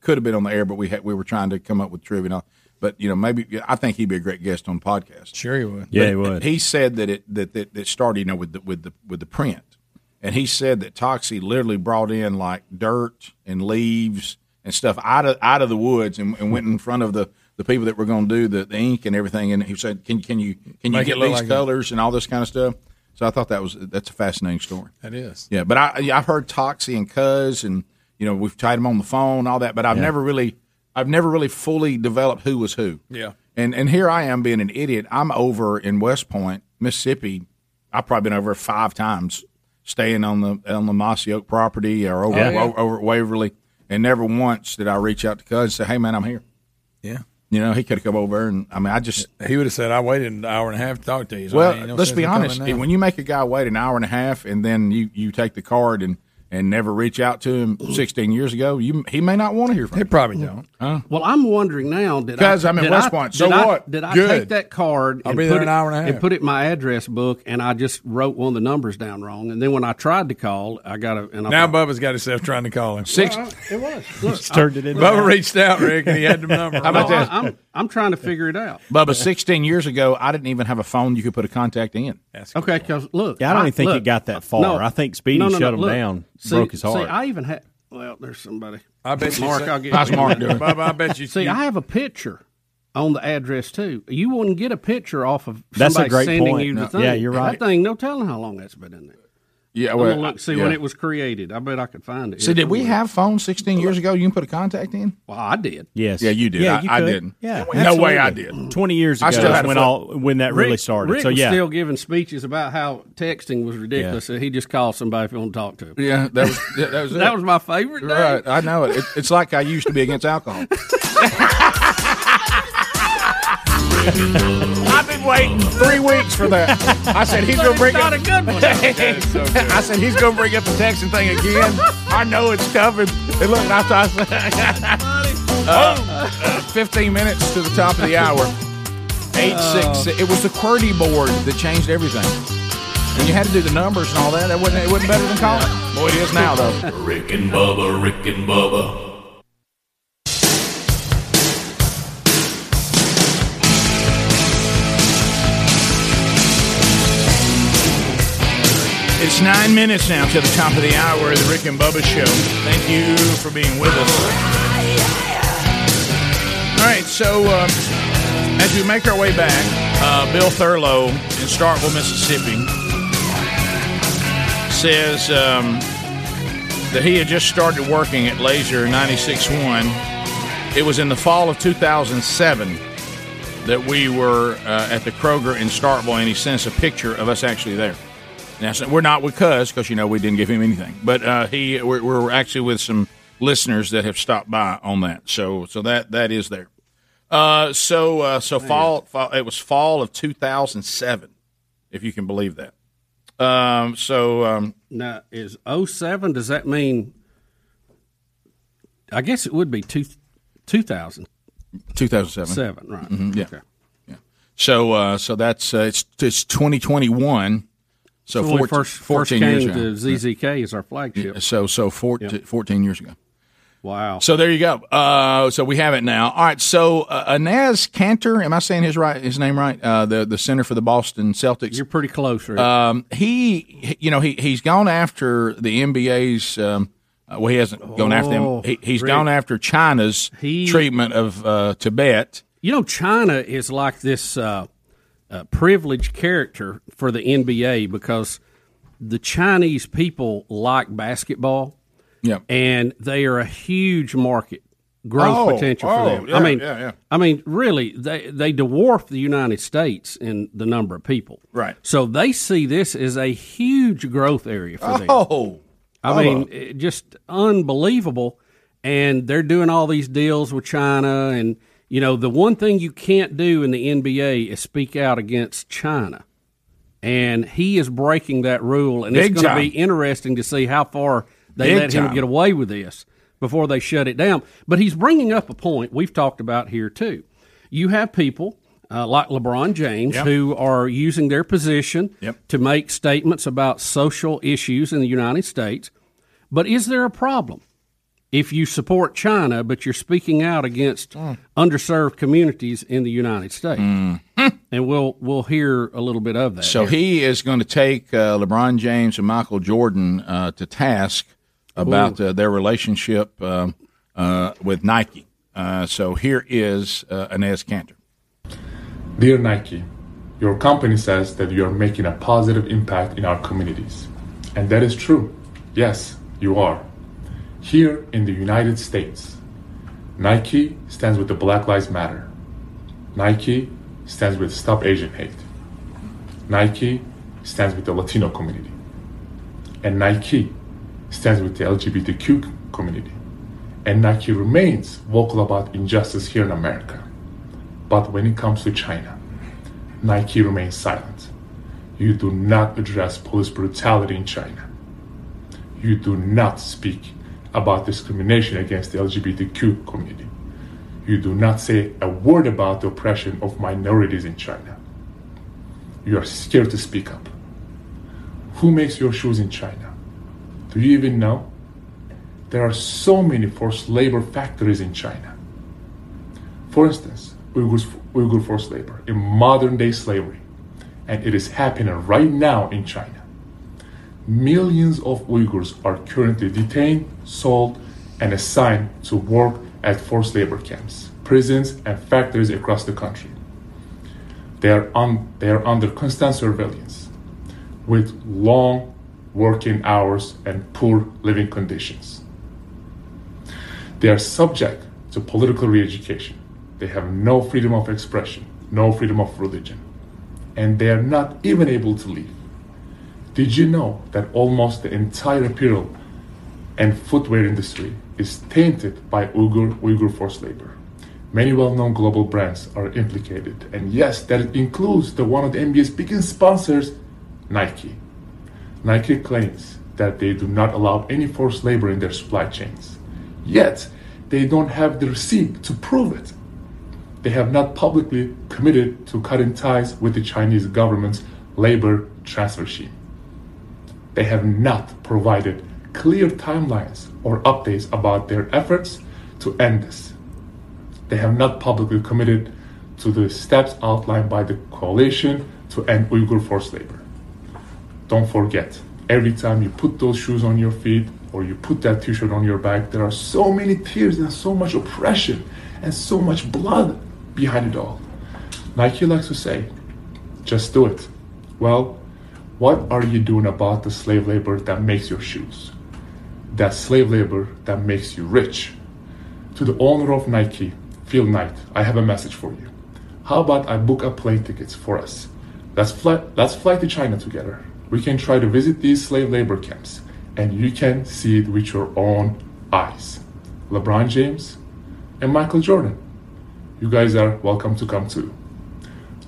could have been on the air, but we had, we were trying to come up with trivia. But you know, maybe I think he'd be a great guest on the podcast. Sure, he would. Yeah, But he would. He said that it that that, that started, you know, with the with the with the print, and he said that Toxey literally brought in like dirt and leaves and stuff out of out of the woods and, and went in front of the, the people that were going to do the, the ink and everything, and he said, "Can can you can you Make it get look these like a- colors and all this kind of stuff?" So I thought that was that's a fascinating story. That is. Yeah, but I I've heard Toxey and Cuz and you know, we've tried him on the phone, all that, but I've Yeah. never really, I've never really fully developed who was who. Yeah. And and here I am being an idiot. I'm over in West Point, Mississippi. I've probably been over five times, staying on the on the Mossy Oak property or over Yeah. over, over at Waverly, and never once did I reach out to Cuz and say, "Hey, man, I'm here." Yeah. You know, he could have come over, and I mean, I just He would have said, "I waited an hour and a half to talk to you." So well, ain't no let's be honest. When you make a guy wait an hour and a half, and then you, you take the card and, and never reach out to him 16 years ago, you he may not want to hear from. He probably don't. Huh? Well, I'm wondering now. Did Because I, I'm in did West I- Point. So did I- what? did I Good. take that card? I'll and be put there it, an hour and a half. And put it in my address book, and I just wrote one of the numbers down wrong. And then when I tried to call, I got a. And I now thought, Bubba's got himself trying to call him. Six- Well, it was. Look, turned it into Bubba reached out, Rick, and he had the number. How about No, I- this? I'm I'm trying to figure it out. Bubba, 16 years ago, I didn't even have a phone you could put a contact in. Okay, because look, Yeah, I don't even think look, it got that far. I think Speedy shut him look. down, See- broke his See. I even had. Well, there's somebody. I bet you Mark. say- I'll get How's you. Mark doing? Bubba, I bet you- See, you- I have a picture on the address too. You wouldn't get a picture off of That's a great sending point. you the thing. yeah, you're right. That thing, no telling how long that's been in there. Yeah, I'm well, gonna look see yeah. when it was created. I bet I could find it. So did we somewhere. have phones 16 years ago? You can put a contact in. Well, I did. Yes. Yeah, you did. Yeah, I, you I could. didn't. Yeah, No way I did. 20 years ago I ago still had when all when that really started. Rick so was yeah, still giving speeches about how texting was ridiculous. So he just called somebody if you want to talk to him. Yeah, that was that was, it. that was my favorite. Day. Right, I know it. it. It's like I used to be against alcohol. I've been waiting three weeks for that. I said he's going to bring Not up. a good one. I said he's going to bring up the texting thing again. I know it's coming. And look, I thought. Uh, uh, Fifteen minutes to the top of the hour. Eight six. It was the QWERTY board that changed everything. And you had to do the numbers and all that. That wasn't. It wasn't better than calling. Boy, it is now though. Rick and Bubba, Rick and Bubba. It's nine minutes now to the top of the hour of the Rick and Bubba Show. Thank you for being with us. All right, so um, as we make our way back, uh, Bill Thurlow in Starkville, Mississippi, says um, that he had just started working at Laser 96.1. It was in the fall of 2007 that we were uh, at the Kroger in Starkville, and he sent us a picture of us actually there. Now, so we're not with Cuz because you know we didn't give him anything, but uh, he we're, we're actually with some listeners that have stopped by on that. So so that that is there. Uh, so uh, so fall, fall it was fall of 2007, if you can believe that. Um, so um, Now is 07, Does that mean? I guess it would be two, 2000. 2007. Seven, right? Mhm, yeah. Okay. Yeah. So uh, so that's uh, it's it's 2021. So, So 14, first, first 14 came years ago. ZZK as our flagship. So so 14, 14 years ago. Wow. So there you go. Uh, so we have it now. All right. So uh, Enes Kanter, am I saying his right his name right? Uh, the the center for the Boston Celtics. You're pretty close, Rick. Um, he, you know, he he's gone after the NBA's. Um, uh, well, he hasn't gone after Oh, them. He, he's Rick. gone after China's He- treatment of uh, Tibet. You know, China is like this uh, privileged character for the NBA because the Chinese people like basketball. Yeah. And they are a huge market growth Oh, potential oh, for them. yeah, I mean, yeah, yeah. I mean, really, they they dwarf the United States in the number of people. Right. So they see this as a huge growth area for them. Oh, I mean, just unbelievable. And they're doing all these deals with China. And, you know, the one thing you can't do in the NBA is speak out against China. And he is breaking that rule. And Big it's going to be interesting to see how far they Big let him time. get away with this before they shut it down. But he's bringing up a point we've talked about here, too. You have people. Uh, like LeBron James, Yep. who are using their position Yep. to make statements about social issues in the United States. But is there a problem if you support China, but you're speaking out against Mm. underserved communities in the United States? And we'll we'll hear a little bit of that. So here. he is going to take uh, LeBron James and Michael Jordan uh, to task about uh, their relationship um, uh, with Nike. Uh, so here is uh, Enes Kanter. Dear Nike, your company says that you are making a positive impact in our communities. And that is true. Yes, you are. Here in the United States, Nike stands with the Black Lives Matter. Nike stands with Stop Asian Hate. Nike stands with the Latino community. And Nike stands with the LGBTQ community. And Nike remains vocal about injustice here in America. But when it comes to China, Nike remains silent. You do not address police brutality in China. You do not speak about discrimination against the LGBTQ community. You do not say a word about the oppression of minorities in China. You are scared to speak up. Who makes your shoes in China? Do you even know? There are so many forced labor factories in China. For instance, Uyghur forced labor in modern day slavery, and it is happening right now in China. Millions of Uyghurs are currently detained, sold, and assigned to work at forced labor camps, prisons, and factories across the country. They are, un- they are under constant surveillance with long working hours and poor living conditions. They are subject to political re education. They have no freedom of expression, no freedom of religion, and they are not even able to leave. Did you know that almost the entire apparel and footwear industry is tainted by Uyghur, Uyghur forced labor? Many well known global brands are implicated, and yes, that includes the one of the NBA's biggest sponsors, Nike. Nike claims that they do not allow any forced labor in their supply chains. Yet, they don't have the receipt to prove it. They have not publicly committed to cutting ties with the Chinese government's labor transfer scheme. They have not provided clear timelines or updates about their efforts to end this. They have not publicly committed to the steps outlined by the coalition to end Uyghur forced labor. Don't forget, every time you put those shoes on your feet or you put that t shirt on your back, there are so many tears and so much oppression and so much blood behind it all. Nike likes to say, just do it. Well, what are you doing about the slave labor that makes your shoes? That slave labor that makes you rich? To the owner of Nike, Phil Knight, I have a message for you. How about I book a plane tickets for us? Let's fly, let's fly to China together. We can try to visit these slave labor camps, and you can see it with your own eyes. LeBron James and Michael Jordan, you guys are welcome to come too.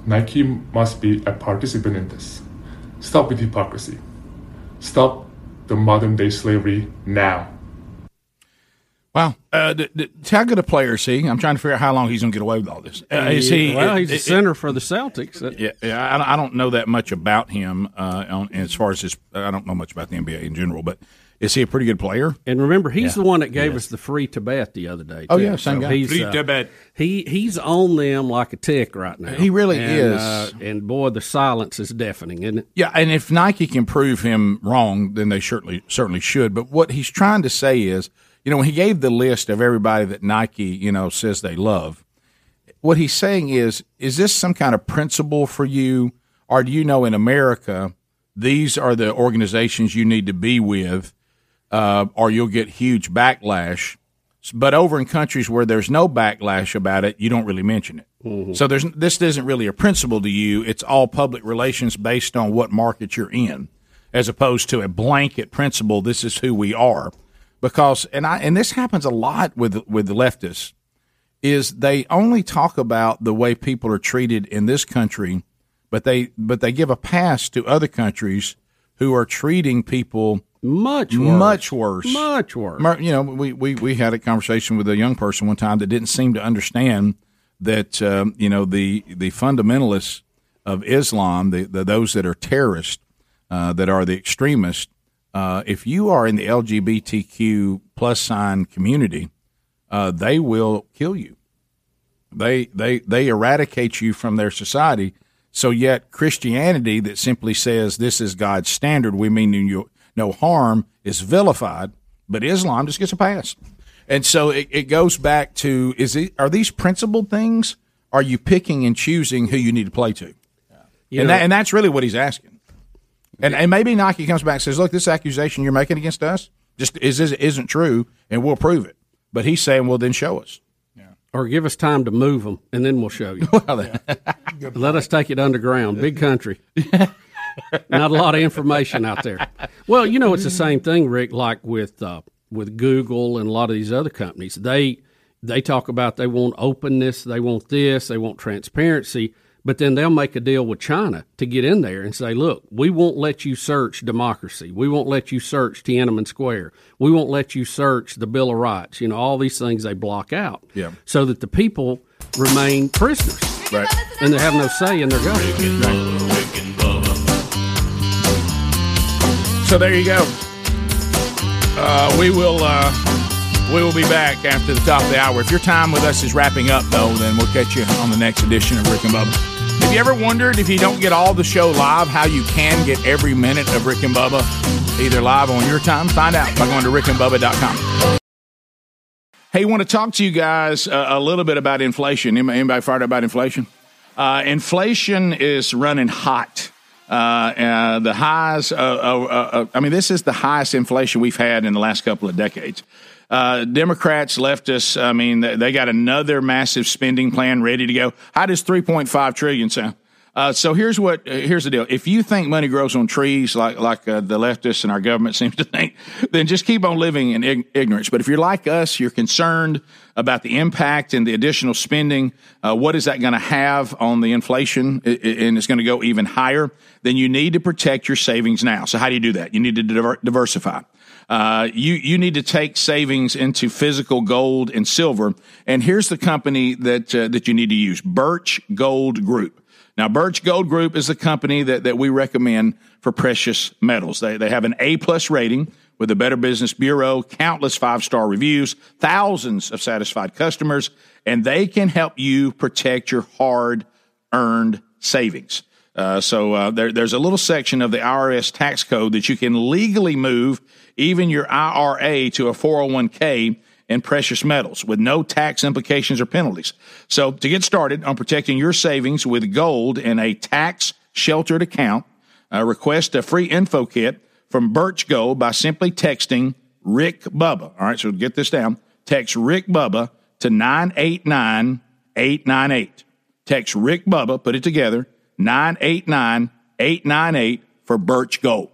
Nike must be a participant in this. Stop with hypocrisy. Stop the modern day slavery now. Wow. Uh, d- d- how good a player is he? I'm trying to figure out how long he's going to get away with all this. Uh, is he? Well, he's a it- it- center for the Celtics. Yeah, yeah I, don't- I don't know that much about him uh, on, as far as his. I don't know much about the NBA in general, but is he a pretty good player? And remember, he's Yeah. the one that gave us the free Tibet the other day. Oh, yeah, same guy. He's, Free uh, Tibet. He he's on them like a tick right now. He really And, is. uh, and boy, the silence is deafening, isn't it? Yeah, and if Nike can prove him wrong, then they certainly certainly should. But what he's trying to say is, you know, when he gave the list of everybody that Nike, you know, says they love, what he's saying is, is this some kind of principle for you, or do you know in America these are the organizations you need to be with, uh, or you'll get huge backlash. But over in countries where there's no backlash about it, you don't really mention it. So there's this isn't really a principle to you. It's all public relations based on what market you're in, as opposed to a blanket principle. This is who we are, because and I and this happens a lot with with the leftists, is they only talk about the way people are treated in this country, but they but they give a pass to other countries who are treating people much worse. much worse, much worse. You know, we, we we had a conversation with a young person one time that didn't seem to understand that um, you know the the fundamentalists of Islam, the, the those that are terrorists, uh, that are the extremists. Uh, if you are in the LGBTQ plus sign community, uh, they will kill you. They they they eradicate you from their society. So yet Christianity that simply says this is God's standard, we mean you no harm, is vilified, but Islam just gets a pass. And so it, it goes back to is it are these principled things? Are you picking and choosing who you need to play to? You and know- that, and that's really what he's asking. And, and maybe Nike comes back and says, "Look, this accusation you're making against us, just is is isn't true, and we'll prove it. But he's saying, well, then show us. Or give us time to move them, and then we'll show you. well, Let us take it underground. Big country. Not a lot of information out there. Well, you know, it's the same thing, Rick. Like with uh, with Google and a lot of these other companies, they they talk about they want openness, they want this, they want transparency, but then they'll make a deal with China to get in there and say, look, we won't let you search democracy, we won't let you search Tiananmen Square, we won't let you search the Bill of Rights. You know, all these things they block out, Yeah. so that the people remain prisoners, right, and they have no say in their government. So there you go. Uh, we will uh, we will be back after the top of the hour. If your time with us is wrapping up, though, then we'll catch you on the next edition of Rick and Bubba. Have you ever wondered if you don't get all the show live, how you can get every minute of Rick and Bubba either live on your time? Find out by going to rickandbubba.com. Hey, want to talk to you guys uh, a little bit about inflation. Anybody, anybody fired up about inflation? Uh, inflation is running hot. Uh, uh, the highs, uh, uh, uh, I mean, this is the highest inflation we've had in the last couple of decades. Uh, Democrats, leftists, I mean, they, they got another massive spending plan ready to go. How does 3.5 trillion sound? Uh, so here's what uh, here's the deal. If you think money grows on trees, like like uh, the leftists and our government seems to think, then just keep on living in ig- ignorance. But if you're like us, you're concerned about the impact and the additional spending. Uh, what is that going to have on the inflation? And it's going to go even higher. Then you need to protect your savings now. So how do you do that? You need to diver- diversify. Uh, you you need to take savings into physical gold and silver. And here's the company that uh, that you need to use: Birch Gold Group. Now, Birch Gold Group is the company that, that we recommend for precious metals. They, they have an A plus rating with the Better Business Bureau, countless five star reviews, thousands of satisfied customers, and they can help you protect your hard earned savings. Uh, so uh, there, there's a little section of the IRS tax code that you can legally move even your IRA to a 401k in precious metals with no tax implications or penalties. So to get started on protecting your savings with gold in a tax sheltered account, uh, request a free info kit from Birch Gold by simply texting Rick Bubba. All right, so get this down. Text Rick Bubba to 989 898. Text Rick Bubba, put it together, 989 898 for Birch Gold.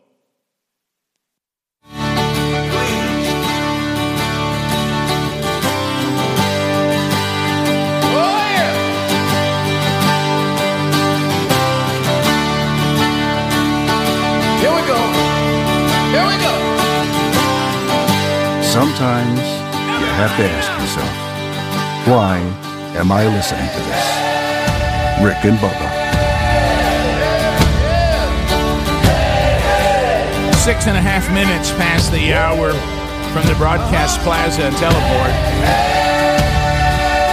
Sometimes you have to ask yourself, why am I listening to this? Rick and Bubba. Six and a half minutes past the hour from the Broadcast Plaza Teleport.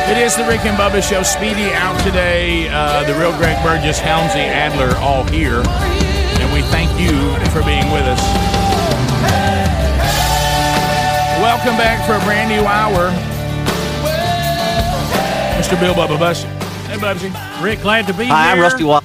It is the Rick and Bubba Show. Speedy out today. Uh, the real Greg Burgess, Helmsy, Adler, all here. And we thank you for being with us. Welcome back for a brand new hour. Mr. Bill Bubba Bussey. Hey, Bubsy. Rick, glad to be here. Hi, I'm. Rusty Wa-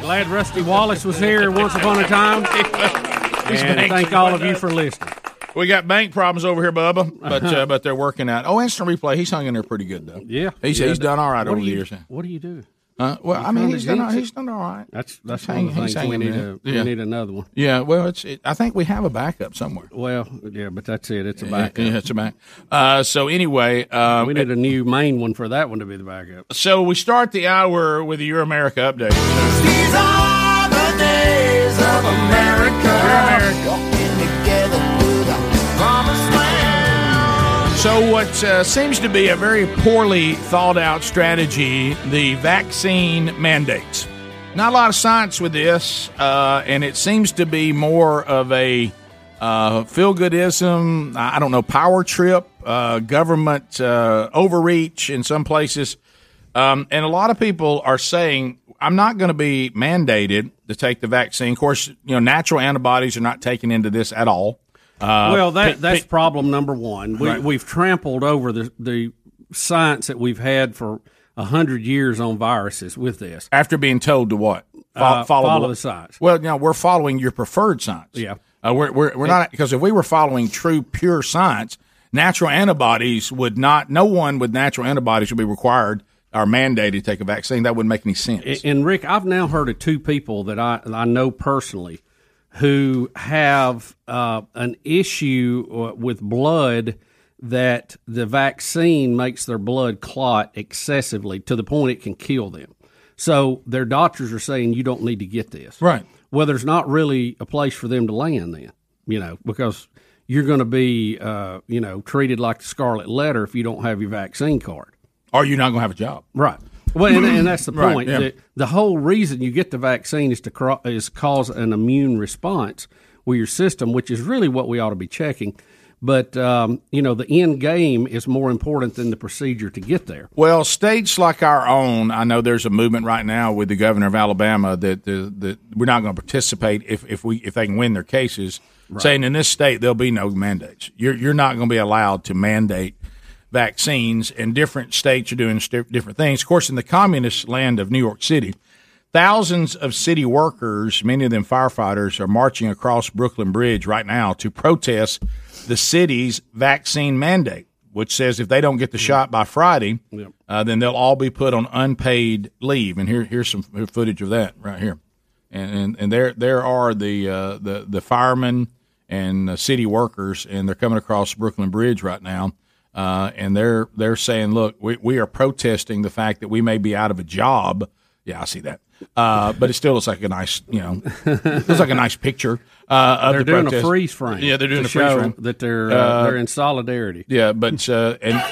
Glad Rusty Wallace was here once upon a time. He's and thank all of you for listening. We got bank problems over here, Bubba, but uh, but they're working out. Oh, instant replay. He's hung in there pretty good though. Yeah, he's Yeah, he's done all right what over do the years. What do you do? Uh, well, You I mean, he's a done, dentist? he's done all right. That's that's He's one of the hanging- he's things we need. there. A, we need another one. Yeah, well, it's. It, I think we have a backup somewhere. Well, yeah, but that's it. It's a backup. yeah, it's a back. Uh, so anyway, um, we need a new main one for that one to be the backup. so we start the hour with the Your America update. These are the days of America. Walking So, what uh, seems to be a very poorly thought out strategy the vaccine mandates. Not a lot of science with this, uh, and it seems to be more of a uh, feel goodism, I don't know, power trip, uh, government uh, overreach in some places. Um, and a lot of people are saying, I'm not going to be mandated to take the vaccine. Of course, you know, natural antibodies are not taken into this at all. Uh, well, that that's problem number one. We, Right. We've trampled over the the science that we've had for a hundred years on viruses with this. after being told to what? Fo- Uh, follow what? the science. Well, now we're following your preferred science. Yeah. Uh, we're we're, we're not because if we were following true pure science, natural antibodies would not. No one with natural antibodies would be required or mandated to take a vaccine. That wouldn't make any sense. And- And Rick, I've now heard of two people that I I know personally who have uh, an issue uh, with blood that the vaccine makes their blood clot excessively to the point it can kill them. So their doctors are saying you don't need to get this. Right. Well, there's not really a place for them to land then, you know, because you're going to be, uh, you know, treated like the scarlet letter if you don't have your vaccine card. Or you're not going to have a job. Right. Well, and, and that's the Right, point. yeah. The, the whole reason you get the vaccine is to cro- is cause an immune response with your system, which is really what we ought to be checking. But um, you know, the end game is more important than the procedure to get there. Well, states like our own, I know there's a movement right now with the governor of Alabama that the, that we're not going to participate if, if we if they can win their cases, saying in this state there'll be no mandates. You're you're not going to be allowed to mandate vaccines, and different states are doing st- different things. Of course, in the communist land of New York City, thousands of city workers, many of them firefighters, are marching across Brooklyn Bridge right now to protest the city's vaccine mandate, which says if they don't get the shot by Friday, Yep. uh, then they'll all be put on unpaid leave. And here, here's some footage of that right here. And and, and there there are the uh, the the firemen and the city workers, and they're coming across Brooklyn Bridge right now. Uh, and they're they're saying, look, we, we are protesting the fact that we may be out of a job. Yeah, I see that. Uh, but it still looks like a nice, you know, looks like a nice picture. Uh, of they're the doing protest. a freeze frame. Yeah, they're doing to a freeze show frame that they're uh, they're in solidarity. yeah, but uh, and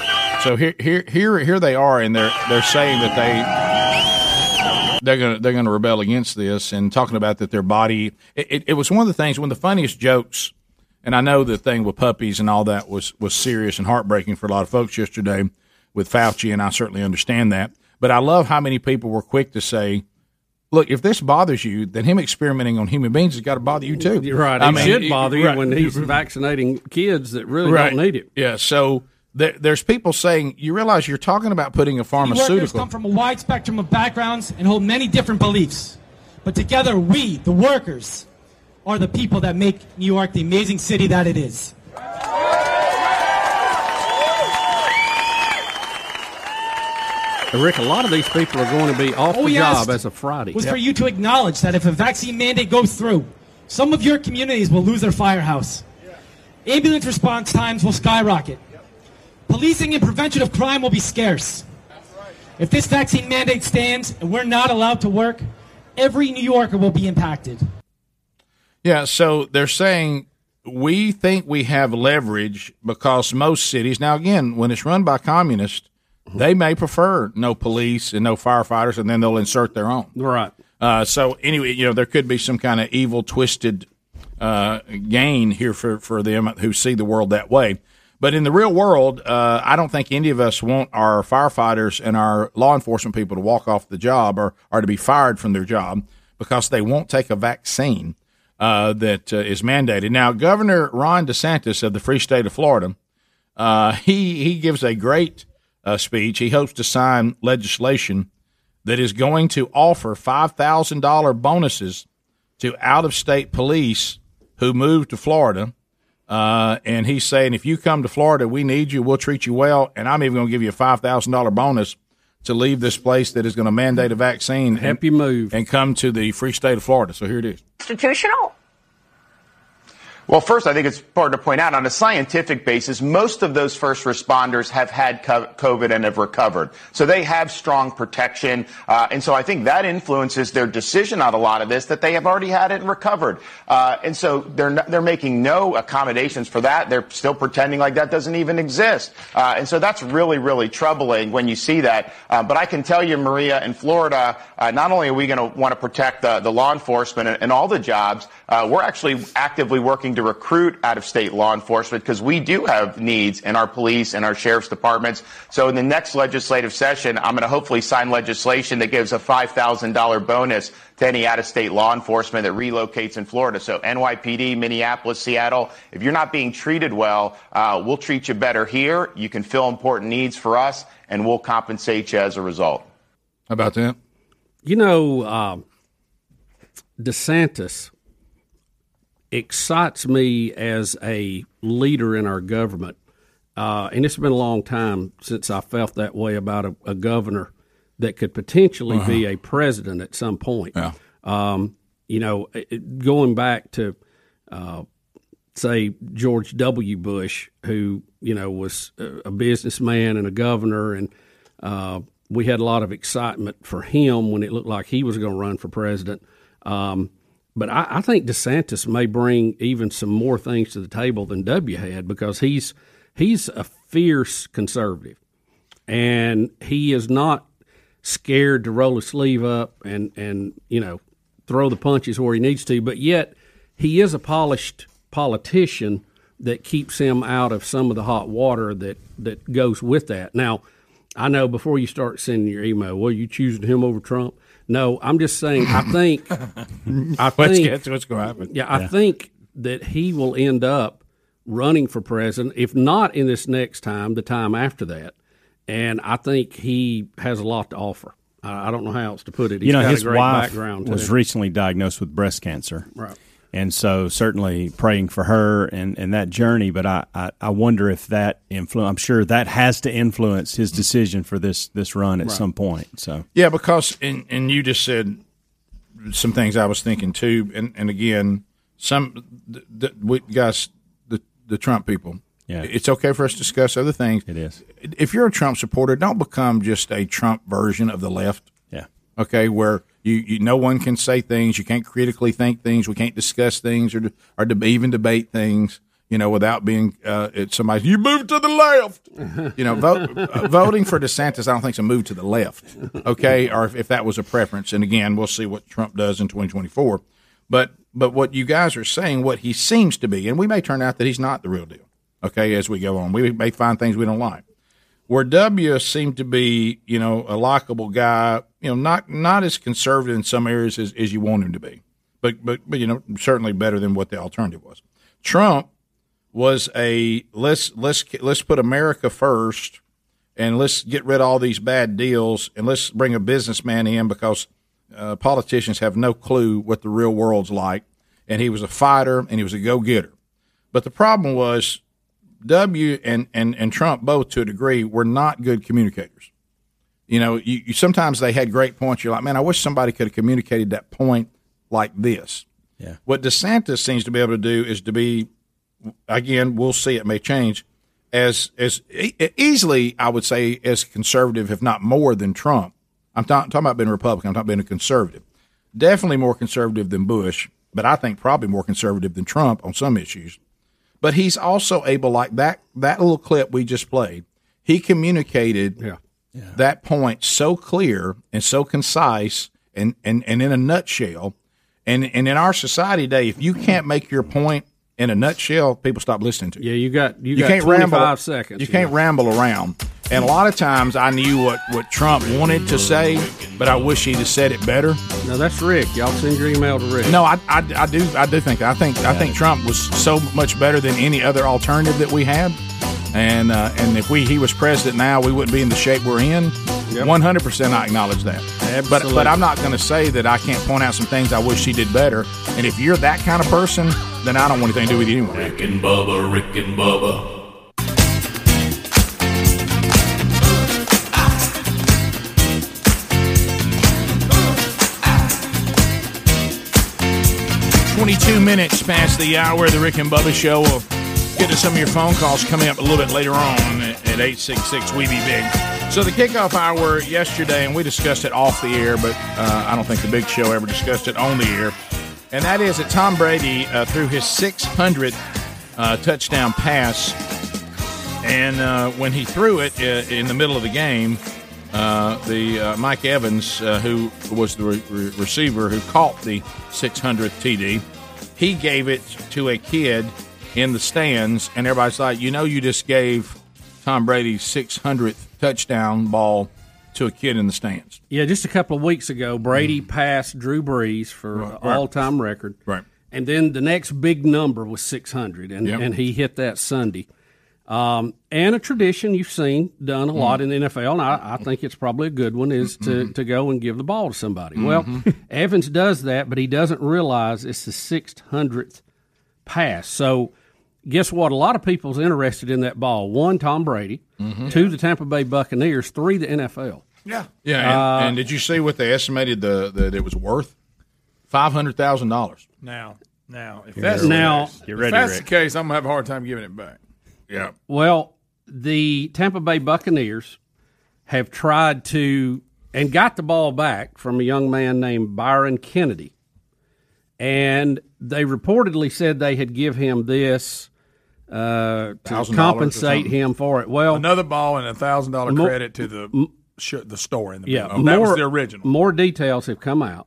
so here here here here they are, and they're they're saying that they they're gonna they're gonna rebel against this, and talking about that their body. It, it, it was one of the things, one of the funniest jokes, and I know the thing with puppies and all that was was serious and heartbreaking for a lot of folks yesterday with Fauci, and I certainly understand that. But I love how many people were quick to say. Look, if this bothers you, then him experimenting on human beings has got to bother you too. You're right. I It mean, should bother you right. when he's vaccinating kids that really Right. don't need it. Yeah. So there, there's people saying you realize you're talking about putting a Workers pharmaceutical. come from a wide spectrum of backgrounds and hold many different beliefs. But together, we, the workers, are the people that make New York the amazing city that it is. Rick, a lot of these people are going to be off All the job as of Friday. was for you to acknowledge that if a vaccine mandate goes through, some of your communities will lose their firehouse. Ambulance response times will skyrocket. Policing and prevention of crime will be scarce. If this vaccine mandate stands and we're not allowed to work, every New Yorker will be impacted. Yeah. So they're saying we think we have leverage because most cities now again when it's run by communists, they may prefer no police and no firefighters, and then they'll insert their own. Right. Uh, so anyway, you know there could be some kind of evil, twisted uh, gain here for for them who see the world that way. But in the real world, uh, I don't think any of us want our firefighters and our law enforcement people to walk off the job or, or to be fired from their job because they won't take a vaccine uh, that uh, is mandated. Now, Governor Ron DeSantis of the free state of Florida, uh, he he gives a great uh, speech. He hopes to sign legislation that is going to offer five thousand dollar bonuses to out of state police who move to Florida. Uh, and he's saying, if you come to Florida, we need you. We'll treat you well, and I'm even going to give you a five thousand dollar bonus to leave this place that is going to mandate a vaccine. Help you move and come to the free state of Florida. So here it is. Constitutional? Well, first, I think it's important to point out on a scientific basis, most of those first responders have had COVID and have recovered. So they have strong protection. Uh, and so I think that influences their decision on a lot of this, that they have already had it and recovered. Uh, and so they're, not, they're making no accommodations for that. They're still pretending like that doesn't even exist. Uh, and so that's really, really troubling when you see that. Uh, but I can tell you, Maria, in Florida, uh, not only are we going to want to protect the, the law enforcement and, and all the jobs, uh, we're actually actively working to recruit out of state law enforcement because we do have needs in our police and our sheriff's departments. So in the next legislative session, I'm going to hopefully sign legislation that gives a $5,000 bonus to any out of state law enforcement that relocates in Florida. So NYPD, Minneapolis, Seattle, if you're not being treated well, uh, we'll treat you better here. You can fill important needs for us and we'll compensate you as a result. How about that? You know, um, DeSantis excites me as a leader in our government, uh, and it's been a long time since I felt that way about a, a governor that could potentially be a president at some point. Um, you know, it- going back to uh, say George W. Bush, who you know was a a businessman and a governor, and uh, we had a lot of excitement for him when it looked like he was going to run for president. Um, but I, I think DeSantis may bring even some more things to the table than W had because he's he's a fierce conservative, and he is not scared to roll his sleeve up and and you know throw the punches where he needs to. But yet he is a polished politician that keeps him out of some of the hot water that that goes with that. Now, I know before you start sending your email, well, you choosing him over Trump? No, I'm just saying. I think. I Let's think get to what's going to happen. Yeah, I Yeah. think that he will end up running for president, if not in this next time, the time after that. And I think he has a lot to offer. I I don't know how else to put it. He's you know, got his a great wife background. was too. recently diagnosed with breast cancer. Right. And so certainly praying for her and, and that journey, but I, I, I wonder if that influence I'm sure that has to influence his decision for this this run at Right. some point. So Yeah, because and and you just said some things I was thinking too, and and again, some the, the, we, guys, the the Trump people. Yeah. it's okay for us to discuss other things. It is. If you're a Trump supporter, don't become just a Trump version of the left. Yeah. Okay, where you, you no one can say things, you can't critically think things, we can't discuss things or or even debate things. You know, without being uh, somebody you move to the left. You know, vote, uh, voting for DeSantis, I don't think is a move to the left. Okay, or if, if that was a preference, and again, we'll see what Trump does in 2024. But but what you guys are saying, what he seems to be, and we may turn out that he's not the real deal. Okay, as we go on, we may find things we don't like. Where W seemed to be, you know, a likable guy, you know, not not as conservative in some areas as, as you want him to be, but but but you know, certainly better than what the alternative was. Trump was a let's let's let's put America first, and let's get rid of all these bad deals, and let's bring a businessman in because uh, politicians have no clue what the real world's like. And he was a fighter, and he was a go getter. But the problem was W and, and, and Trump both to a degree were not good communicators. You know, you, you sometimes they had great points. You're like, man, I wish somebody could have communicated that point like this. Yeah. What DeSantis seems to be able to do is to be, again, we'll see. It may change as as e- easily, I would say, as conservative, if not more than Trump. I'm ta- talking about being a Republican. I'm talking about being a conservative. Definitely more conservative than Bush, but I think probably more conservative than Trump on some issues but he's also able like that that little clip we just played he communicated that point so clear and so concise and, and, and in a nutshell and and in our society today if you can't make your point in a nutshell people stop listening to you Yeah, you got you, you got can't 25 ramble seconds. you can't ramble around and a lot of times I knew what, what Trump wanted to say, but I wish he'd have said it better. No, that's Rick. Y'all send your email to Rick. No, I, I, I do I do think I think I think Trump was so much better than any other alternative that we had, and uh, and if we he was president now, we wouldn't be in the shape we're in. One hundred percent, I acknowledge that. But Absolutely. but I'm not going to say that I can't point out some things I wish he did better. And if you're that kind of person, then I don't want anything to do with you anyway. Rick and Bubba, Rick and Bubba. 22 minutes past the hour of the Rick and Bubba Show. We'll get to some of your phone calls coming up a little bit later on at 866 We Be Big. So the kickoff hour yesterday, and we discussed it off the air, but uh, I don't think the Big Show ever discussed it on the air. And that is that Tom Brady uh, threw his 600th uh, touchdown pass, and uh, when he threw it uh, in the middle of the game, uh, the uh, Mike Evans, uh, who was the re- re- receiver who caught the 600th TD, he gave it to a kid in the stands, and everybody's like, you know, you just gave Tom Brady's 600th touchdown ball to a kid in the stands. Yeah, just a couple of weeks ago, Brady passed Drew Brees for Right, all-time record. Right. And then the next big number was 600, and, Yep. and he hit that Sunday. Um, and a tradition you've seen done a Mm-hmm. lot in the NFL, and I, I think it's probably a good one, is to, to go and give the ball to somebody. Well, Mhm. Evans does that, but he doesn't realize it's the 600th pass. So, guess what? A lot of people's interested in that ball. One, Tom Brady. Mhm. Two, the Tampa Bay Buccaneers. Three, the NFL. Yeah, yeah. And, Uh, and did you see what they estimated the that it was worth? Five hundred thousand dollars. Now, now, if that's ready. the Now- case, Get if that's Rick. the case, I'm gonna have a hard time giving it back. Yeah. Well, the Tampa Bay Buccaneers have tried to and got the ball back from a young man named Byron Kennedy. And they reportedly said they had give him this uh, to compensate him for it. Well, Another ball and a thousand dollar credit to the sh- the store in the yeah, middle. Oh, that was the original. More details have come out.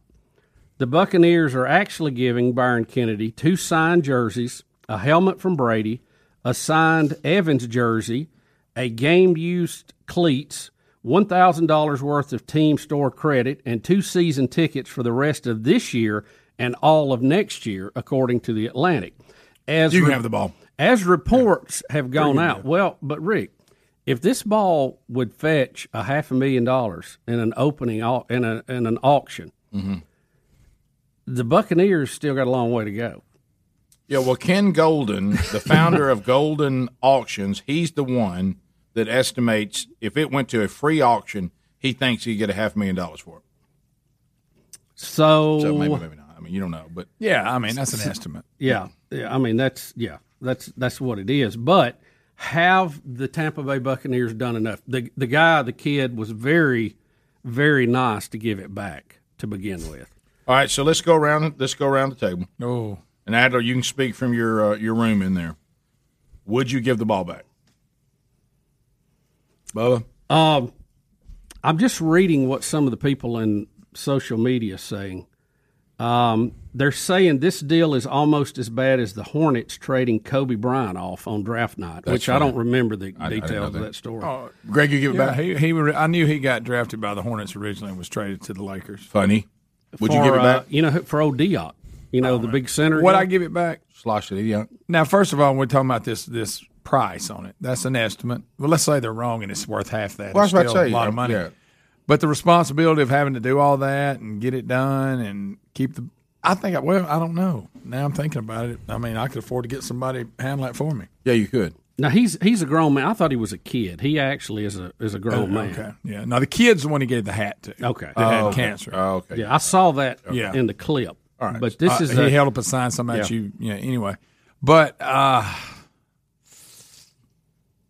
The Buccaneers are actually giving Byron Kennedy two signed jerseys, a helmet from Brady, a signed Evans jersey, a game used cleats, one thousand dollars worth of team store credit, and two season tickets for the rest of this year and all of next year, according to the Atlantic. As You can have the ball. As reports have gone good out, well, but Rick, if this ball would fetch a half a million dollars in an opening au- in, a, in an auction, Mm-hmm. the Buccaneers still got a long way to go. Yeah, well, Ken Goldin, the founder of Goldin Auctions, he's the one that estimates if it went to a free auction, he thinks he'd get a half million dollars for it. So, So maybe, maybe not. I mean, you don't know, but Yeah, I mean that's an estimate. Yeah, yeah. I mean that's yeah, that's that's what it is. But have the Tampa Bay Buccaneers done enough? The the guy, the kid, was very, very nice to give it back to begin with. All right, so let's go around. Let's go around the table. Oh, and Adler, you can speak from your uh, your room in there. Would you give the ball back, Bubba? Um, I'm just reading what some of the people in social media saying. Um, they're saying this deal is almost as bad as the Hornets trading Kobe Bryant off on draft night, That's which I don't remember the I- I didn't details know of that. that story. Oh, Greg, you give it yeah, back? He, he, I knew he got drafted by the Hornets originally and was traded to the Lakers. Funny. Would you give it back? Uh, you know, for Vlade Divac, you know, the big center. Would guy? I give it back? Slosh it, yeah. Now, first of all, we're talking about this this price on it. That's an estimate. Well, let's say they're wrong and it's worth half that. Well, I was It's about still say, a lot uh, of money. yeah. But the responsibility of having to do all that and get it done and keep the I think I well, I don't know. Now I'm thinking about it. I mean, I could afford to get somebody handle that for me. Yeah, you could. Now he's he's a grown man. I thought he was a kid. He actually is a is a grown Oh, man. okay. Yeah. Now the kid's the one he gave the hat to. Okay. That had Oh, okay. cancer. Oh, okay. Yeah, I saw that Yeah. in the clip. All right. But this Uh, is he a, held up a sign something about Yeah. you. Yeah. Anyway, but uh,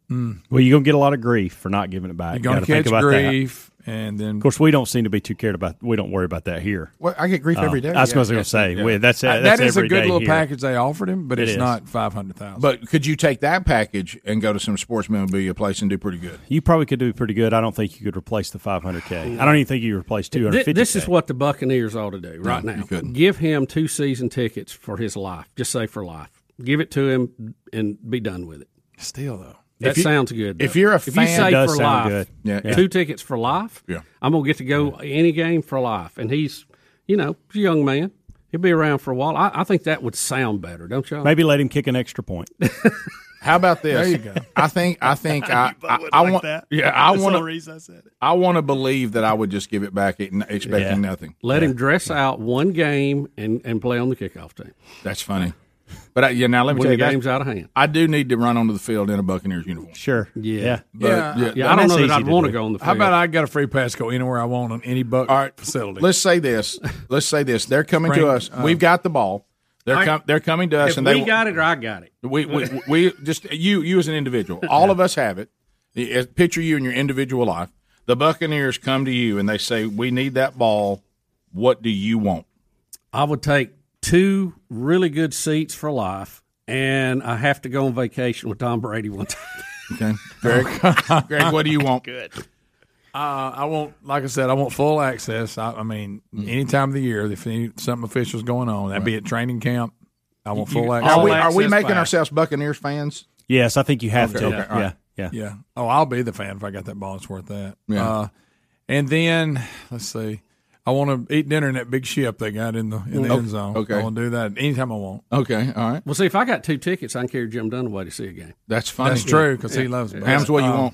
Well, you're gonna get a lot of grief for not giving it back. You're gonna Gotta think catch about grief, and then Of course, we don't seem to be too cared about. We don't worry about that here. Well, I get grief Oh, every day. That's what I was Yeah, going to say. yeah. We- that's Uh, that's that is a good little here. package they offered him, but It it's is. not five hundred thousand. But could you take that package and go to some sports memorabilia place and do pretty good? You probably could do pretty good. I don't think you could replace the 500k. I don't even think you could replace Th- 250. This is what the Buccaneers ought to do right No, now. couldn't. Give him two season tickets for his life. Just say for life. Give it to him and be done with it. Still though, That you- sounds good. if you're a if you fan- say does for sound life, good. Yeah, yeah. two tickets for life. Yeah. I'm gonna get to go any game for life, and he's, you know, he's a young man. He'll be around for a while. I, I think that would sound better, don't you? Maybe let him kick an extra point. How about this? There you go. I think I think I I, would I like want that. yeah I want only reason I said it. I want to believe that I would just give it back expecting Yeah. nothing. Let him dress out one game and, and play on the kickoff team. That's funny. But I, yeah, now let me When tell the you, that- game's out of hand. I do need to run onto the field in a Buccaneers uniform. Sure. Yeah. But, Yeah. Yeah, I don't know that I'd want to go on the field. How about I got a free pass go anywhere I want on any buck All right, facility? Let's say this. Let's say this. They're coming Spring, to us. uh, We've got the ball. They're I- com- they're coming to us, If and we they got it or I got it. We, we, we just you you as an individual. All of us have it. Picture you in your individual life. The Buccaneers come to you and they say, "We need that ball. What do you want?" I would take two really good seats for life, and I have to go on vacation with Tom Brady one time. Okay, Greg. Greg, what do you want? Good. Uh, I want, like I said, I want full access. I, I mean, Mm-hmm. any time of the year, if any, something official's going on, that'd be at training camp. I want full You- access. Are we, are we making back. ourselves Buccaneers fans? Yes, I think you have Okay, to. okay, all right. Yeah, yeah. Yeah. Oh, I'll be the fan if I got that ball. It's worth that. Yeah. Uh, and then let's see. I want to eat dinner in that big ship they got in the in the Okay. end zone. Okay. I want to do that anytime I want. Okay, all right. Well, see, if I got two tickets, I can carry Jim Dunaway to see a game. That's funny. That's true because he loves it. Hams, what do you Uh, want?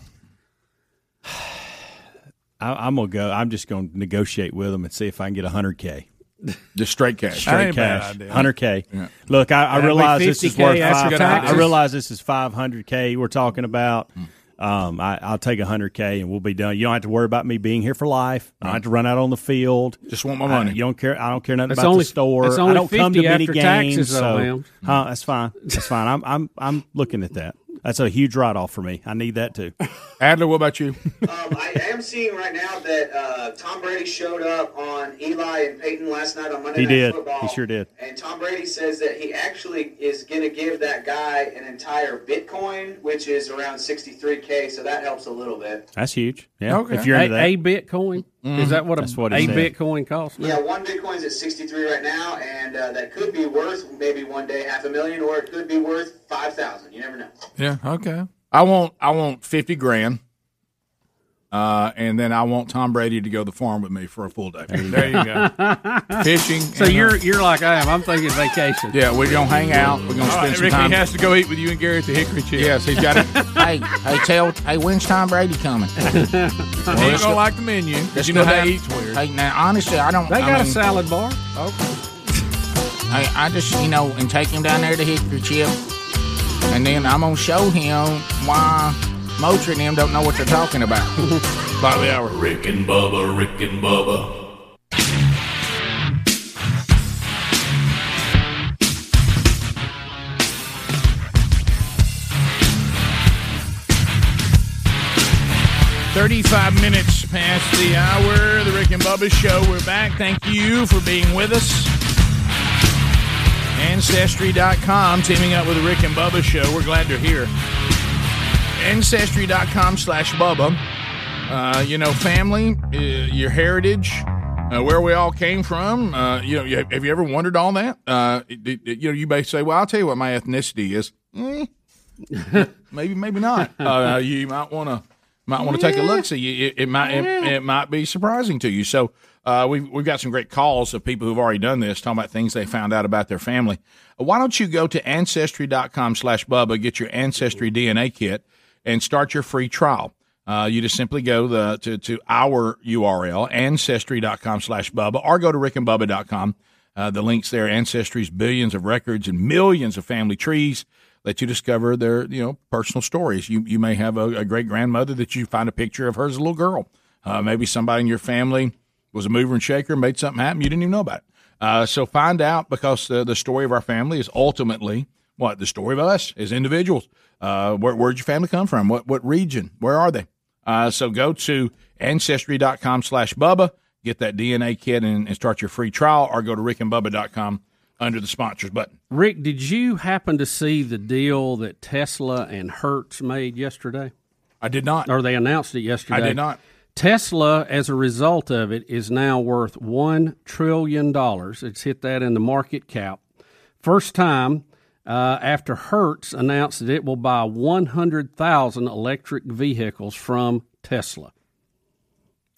I, I'm gonna go. I'm just gonna negotiate with them and see if I can get 100k. Just straight cash. Straight cash, hundred k. Look, I, I realize this is worth. Five. I realize this is five hundred k. We're talking about. Um, I, I'll take hundred k and we'll be done. You don't have to worry about me being here for life. I don't have to run out on the field. Just want my I- money. you don't care. I don't care nothing That's about only- the store. that's I don't come to 50 many games. taxes, though, so, ma'am. huh, that's fine. That's fine. I'm I'm I'm looking at that. That's a huge write off for me. I need that too. Adler, what about you? Um, I am seeing right now that uh, Tom Brady showed up on Eli and Peyton last night on Monday He Night did. Football. He sure did. And Tom Brady says that he actually is going to give that guy an entire Bitcoin, which is around 63K, so that helps a little bit. That's huge. Yeah. Okay. If you're into a, that. a Bitcoin is that what a, That's what a. Bitcoin costs? now? Yeah, one Bitcoin's at 63 right now, and uh, that could be worth maybe one day half a million, or it could be worth 5,000. You never know. Yeah. Okay. I want I want fifty grand. Uh, and then I want Tom Brady to go to the farm with me for a full day. There you go. Fishing. So uh, you're you're like I am. I'm thinking vacation. Yeah, we're gonna hang out. We're gonna All spend right, some Ricky time. Ricky has to go eat with you and Gary at the Hickory Chip. Yes, he's got it. hey, hey, tell, hey, when's Tom Brady coming? he ain't let's gonna go- like the menu let's you know go how he eats weird. Hey, now honestly, I don't. They I got a salad bar. Okay. Hey, I just you know, and take him down there to Hickory Chip, and then I'm gonna show him why Moultrie and them don't know what they're talking about. By the hour. Rick and Bubba, Rick and Bubba. Thirty-five minutes past the hour. The Rick and Bubba Show. We're back. Thank you for being with us. Ancestry.com teaming up with the Rick and Bubba Show. We're glad you're here. Ancestry.com slash Bubba. Uh, you know, family, uh, your heritage, uh, where we all came from. Uh, you know, you- have you ever wondered all that? Uh, it- it- you know, you may say, "Well, I'll tell you what my ethnicity is." Eh, maybe, maybe not. Uh, you might want to might want to take a look. See, it, it might it, it might be surprising to you. So uh, we've we've got some great calls of people who've already done this, talking about things they found out about their family. Why don't you go to ancestry.com/slash Bubba, get your ancestry DNA kit, and start your free trial. Uh, you just simply go the, to, to our URL, ancestry.com slash Bubba, or go to rickandbubba.com. Uh, the links there, Ancestry's billions of records and millions of family trees let you discover their, you know, personal stories. You, you may have a, a great grandmother that you find a picture of her as a little girl. Uh, maybe somebody in your family was a mover and shaker, made something happen you didn't even know about it. Uh, so find out because the, the story of our family is ultimately what the story of us as individuals. Uh, where, where'd your family come from? What what region? Where are they? Uh, so go to ancestry.com slash Bubba, get that DNA kit and, and start your free trial, or go to rickandbubba.com under the sponsors button. Rick, did you happen to see the deal that Tesla and Hertz made yesterday? I did not. Or they announced it yesterday. I did not. Tesla, as a result of it, is now worth $1 trillion. It's hit that in the market cap. First time uh, after Hertz announced that it will buy 100,000 electric vehicles from Tesla.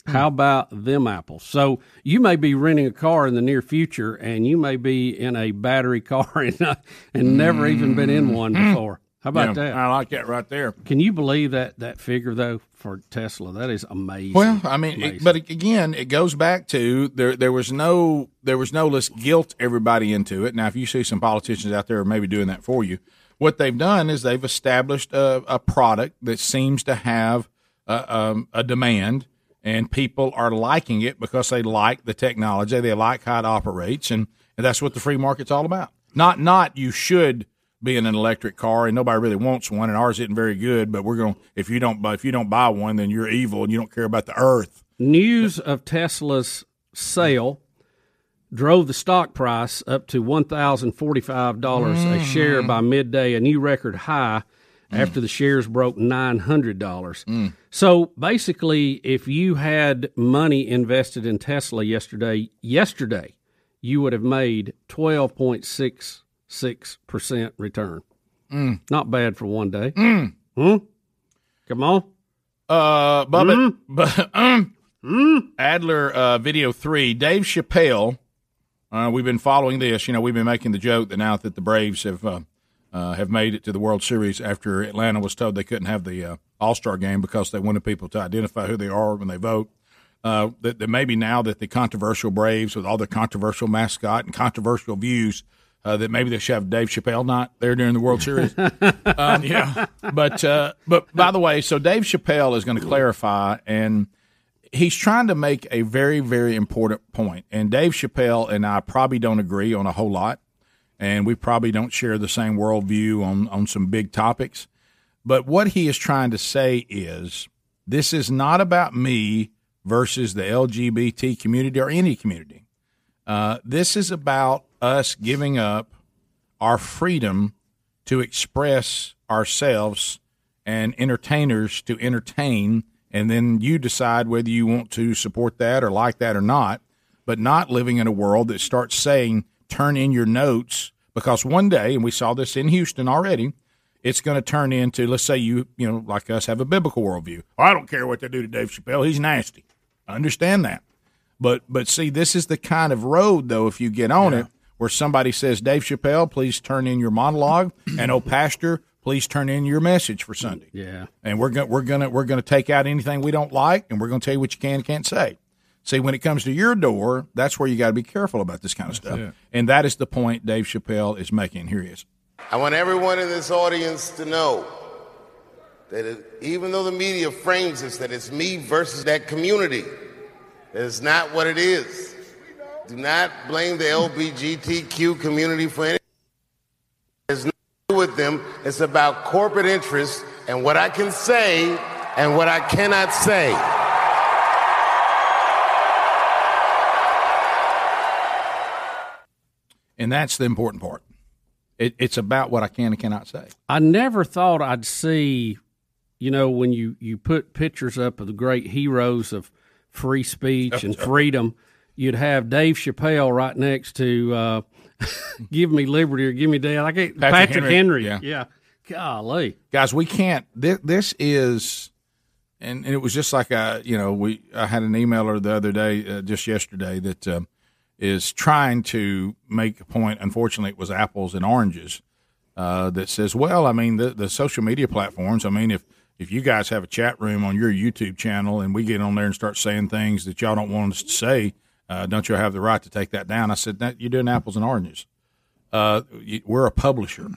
How about them apples? So you may be renting a car in the near future, and you may be in a battery car and, uh, and never even been in one before. How about Yeah, that? I like that right there. Can you believe that that figure though for Tesla? That is amazing. Well, I mean, it, but again, it goes back to there. There was no there was no let's guilt everybody into it. Now, if you see some politicians out there maybe doing that for you, what they've done is they've established a, a product that seems to have a, um, a demand, and people are liking it because they like the technology, they like how it operates, and, and that's what the free market's all about. Not not you should be in an electric car, and nobody really wants one, and ours isn't very good. But we're going to if you don't buy if you don't buy one, then you're evil and you don't care about the earth. News of Tesla's sale drove the stock price up to one thousand forty-five dollars a mm-hmm. share by midday, a new record high. Mm. After the shares broke nine hundred dollars, mm. so basically, if you had money invested in Tesla yesterday, yesterday, you would have made twelve point six six percent return. Mm. Not bad for one day. Mm. Hmm? Come on. Uh, Bubba, Hmm? but um, Adler uh, video three. Dave Chappelle. Uh, we've been following this. You know, we've been making the joke that now that the Braves have uh, uh, have made it to the World Series after Atlanta was told they couldn't have the uh, All Star game because they wanted people to identify who they are when they vote. uh, that, that maybe now that the controversial Braves with all their controversial mascot and controversial views, uh, that maybe they should have Dave Chappelle not there during the World Series. um, yeah, but uh, but by the way, so Dave Chappelle is going to clarify, and he's trying to make a very very important point. And Dave Chappelle and I probably don't agree on a whole lot, and we probably don't share the same worldview on on some big topics. But what he is trying to say is this is not about me versus the LGBT community or any community. Uh, this is about us giving up our freedom to express ourselves and entertainers to entertain, and then you decide whether you want to support that or like that or not, but not living in a world that starts saying, turn in your notes, because one day, and we saw this in Houston already, it's going to turn into, let's say you, you know, like us, have a biblical worldview. I don't care what they do to Dave Chappelle. He's nasty. I understand that. But but see, this is the kind of road though, if you get on it, where somebody says, Dave Chappelle, please turn in your monologue, and oh pastor, please turn in your message for Sunday. Yeah. And we're going we're gonna we're gonna take out anything we don't like, and we're gonna tell you what you can and can't say. See, when it comes to your door, that's where you got to be careful about this kind of stuff. it. And that is the point Dave Chappelle is making. Here he is. I want everyone in this audience to know that it, even though the media frames us that it's me versus that community, that is not what it is. Do not blame the LGBTQ community for anything. It's nothing to do with them. It's about corporate interests and what I can say and what I cannot say. And that's the important part. It, it's about what I can and cannot say. I never thought I'd see, you know, when you, you put pictures up of the great heroes of free speech and freedom, you'd have Dave Chappelle right next to uh, "Give Me Liberty" or "Give Me Death." I get Patrick, Henry. yeah. yeah, golly, guys, we can't. This, this is, and, and it was just like I, you know, we. I had an emailer the other day, uh, just yesterday, that um, is trying to make a point. Unfortunately, it was apples and oranges. Uh, that says, well, I mean, the the social media platforms. I mean, if if you guys have a chat room on your YouTube channel and we get on there and start saying things that y'all don't want us to say, uh, don't you have the right to take that down? I said, that, you're doing apples and oranges. Uh, we're a publisher.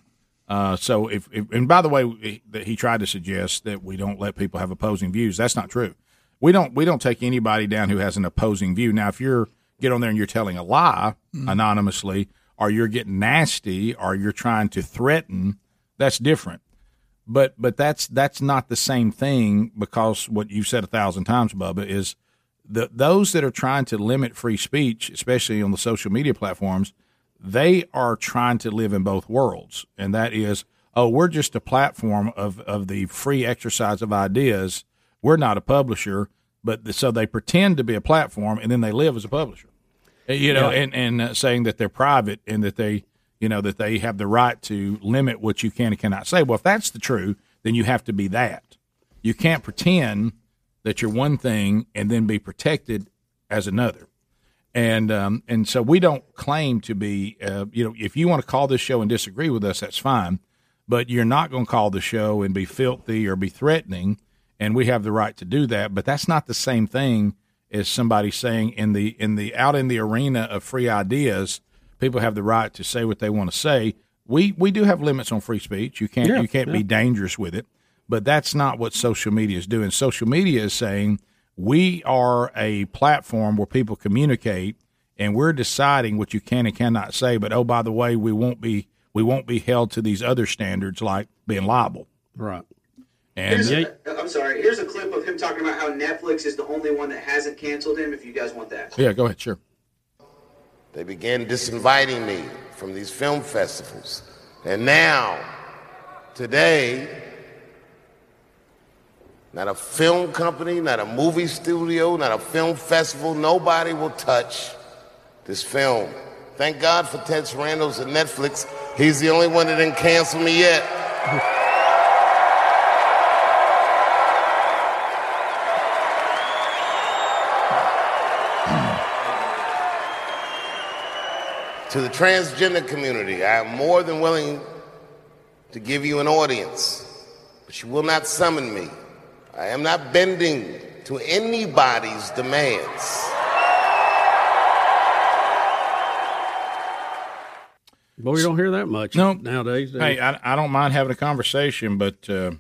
Uh, so if, if, and by the way, he, that he tried to suggest that we don't let people have opposing views. That's not true. We don't, we don't take anybody down who has an opposing view. Now, if you're get on there and you're telling a lie anonymously, or you're getting nasty, or you're trying to threaten, that's different but but that's that's not the same thing because what you've said a thousand times, Bubba, is the those that are trying to limit free speech, especially on the social media platforms, they are trying to live in both worlds, and that is, oh, we're just a platform of of the free exercise of ideas. We're not a publisher, but the, so they pretend to be a platform, and then they live as a publisher, Uh, you know, Yeah. and and uh, saying that they're private and that they you know that they have the right to limit what you can and cannot say. Well, if that's the truth, then you have to be that. You can't pretend that you're one thing and then be protected as another. And um, and so we don't claim to be. Uh, you know, if you want to call this show and disagree with us, that's fine. But you're not going to call the show and be filthy or be threatening, and we have the right to do that. But that's not the same thing as somebody saying in the in the out in the arena of free ideas, people have the right to say what they want to say. We we do have limits on free speech. You can't Yeah, you can't yeah. be dangerous with it. But that's not what social media is doing. Social media is saying we are a platform where people communicate and we're deciding what you can and cannot say, but oh by the way, we won't be we won't be held to these other standards like being liable. Right. And Here's a, I'm sorry. Here's a clip of him talking about how Netflix is the only one that hasn't canceled him. If you guys want that. yeah, go ahead, sure. They began disinviting me from these film festivals. And now, today, not a film company, not a movie studio, not a film festival, nobody will touch this film. Thank God for Ted Sarandos and Netflix. He's the only one that didn't cancel me yet. To the transgender community, I am more than willing to give you an audience, but you will not summon me. I am not bending to anybody's demands. Boy, you don't hear that much No. nowadays. Hey, I, I don't mind having a conversation, but uh,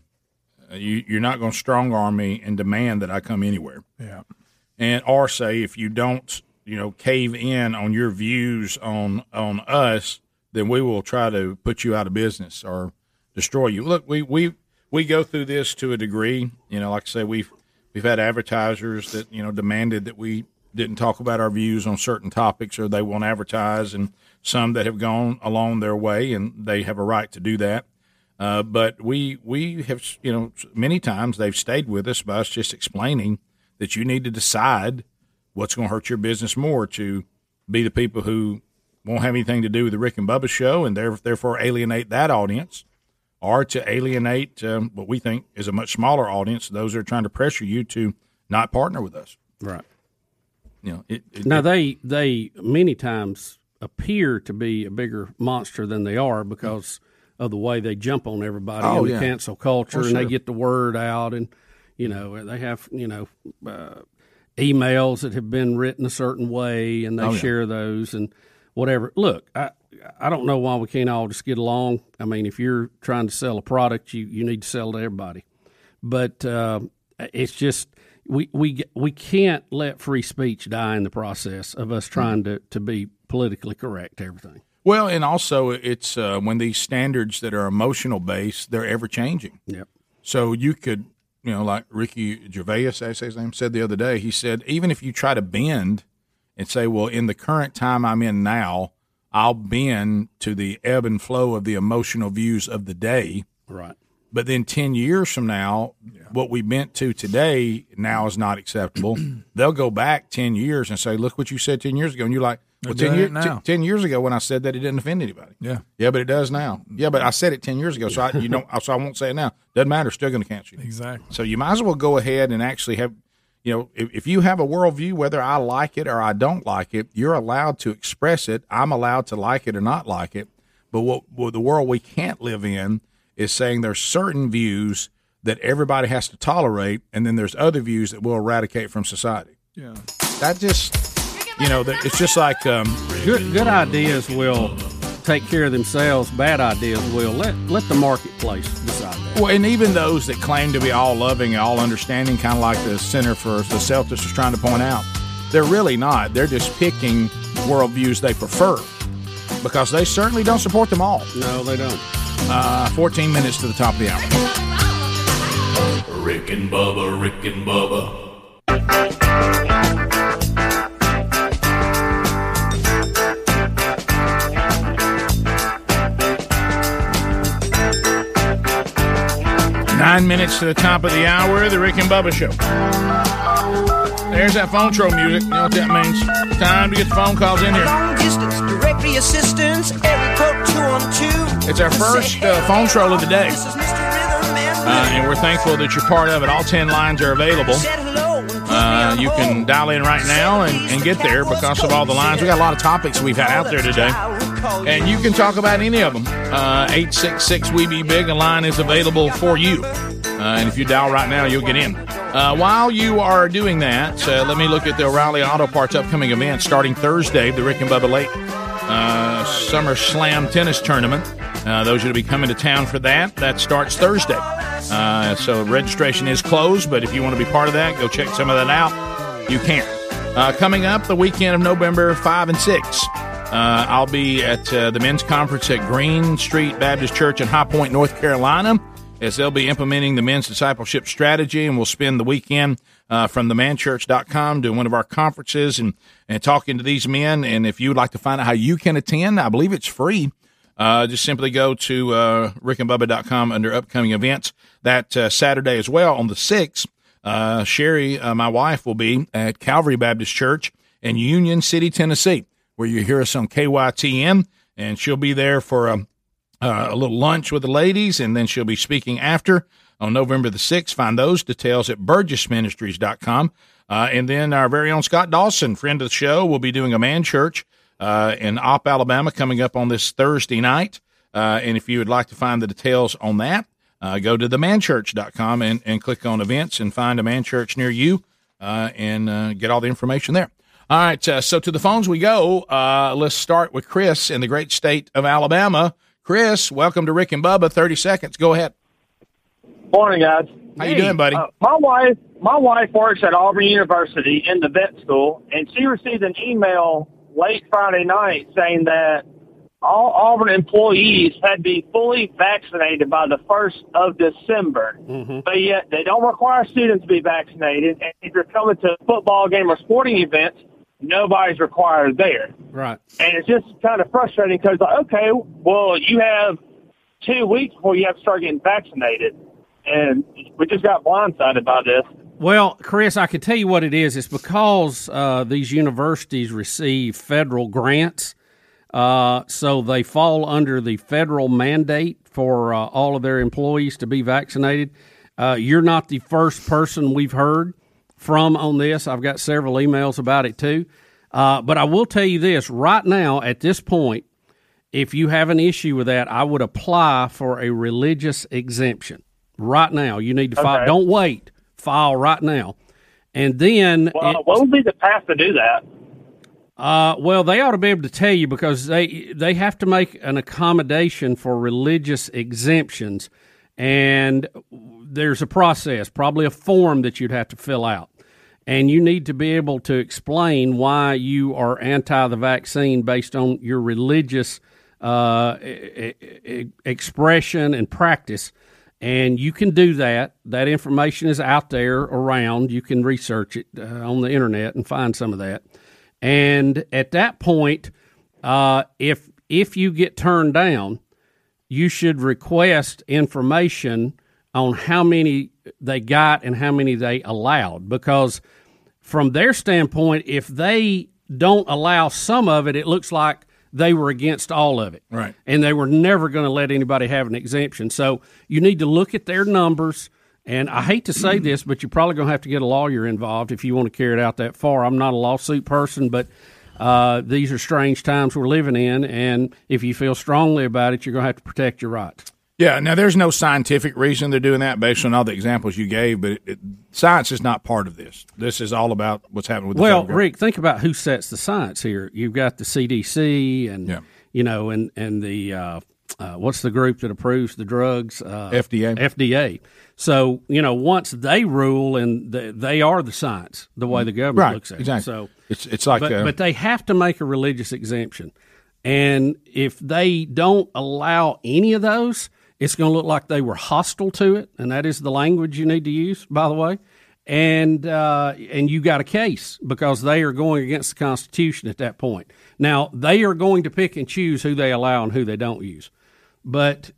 you, you're not going to strong arm me and demand that I come anywhere. Yeah. And or say if you don't, you know, cave in on your views on on us, then we will try to put you out of business or destroy you. Look, we we we go through this to a degree. You know, like I say, we've we've had advertisers that you know demanded that we didn't talk about our views on certain topics or they won't advertise, and some that have gone along their way and they have a right to do that. Uh, but we we have you know many times they've stayed with us by us just explaining that you need to decide what's going to hurt your business more to be the people who won't have anything to do with the Rick and Bubba show and there- therefore alienate that audience, or to alienate um, what we think is a much smaller audience, those that are trying to pressure you to not partner with us. Right. You know, it, it, now it- they they many times appear to be a bigger monster than they are because of the way they jump on everybody Oh, in the yeah. cancel culture Oh, and they get the word out and you know they have you know uh, emails that have been written a certain way and they Oh, yeah. share those and whatever. Look, I I don't know why we can't all just get along. I mean, if you're trying to sell a product, you you need to sell to everybody. But uh, it's just we we we can't let free speech die in the process of us trying to to be politically correct to everything. Well, and also it's uh, when these standards that are emotional based, they're ever changing. Yep. So you could, you know, like Ricky Gervais, I say his name, said the other day. He said even if you try to bend and say, well, in the current time I'm in now, I'll bend to the ebb and flow of the emotional views of the day. Right. But then 10 years from now, what we bent to today now is not acceptable. They'll go back 10 years and say, look what you said 10 years ago. And you're like, well, 10, doing year. 10 10 years ago when I said that, it didn't offend anybody. Yeah. Yeah, but it does now. Yeah, but I said it 10 years ago, so I, you know, so I won't say it now. Doesn't matter. Still going to cancel you. Exactly. So you might as well go ahead and actually have, you know, if, if you have a worldview, whether I like it or I don't like it, you're allowed to express it. I'm allowed to like it or not like it. But what, what the world we can't live in is saying there's certain views that everybody has to tolerate, and then there's other views that we'll eradicate from society. Yeah. That just, you know, that it's just like um, Good good ideas will take care of themselves. Bad ideas will let let the marketplace decide that. Well, and even those that claim to be all loving and all understanding, kind of like the Center for the Celtics is trying to point out, they're really not. They're just picking worldviews they prefer because they certainly don't support them all. No, they don't. Uh, 14 minutes to the top of the hour. Rick and Bubba, Rick and Bubba. Nine minutes to the top of the hour, the Rick and Bubba Show. There's that phone troll music. You know what that means? Time to get the phone calls in here. Long distance directory assistance, area code 212. It's our first uh, phone troll of the day. Uh, and we're thankful that you're part of it. All 10 lines are available. Uh, you can dial in right now and, and get there because of all the lines. We got a lot of topics we've had out there today. And you can talk about any of them. Uh, 866 We Be Big, a line is available for you. Uh, and if you dial right now, you'll get in. Uh, while you are doing that, uh, let me look at the O'Reilly Auto Parts upcoming event starting Thursday, the Rick and Bubba Lake uh, Summer Slam Tennis Tournament. Uh, those will be coming to town for that. That starts Thursday. So registration is closed, but if you want to be part of that, go check some of that out. You can. Coming up the weekend of November 5 and 6. Uh, I'll be at uh, the men's conference at Green Street Baptist Church in High Point, North Carolina, as they'll be implementing the men's discipleship strategy, and we'll spend the weekend uh, from themanchurch.com doing one of our conferences and, and talking to these men. And if you would like to find out how you can attend, I believe it's free. Uh, just simply go to uh, rickandbubba.com under upcoming events. That uh, Saturday as well on the 6th, uh, Sherry, uh, my wife, will be at Calvary Baptist Church in Union City, Tennessee, where you hear us on KYTM, and she'll be there for a, uh, a little lunch with the ladies, and then she'll be speaking after on November the 6th. Find those details at burgessministries.com. Uh, and then our very own Scott Dawson, friend of the show, will be doing a man church uh, in Opp, Alabama, coming up on this Thursday night. Uh, and if you would like to find the details on that, uh, go to themanchurch.com and, and click on events and find a man church near you. uh, and uh, get all the information there. All right, uh, so to the phones we go. Uh, let's start with Chris in the great state of Alabama. Chris, welcome to Rick and Bubba. Thirty seconds. Go ahead. Morning, guys. How you doing, buddy? Uh, my wife, my wife works at Auburn University in the vet school, and she received an email late Friday night saying that all Auburn employees had to be fully vaccinated by the first of December. But yet they don't require students to be vaccinated, and if you're coming to a football game or sporting events, nobody's required there. Right. And it's just kind of frustrating because, like, okay, well, you have two weeks before you have to start getting vaccinated. And we just got blindsided by this. Well, Chris, I can tell you what it is. It's because uh, these universities receive federal grants, uh, so they fall under the federal mandate for uh, all of their employees to be vaccinated. Uh, you're not the first person we've heard from on this. I've got several emails about it too. Uh, but I will tell you this right now, at this point, if you have an issue with that, I would apply for a religious exemption right now. You need to file. Okay. Don't wait. File right now, and then. Well, it- what would be the path to do that? uh, well, they ought to be able to tell you because they they have to make an accommodation for religious exemptions, and there's a process, probably a form that you'd have to fill out, and you need to be able to explain why you are anti the vaccine based on your religious uh, e- e- expression and practice. And you can do that. That information is out there around. You can research it uh, on the internet and find some of that. And at that point, uh, if if you get turned down, you should request information on how many they got and how many they allowed. Because from their standpoint, if they don't allow some of it, it looks like they were against all of it. Right. And they were never going to let anybody have an exemption. So you need to look at their numbers. And I hate to say this, but you're probably going to have to get a lawyer involved if you want to carry it out that far. I'm not a lawsuit person, but uh, these are strange times we're living in. And if you feel strongly about it, you're going to have to protect your rights. Yeah, now there's no scientific reason they're doing that based on all the examples you gave, but it, it, science is not part of this. This is all about what's happening with the well. Rick, think about who sets the science here. You've got the CDC, and you know, and and the uh, uh, what's the group that approves the drugs? Uh, FDA. FDA. So you know, once they rule, and the, they are the science, the way the government Right, looks at exactly. it. So It's- it's like, but, uh, but they have to make a religious exemption, and if they don't allow any of those, it's going to look like they were hostile to it, and that is the language you need to use, by the way. And uh, and you got a case because they are going against the Constitution at that point. Now they are going to pick and choose who they allow and who they don't use, but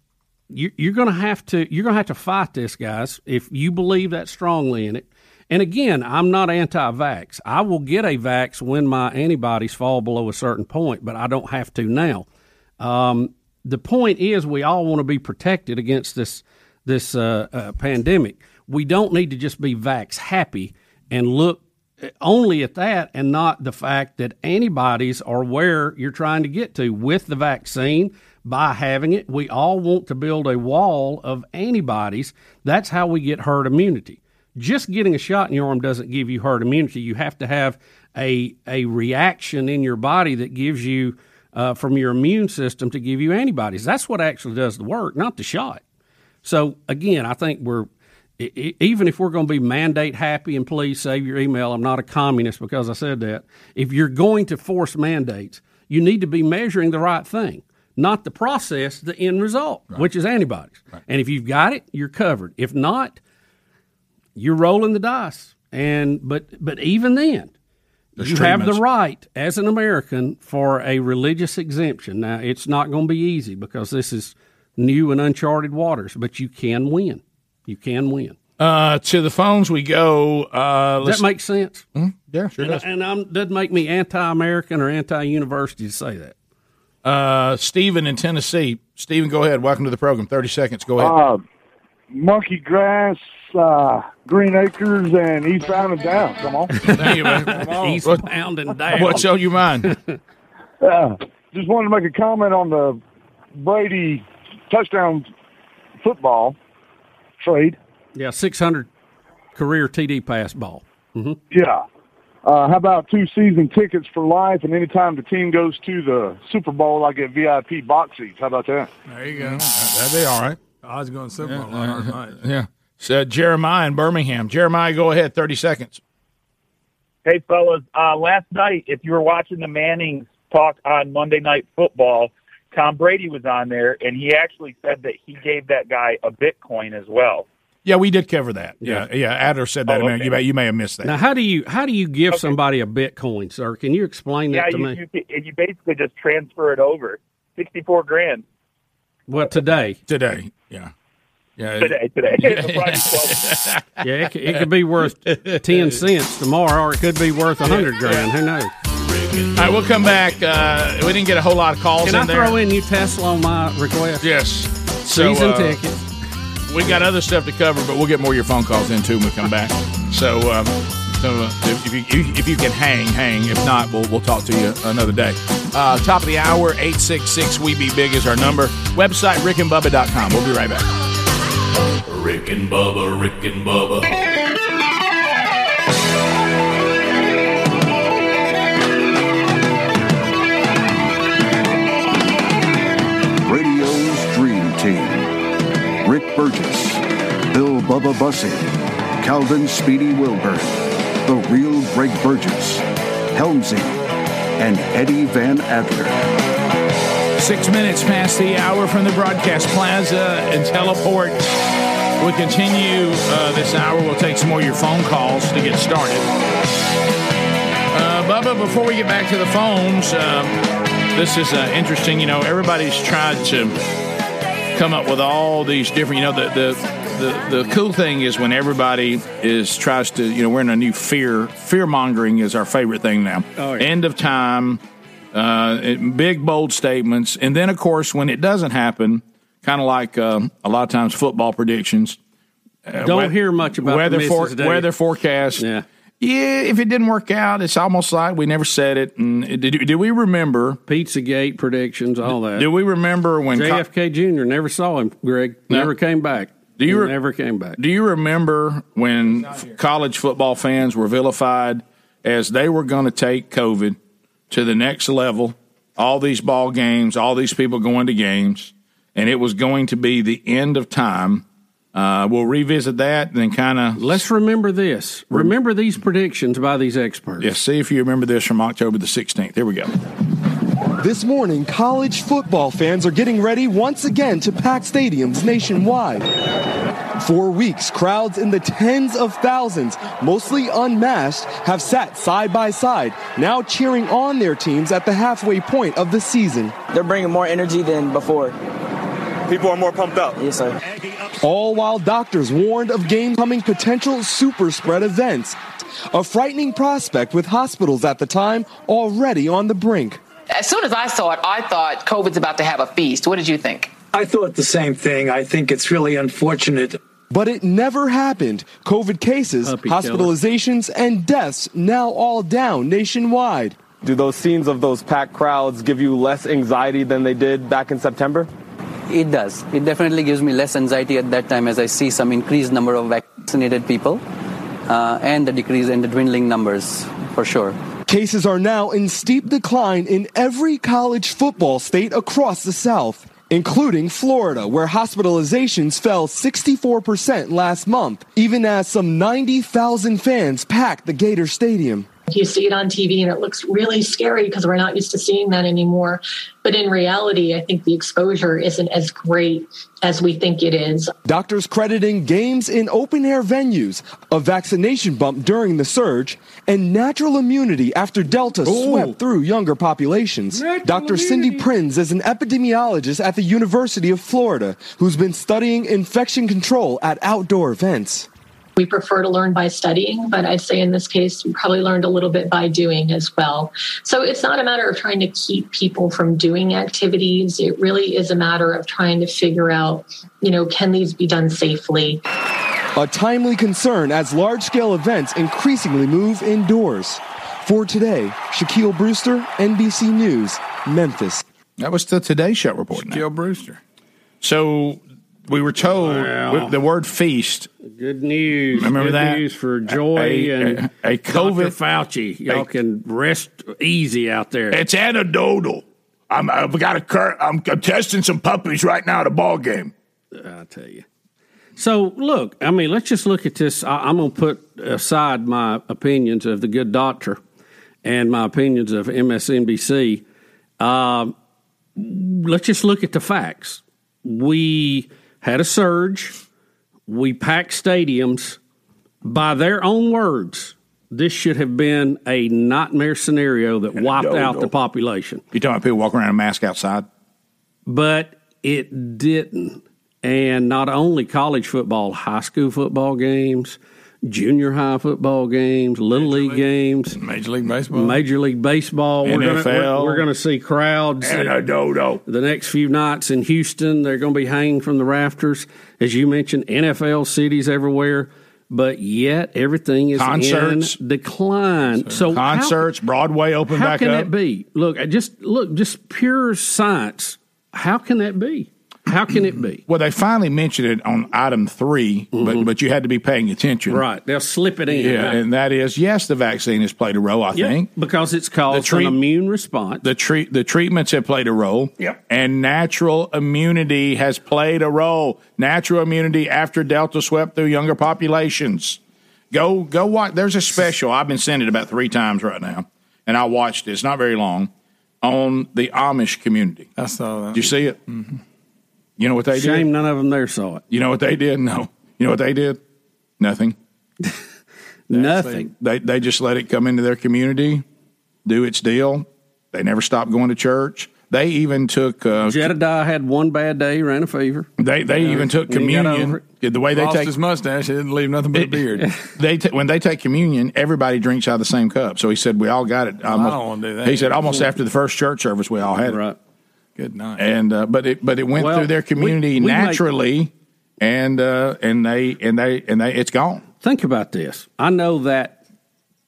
you, you're going to have to you're going to have to fight this, guys. If you believe that strongly in it, and again, I'm not anti-vax. I will get a vax when my antibodies fall below a certain point, but I don't have to now. Um, the point is, we all want to be protected against this this uh, uh, pandemic. We don't need to just be vax happy and look only at that and not the fact that antibodies are where you're trying to get to with the vaccine by having it. We all want to build a wall of antibodies. That's how we get herd immunity. Just getting a shot in your arm doesn't give you herd immunity. You have to have a a reaction in your body that gives you uh, from your immune system to give you antibodies. That's what actually does the work, not the shot. So again, I think we're even if we're going to be mandate happy and please save your email. I'm not a communist because I said that. If you're going to force mandates, you need to be measuring the right thing, not the process, the end result, which is antibodies. And if you've got it, you're covered. If not, you're rolling the dice. And but but even then, There's you have the right as an American for a religious exemption. Now, it's not going to be easy because this is new and uncharted waters, but you can win. You can win. Uh, to the phones we go. Uh, Does that make sense? Yeah, sure and, does. And I'm, doesn't make me anti-American or anti-university to say that. Uh, Stephen in Tennessee. Stephen, go ahead. Welcome to the program. 30 seconds. Go ahead. Monkey grass, uh, green acres, and East eastbound and down. Come on. Thank you, man. Come on. Eastbound and down. What's on your mind? Uh, just wanted to make a comment on the Brady touchdown football trade. Yeah, 600 career TD pass ball. Yeah. Uh, how about two season tickets for life? And anytime the team goes to the Super Bowl, I get VIP box seats. How about that? There you go. That'd be all right. I was going Super Bowl. Yeah, last night. yeah. So Jeremiah in Birmingham. Jeremiah, go ahead. Thirty seconds. Hey, fellas. Uh, last night, if you were watching the Mannings talk on Monday Night Football, Tom Brady was on there, and he actually said that he gave that guy a Bitcoin as well. Yeah, we did cover that. Yeah, yeah. Adler said that. Oh, a okay. You may you may have missed that. Now, how do you how do you give somebody a Bitcoin, sir? Can you explain Yeah, that to you, me? you you basically just transfer it over. Sixty-four grand Well, today, today, yeah, yeah, today. Today, yeah, it, could- it could be worth ten cents tomorrow, or it could be worth a hundred grand. Who knows? All right, we'll come back. Uh, we didn't get a whole lot of calls Can in I there. throw in you Tesla on my request? Yes. So, Season uh, tickets. We got other stuff to cover, but we'll get more of your phone calls in too when we come back. So, um, so uh, if, if you if you can hang, hang. If not, we'll we'll talk to you another day. Uh, top of the hour, eight six six. We be big is our number. Website rickandbubba.com. We'll be right back. Rick and Bubba, Rick and Bubba. Radio's Dream Team. Rick Burgess, Bill Bubba Bussey, Calvin Speedy Wilbur, The Real Greg Burgess, Helmsy, and Eddie Van Adler. Six minutes past the hour from the broadcast plaza and teleport. We continue uh, this hour. We'll take some more of your phone calls to get started. Uh, Bubba, before we get back to the phones, um, this is uh, interesting. You know, everybody's tried to come up with all these different. You know, the the. The, the cool thing is when everybody is tries to you know we're in a new fear fear mongering is our favorite thing now end of time uh, it- big bold statements and then of course when it doesn't happen kind of like um, a lot of times football predictions uh, Don't wea- hear much about weather misses, do you? weather forecast Yeah. yeah if it didn't work out it's almost like we never said it and did, did we remember Pizzagate predictions, all that. do we remember when co- JFK Jr. never saw him, Greg. Never came back. Do you He re- never came back? Do you remember when college football fans were vilified as they were going to take COVID to the next level? All these ball games, all these people going to games, and it was going to be the end of time. Uh, we'll revisit that and then kind of Let's remember this. Remember these predictions by these experts. yeah, see if you remember this from October the 16th. Here we go. This morning, college football fans are getting ready once again to pack stadiums nationwide. For weeks, crowds in the tens of thousands, mostly unmasked, have sat side by side, now cheering on their teams at the halfway point of the season. They're bringing more energy than before. People are more pumped up. Yes, sir. All while doctors warned of game coming potential super spread events. A frightening prospect with hospitals at the time already on the brink. As soon as I saw it, I thought COVID's about to have a feast. What did you think? I thought the same thing. I think it's really unfortunate. But it never happened. COVID cases, hospitalizations, and deaths now all down nationwide. Do those scenes of those packed crowds give you less anxiety than they did back in September? It does. It definitely gives me less anxiety at that time as I see some increased number of vaccinated people uh, and the decrease in the dwindling numbers for sure. Cases are now in steep decline in every college football state across the South, including Florida, where hospitalizations fell 64% last month, even as some 90,000 fans packed the Gator Stadium. You see it on TV and it looks really scary because we're not used to seeing that anymore. But in reality, I think the exposure isn't as great as we think it is. Doctors crediting games in open air venues, a vaccination bump during the surge, and natural immunity after Delta swept through younger populations. Dr. Cindy Prins is an epidemiologist at the University of Florida who's been studying infection control at outdoor events. We prefer to learn by studying, but I'd say in this case, we probably learned a little bit by doing as well. So it's not a matter of trying to keep people from doing activities. It really is a matter of trying to figure out, you know, can these be done safely? A timely concern as large scale events increasingly move indoors. For today, Shaquille Brewster, NBC News, Memphis. That was the Today Show report. Shaquille Brewster. So we were told Wow. the word feast Good news. Remember Good that? news for Joy A- a- and a COVID Dr. Fauci. Y'all a- can rest easy out there. It's anecdotal. I'm, I've got a cur- I'm, testing some puppies right now at a ball game. I tell you. So look, I mean, let's just look at this. I, I'm going to put aside my opinions of the good doctor and my opinions of MSNBC. Um, let's just look at the facts. We had a surge. We packed stadiums. By their own words, this should have been a nightmare scenario that wiped out the population. You talking about people walking around in a mask outside? But it didn't. And not only college football, high school football games, junior high football games, little league games, Major League Baseball, Major League Baseball. We're gonna, NFL. we're, we're going to see crowds And a dodo. the next few nights in Houston. They're going to be hanging from the rafters, as you mentioned. NFL cities everywhere, but yet everything is Concerts. in decline. So, how- Concerts, Broadway open how back can up. that be? Look, just look, just pure science. How can that be? How can it be? Well, they finally mentioned it on item 3 but but you had to be paying attention. Mm-hmm. Right, they'll slip it in. Yeah, right? and that is yes, the vaccine has played a role. I Yeah, think because it's caused treat- an immune response. the treat the treatments have played a role. Yep. and natural immunity has played a role. Natural immunity after Delta swept through younger populations. Go go watch. There's a special I've been sending it about three times right now, and I watched it. It's not very long on the Amish community. I saw that. Did you see it? You know what they did? Shame none of them there saw it. You know what they did? No. You know what they did? Nothing. Nothing. They they just let it come into their community, do its deal. They never stopped going to church. They even took uh, Jedediah had one bad day, ran a fever. they they even took And he got over communion. The way they Lost take his mustache. He didn't leave nothing but a beard. they ta- when they take communion, everybody drinks out of the same cup. So he said we all got it. Almost, don't wanna do that. He said almost after the first church service, we all had it. Right. Good night. And uh, but it but it went Well, through their community we- we make- naturally, and uh, and they and they and they it's gone. Think about this. I know that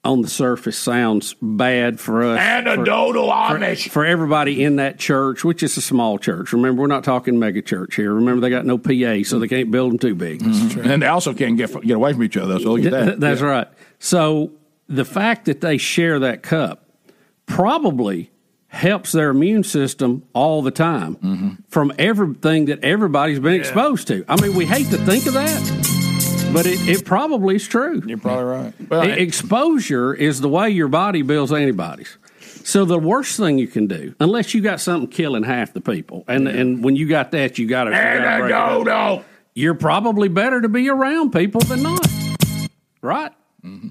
on the surface sounds bad for us. And a for- for, for everybody in that church, which is a small church. Remember, we're not talking mega church here. Remember, they got no PA, so they can't build them too big. And they also can't get get away from each other. So look at that. That's Yeah. right. So the fact that they share that cup probably helps their immune system all the time Mm-hmm. from everything that everybody's been exposed to. I mean, we hate to think of that, but it, it probably is true. You're probably right. Well, exposure is the way your body builds antibodies. So the worst thing you can do, unless you got something killing half the people, and and when you got that, you got to And a dodo. you're probably better to be around people than not. Right? Mm-hmm.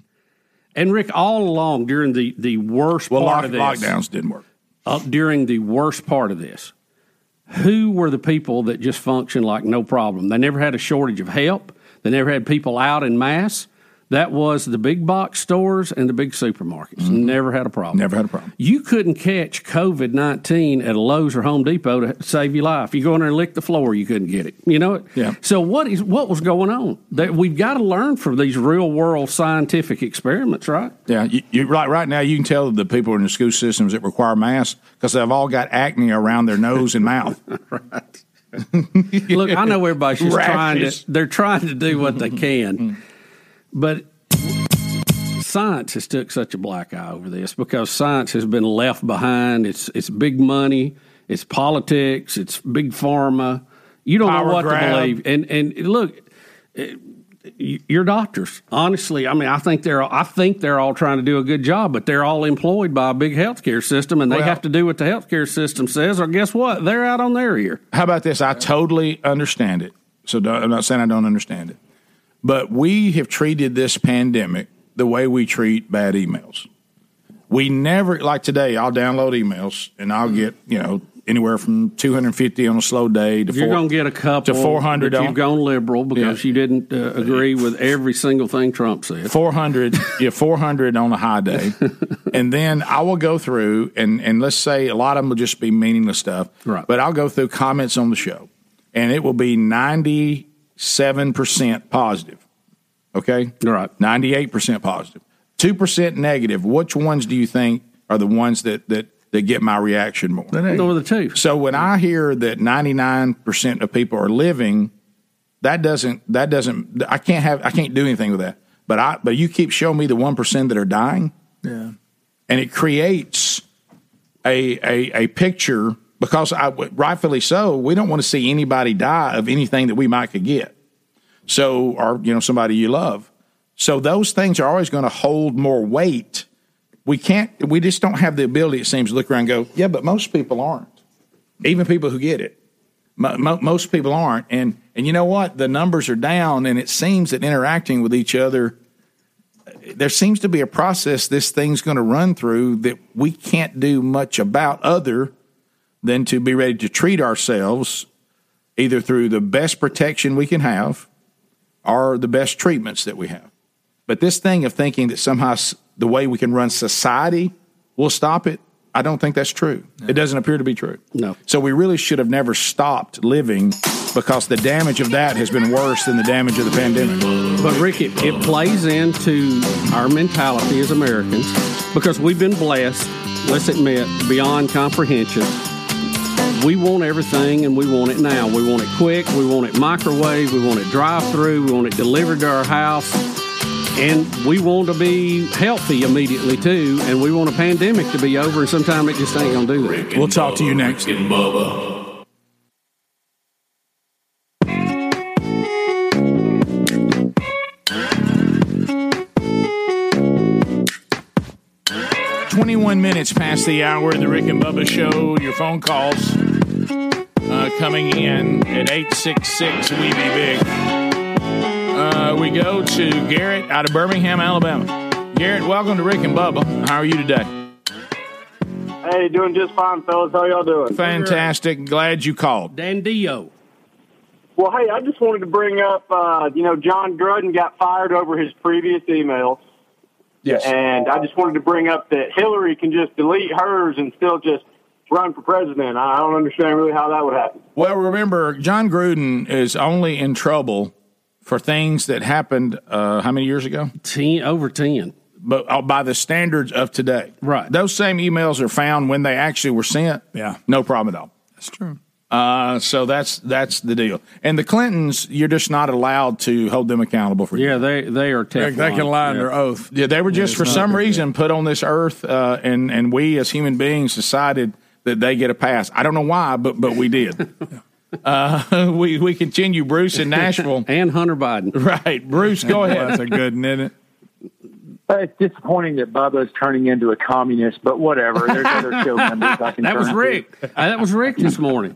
And Rick, all along during the, the worst well, part lock, of this, lockdowns didn't work. Uh, during the worst part of this, who were the people that just functioned like no problem? They never had a shortage of help. They never had people out in mass. That was the big box stores and the big supermarkets. Never had a problem. Mm-hmm. Never had a problem. You couldn't catch COVID 19 at a Lowe's or Home Depot to save your life. You go in there and lick the floor, you couldn't get it. You know it? Yeah. So, what is what was going on? That We've got to learn from these real world scientific experiments, right? Yeah, you, you right. Right now, you can tell the people in the school systems that require masks because they've all got acne around their nose and mouth. right. Look, I know everybody's just trying to they're trying to do what they can. But science has took such a black eye over this because science has been left behind. It's it's big money, it's politics, it's big pharma. You don't Power know what grab. to believe. And and look, eh, your doctors, honestly, I mean, I think they're I think they're all trying to do a good job, but they're all employed by a big healthcare system, and they Well- have to do what the healthcare system says. Or guess what? They're out on their ear. How about this? I totally understand it. So don't, I'm not saying I don't understand it, but we have treated this pandemic the way we treat bad emails. We never like today. I'll download emails and I'll get you know anywhere from 250 on a slow day to You're going to get a couple to 400 You've gone liberal because Yeah. you didn't uh, agree with every single thing Trump said. 400 yeah 400 on a high day and then i will go through and and let's say a lot of them will just be meaningless stuff Right. but i'll go through comments on the show and it will be 97% positive okay right 98% positive 2% negative which ones do you think are the ones that that that get my reaction more Those are the two. so when i hear that 99% of people are living That doesn't that doesn't I can't have I can't do anything with that. But I but you keep showing me the one percent that are dying, Yeah. and it creates a a, a picture because I rightfully so. We don't want to see anybody die of anything that we might could get. So or you know somebody you love. So those things are always going to hold more weight. We can't. We just don't have the ability. It seems to look around and go, yeah, but most people aren't. Even people who get it, mo- mo- most people aren't. And and you know what? The numbers are down, and it seems that interacting with each other, there seems to be a process this thing's going to run through that we can't do much about other than to be ready to treat ourselves either through the best protection we can have or the best treatments that we have. But this thing of thinking that somehow the way we can run society will stop it, I don't think that's true. It doesn't appear to be true. No. So we really should have never stopped living because the damage of that has been worse than the damage of the pandemic. But Rick, it, it plays into our mentality as Americans because we've been blessed, let's admit, beyond comprehension. We want everything and we want it now. We want it quick, we want it microwave, we want it drive through, we want it delivered to our house. And we want to be healthy immediately too, and we want a pandemic to be over, and sometime it just ain't gonna do that. We'll talk to you next. Rick and Bubba. Twenty-one minutes past the hour of the Rick and Bubba Show. Your phone calls uh, coming in at eight six six. We be big. Uh, we go to Garrett out of Birmingham, Alabama. Garrett, welcome to Rick and Bubba. How are you today? Hey, doing just fine, fellas. How y'all doing? Fantastic. Glad you called. Dandio. Well, hey, I just wanted to bring up, uh, you know, John Gruden got fired over his previous emails. Yes. And I just wanted to bring up that Hillary can just delete hers and still just run for president. I don't understand really how that would happen. Well, remember, John Gruden is only in trouble for things that happened uh, how many years ago? Ten over ten. But uh, by the standards of today, right? Those same emails are found when they actually were sent. Yeah, no problem at all. That's true. Uh, so that's that's the deal. And the Clintons, you're just not allowed to hold them accountable for. Yeah, they they are They- Teflon. they can lie under oath. Yeah, they were just it's for not some good. reason put on this earth, uh, and and we as human beings decided that they get a pass. I don't know why, but but we did. uh, we we continue, Bruce in Nashville and Hunter Biden. Right, Bruce, go ahead. That's a good one, isn't it? It's disappointing that Bubba's turning into a communist, but whatever. There's other show members I can That was turn Rick. Uh, that was Rick this morning.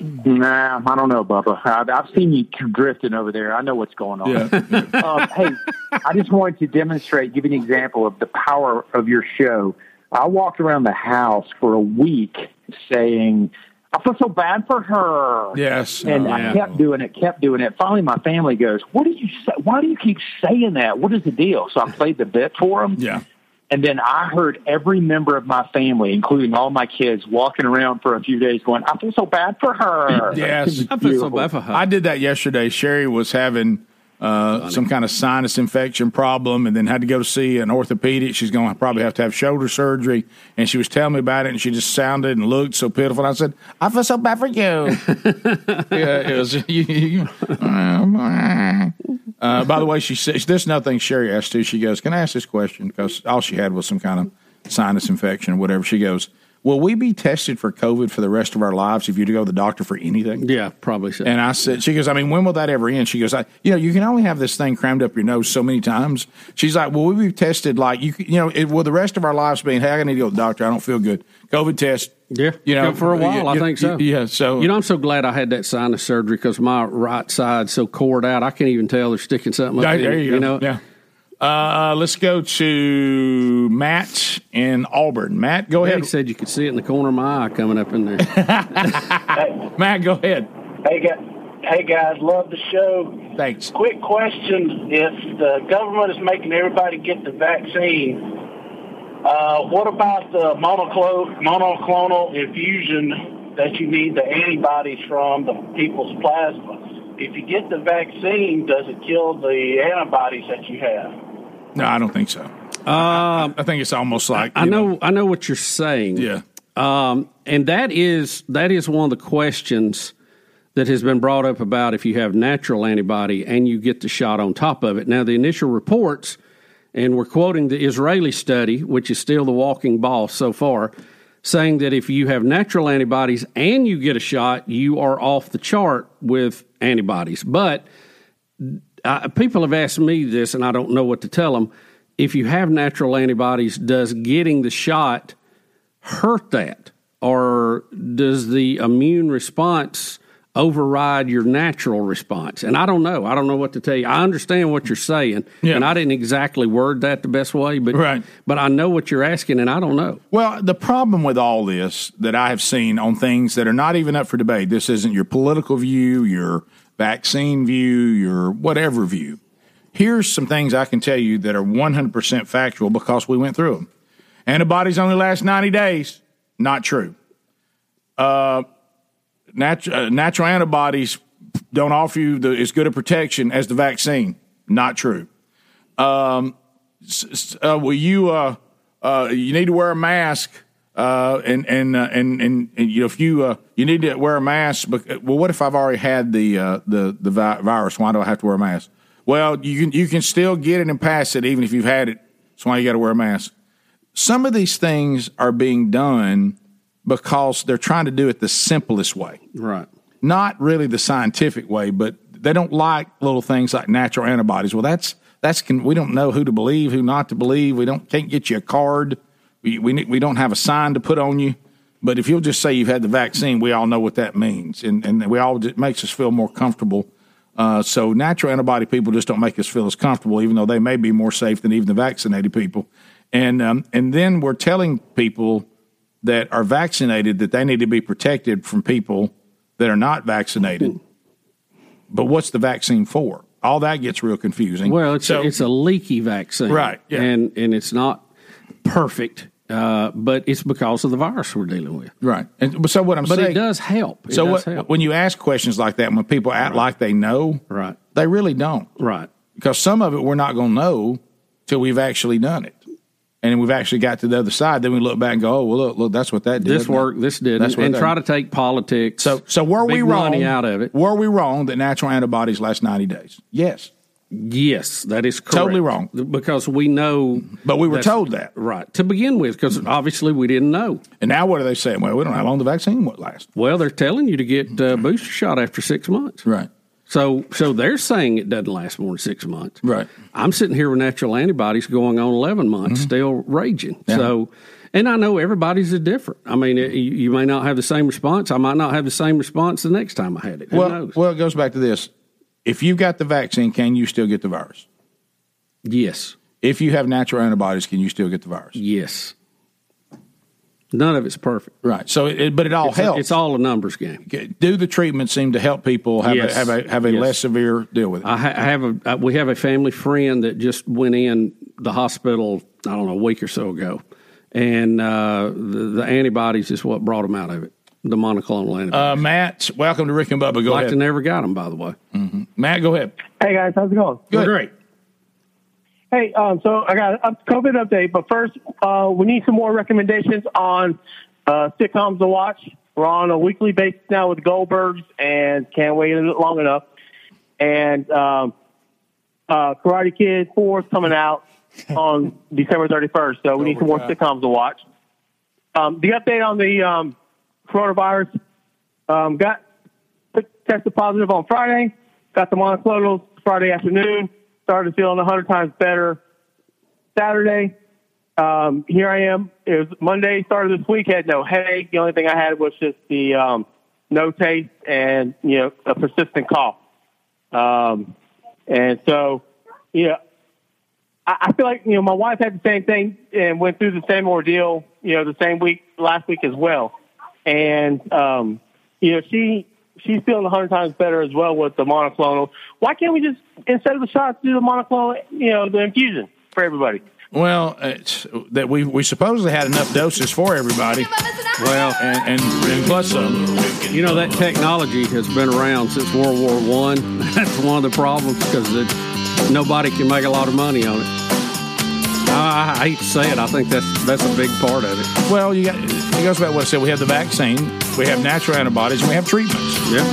Nah, I don't know, Bubba. I've, I've seen you drifting over there. I know what's going on. um, hey, I just wanted to demonstrate, give an example of the power of your show. I walked around the house for a week saying, I feel so bad for her. Yes. And Oh, I yeah. kept doing it, kept doing it. Finally, my family goes, "What do you say? Why do you keep saying that? What is the deal?" So I played the bit for them. Yeah. And then I heard every member of my family, including all my kids, walking around for a few days going, I feel so bad for her. Yes, It was beautiful. I did that yesterday. Sherry was having uh, some kind of sinus infection problem, and then had to go to see an orthopedic. She's going to probably have to have shoulder surgery, and she was telling me about it, and she just sounded and looked so pitiful. And I said, "I feel so bad for you." yeah, it was. you- uh, by the way, she said, "There's nothing." Sherry asked too. She goes, "Can I ask this question?" Because all she had was some kind of sinus infection or whatever. She goes. Will we be tested for COVID for the rest of our lives if you to go to the doctor for anything? Yeah, probably so. And I said, she goes, I mean, when will that ever end? She goes, I, you know, you can only have this thing crammed up your nose so many times. She's like, well, we be tested like you, you know, it, will the rest of our lives being, hey, I need to go to the doctor. I don't feel good. COVID test. Yeah, you know, for a while, I think so. Yeah, so you know, I'm so glad I had that sinus surgery because my right side's so cored out, I can't even tell they're sticking something up There, in there you go. know, yeah. Uh, let's go to Matt in Auburn. Matt, go ahead. He said you could see it in the corner of my eye coming up in there. Matt, go ahead. Hey guys, hey guys, love the show. Thanks. Quick question: If the government is making everybody get the vaccine, uh, what about the monoclonal monoclonal infusion that you need the antibodies from the people's plasma? If you get the vaccine, does it kill the antibodies that you have? No, I don't think so. Um, I think it's almost like I know, I know what you're saying. Yeah. Um, and that is that is one of the questions that has been brought up about if you have natural antibody and you get the shot on top of it. Now, the initial reports, and we're quoting the Israeli study, which is still the walking ball so far, saying that if you have natural antibodies and you get a shot, you are off the chart with antibodies. But uh, people have asked me this, and I don't know what to tell them. If you have natural antibodies, does getting the shot hurt that? Or does the immune response override your natural response? And I don't know. I don't know what to tell you. I understand what you're saying, Yeah. and I didn't exactly word that the best way, but Right. but I know what you're asking, and I don't know. Well, the problem with all this that I have seen on things that are not even up for debate, this isn't your political view, your vaccine view, your whatever view. Here's some things I can tell you that are 100% factual because we went through them. Antibodies only last 90 days. Not true. Uh, uh, natural antibodies don't offer you the, as good a protection as the vaccine. Not true. Um, uh, will you uh, uh, you need to wear a mask uh, and and, uh, and and and you know if you uh, you need to wear a mask. But, well, what if I've already had the uh, the the vi- virus? Why do I have to wear a mask? Well, you can you can still get it and pass it even if you've had it. That's why you got to wear a mask. Some of these things are being done because they're trying to do it the simplest way Right. not really the scientific way, but they don't like little things like natural antibodies. Well, that's that's con- we don't know who to believe, who not to believe. We don't can't get you a card. We we we don't have a sign to put on you. But if you'll just say you've had the vaccine, we all know what that means, and and we all it makes us feel more comfortable. Uh, so natural antibody people just don't make us feel as comfortable, even though they may be more safe than even the vaccinated people. And um, and then we're telling people that are vaccinated that they need to be protected from people that are not vaccinated. But what's the vaccine for? All that gets real confusing. Well, it's so, it's a leaky vaccine, Right, yeah. And and it's not perfect, uh, but it's because of the virus we're dealing with. right. And so what I'm saying, But saying, it does help. It so does what, help. when you ask questions like that, when people act like they know, right, they really don't, right? Because some of it we're not going to know till we've actually done it, and we've actually got to the other side. Then we look back and go, "Oh, well, look, look, that's what that did. This worked, this didn't, That's what and try to take politics. So, so were we wrong? money out of it? Were we wrong that natural antibodies last ninety days? Yes. Yes, that is correct. Totally wrong. because we know. But we were told that. right to begin with, because obviously we didn't know. And now what are they saying? Well, we don't know how long the vaccine will last. Well, they're telling you to get a booster shot after six months. Right. So, so they're saying it doesn't last more than six months. Right. I'm sitting here with natural antibodies going on 11 months, still raging. Mm-hmm. Yeah. So, and I know everybody's is different. I mean, it, you, you may not have the same response. I might not have the same response the next time I had it. Who well, knows? well, it goes back to this: if you got the vaccine, can you still get the virus? Yes. If you have natural antibodies, can you still get the virus? Yes. None of it's perfect. Right. So, it, but it all It's a- helps. it's all a numbers game. Do the treatment seem to help people have Yes. a, have a have a Yes. less severe deal with it? I, ha- I have a uh, we have a family friend that just went in the hospital. I don't know a week or so ago, and uh, the, the antibodies is what brought him out of it. The monoclonal antibodies. Uh, Matt, welcome to Rick and Bubba. Go like ahead. to never got them, by the way. Matt, go ahead. Hey guys, how's it going? Good. Great. Hey, um, so I got a COVID update, but first, uh, we need some more recommendations on uh, sitcoms to watch. We're on a weekly basis now with Goldbergs, and can't wait long enough. And um, uh, Karate Kid Four is coming out on December 31st, so we need some more sitcoms to watch. Um, the update on the um, coronavirus um, got tested positive on Friday. Got the monoclonals Friday afternoon. Started feeling a hundred times better Saturday. Um, here I am. It was Monday. Started this week. Had no headache. The only thing I had was just the um, no taste and you know a persistent cough. Um, and so, yeah, I, I feel like you know my wife had the same thing and went through the same ordeal. You know, the same week last week as well. And um, you know, she she's feeling a hundred times better as well with the monoclonal. Why can't we just instead of the shots do the monoclonal? You know, the infusion for everybody. Well, it's that we we supposedly had enough doses for everybody. Well, and and, and plus some. You know that technology has been around since World War One. That's one of the problems because nobody can make a lot of money on it. I, I hate to say it. I think that's that's a big part of it. Well, you got it goes back to what I said. We have the vaccine, we have natural antibodies, and we have treatments. Yeah.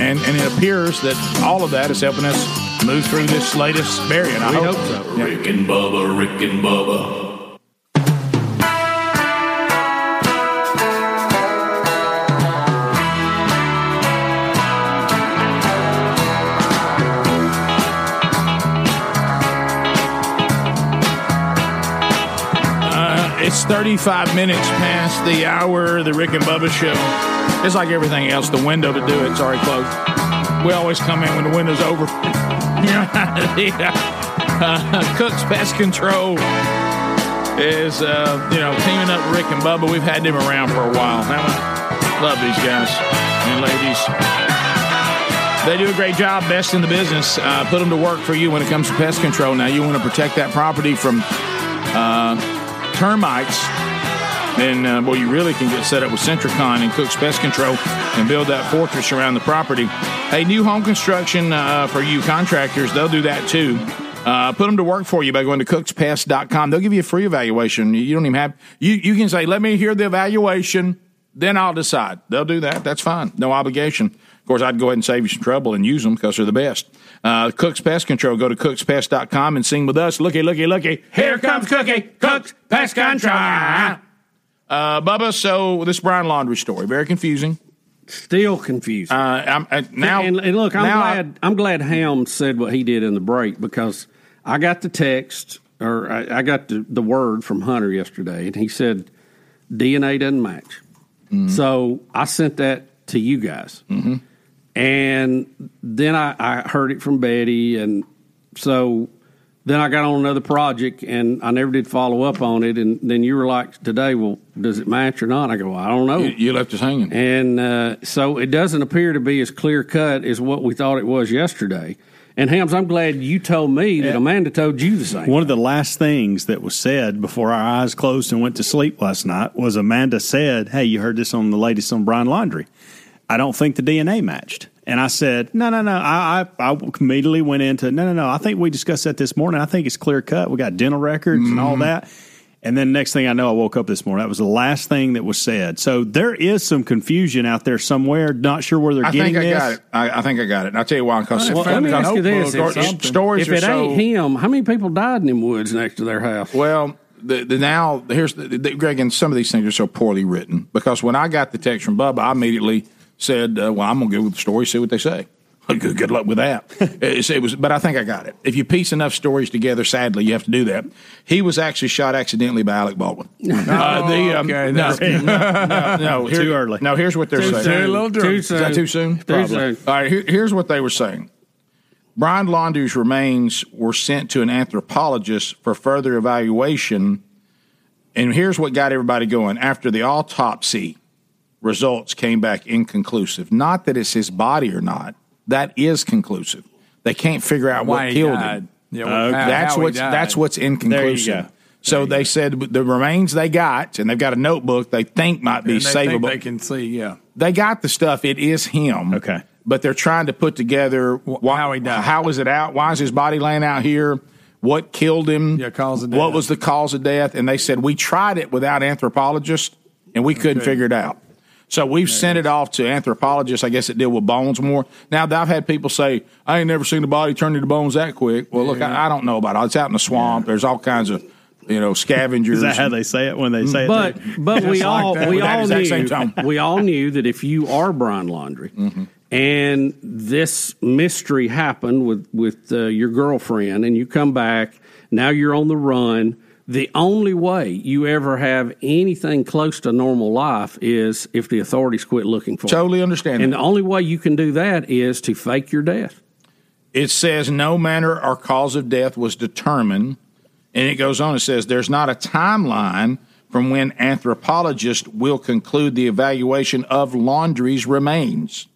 And, and it appears that all of that is helping us move through this latest variant. I We hope, hope so. Yeah. Rick and Bubba, Rick and Bubba. 35 minutes past the hour the Rick and Bubba show. It's like everything else. The window to do it's already closed. We always come in when the window's over. yeah. uh, Cook's Pest Control is, uh, you know, teaming up Rick and Bubba. We've had them around for a while. haven't? Love these guys and ladies. They do a great job, best in the business. Uh, put them to work for you when it comes to pest control. Now, you want to protect that property from uh, termites, then, uh, well, you really can get set up with Sentricon and Cook's Pest Control and build that fortress around the property. Hey, new home construction uh, for you contractors, they'll do that too. Uh, put them to work for you by going to cookspest.com. They'll give you a free evaluation. You don't even have, you, you can say, let me hear the evaluation, then I'll decide. They'll do that. That's fine. No obligation. Of course, I'd go ahead and save you some trouble and use them because they're the best. Uh, Cook's Pest Control. Go to cookspest.com and sing with us. Looky, looky, looky. Here comes Cookie. Cook's Pest Control. Uh, Bubba, so this Brian Laundrie story, very confusing. Still confusing. Uh, I'm, uh, now, and, and look, I'm glad. I'm glad Helms said what he did in the break because I got the text or I, I got the, the word from Hunter yesterday, and he said DNA doesn't match. Mm-hmm. So I sent that to you guys, and then I, I heard it from Betty, and so then I got on another project, and I never did follow up on it. And then you were like today, well, does it match or not? I go, well, I don't know. You, you left us hanging. And uh, so it doesn't appear to be as clear cut as what we thought it was yesterday. And Helms, I'm glad you told me that Amanda told you the same. One of the last things that was said before our eyes closed and went to sleep last night was Amanda said, Hey, you heard this on the latest on Brian Laundrie. I don't think the DNA matched. And I said, No, no, no. I, I, I immediately went into, No, no, no. I think we discussed that this morning. I think it's clear cut. We got dental records and all Mm-hmm. Mhm. that. And then next thing I know, I woke up this morning. That was the last thing that was said. So there is some confusion out there somewhere. Not sure where they're I getting think I this. got it. I, I think I got it. And I'll tell you why. Because Well, let me ask you this: Stories, stories if are it so, ain't him, how many people died in them woods next to their house? Well, the, the now here's the, the, Greg, and some of these things are so poorly written because when I got the text from Bubba, I immediately said, uh, "Well, I'm going to go with the story, see what they say." Good, good luck with that. It was, but I think I got it. If you piece enough stories together, sadly, you have to do that. He was actually shot accidentally by Alec Baldwin. Uh, the, um, okay, no, no, no, no, here- Too early. No, here's what they're Too saying. soon. A little Too soon. Is that too soon? Too Probably. soon. All right, here, here's what they were saying. Brian Laundrie's remains were sent to an anthropologist for further evaluation. And here's what got everybody going. After the autopsy results came back inconclusive. Not that it's his body or not. That is conclusive. They can't figure out Why what he killed died. him. Yeah, well, how- that's how what's that's what's There you inconclusive. go. So they said the remains they got, and they've got a notebook they think might be And they think savable they can see, yeah. they got the stuff. It is him. Okay. But they're trying to put together why, how he died. How is it out? Why is his body laying out here? What killed him? Yeah, cause of death. What was the cause of death? And they said we tried it without anthropologists, and we couldn't Okay. figure it out. So we've sent it off to anthropologists. I guess that deal with bones more. Now I've had people say I ain't never seen a body turn into bones that quick. Well, look, I, I don't know about it. It's out in the swamp. There's all kinds of you know scavengers. Is that how they say it when they say But it? but we Just like all we all exact same knew we all knew that if you are Brian Laundrie Mm-hmm. and this mystery happened with with uh, your girlfriend and you come back now you're on the run. The only way you ever have anything close to normal life is if the authorities quit looking for you. Totally understand And that. the only way you can do that is to fake your death. It says no manner or cause of death was determined. And it goes on, it says there's not a timeline from when anthropologists will conclude the evaluation of Laundrie's remains.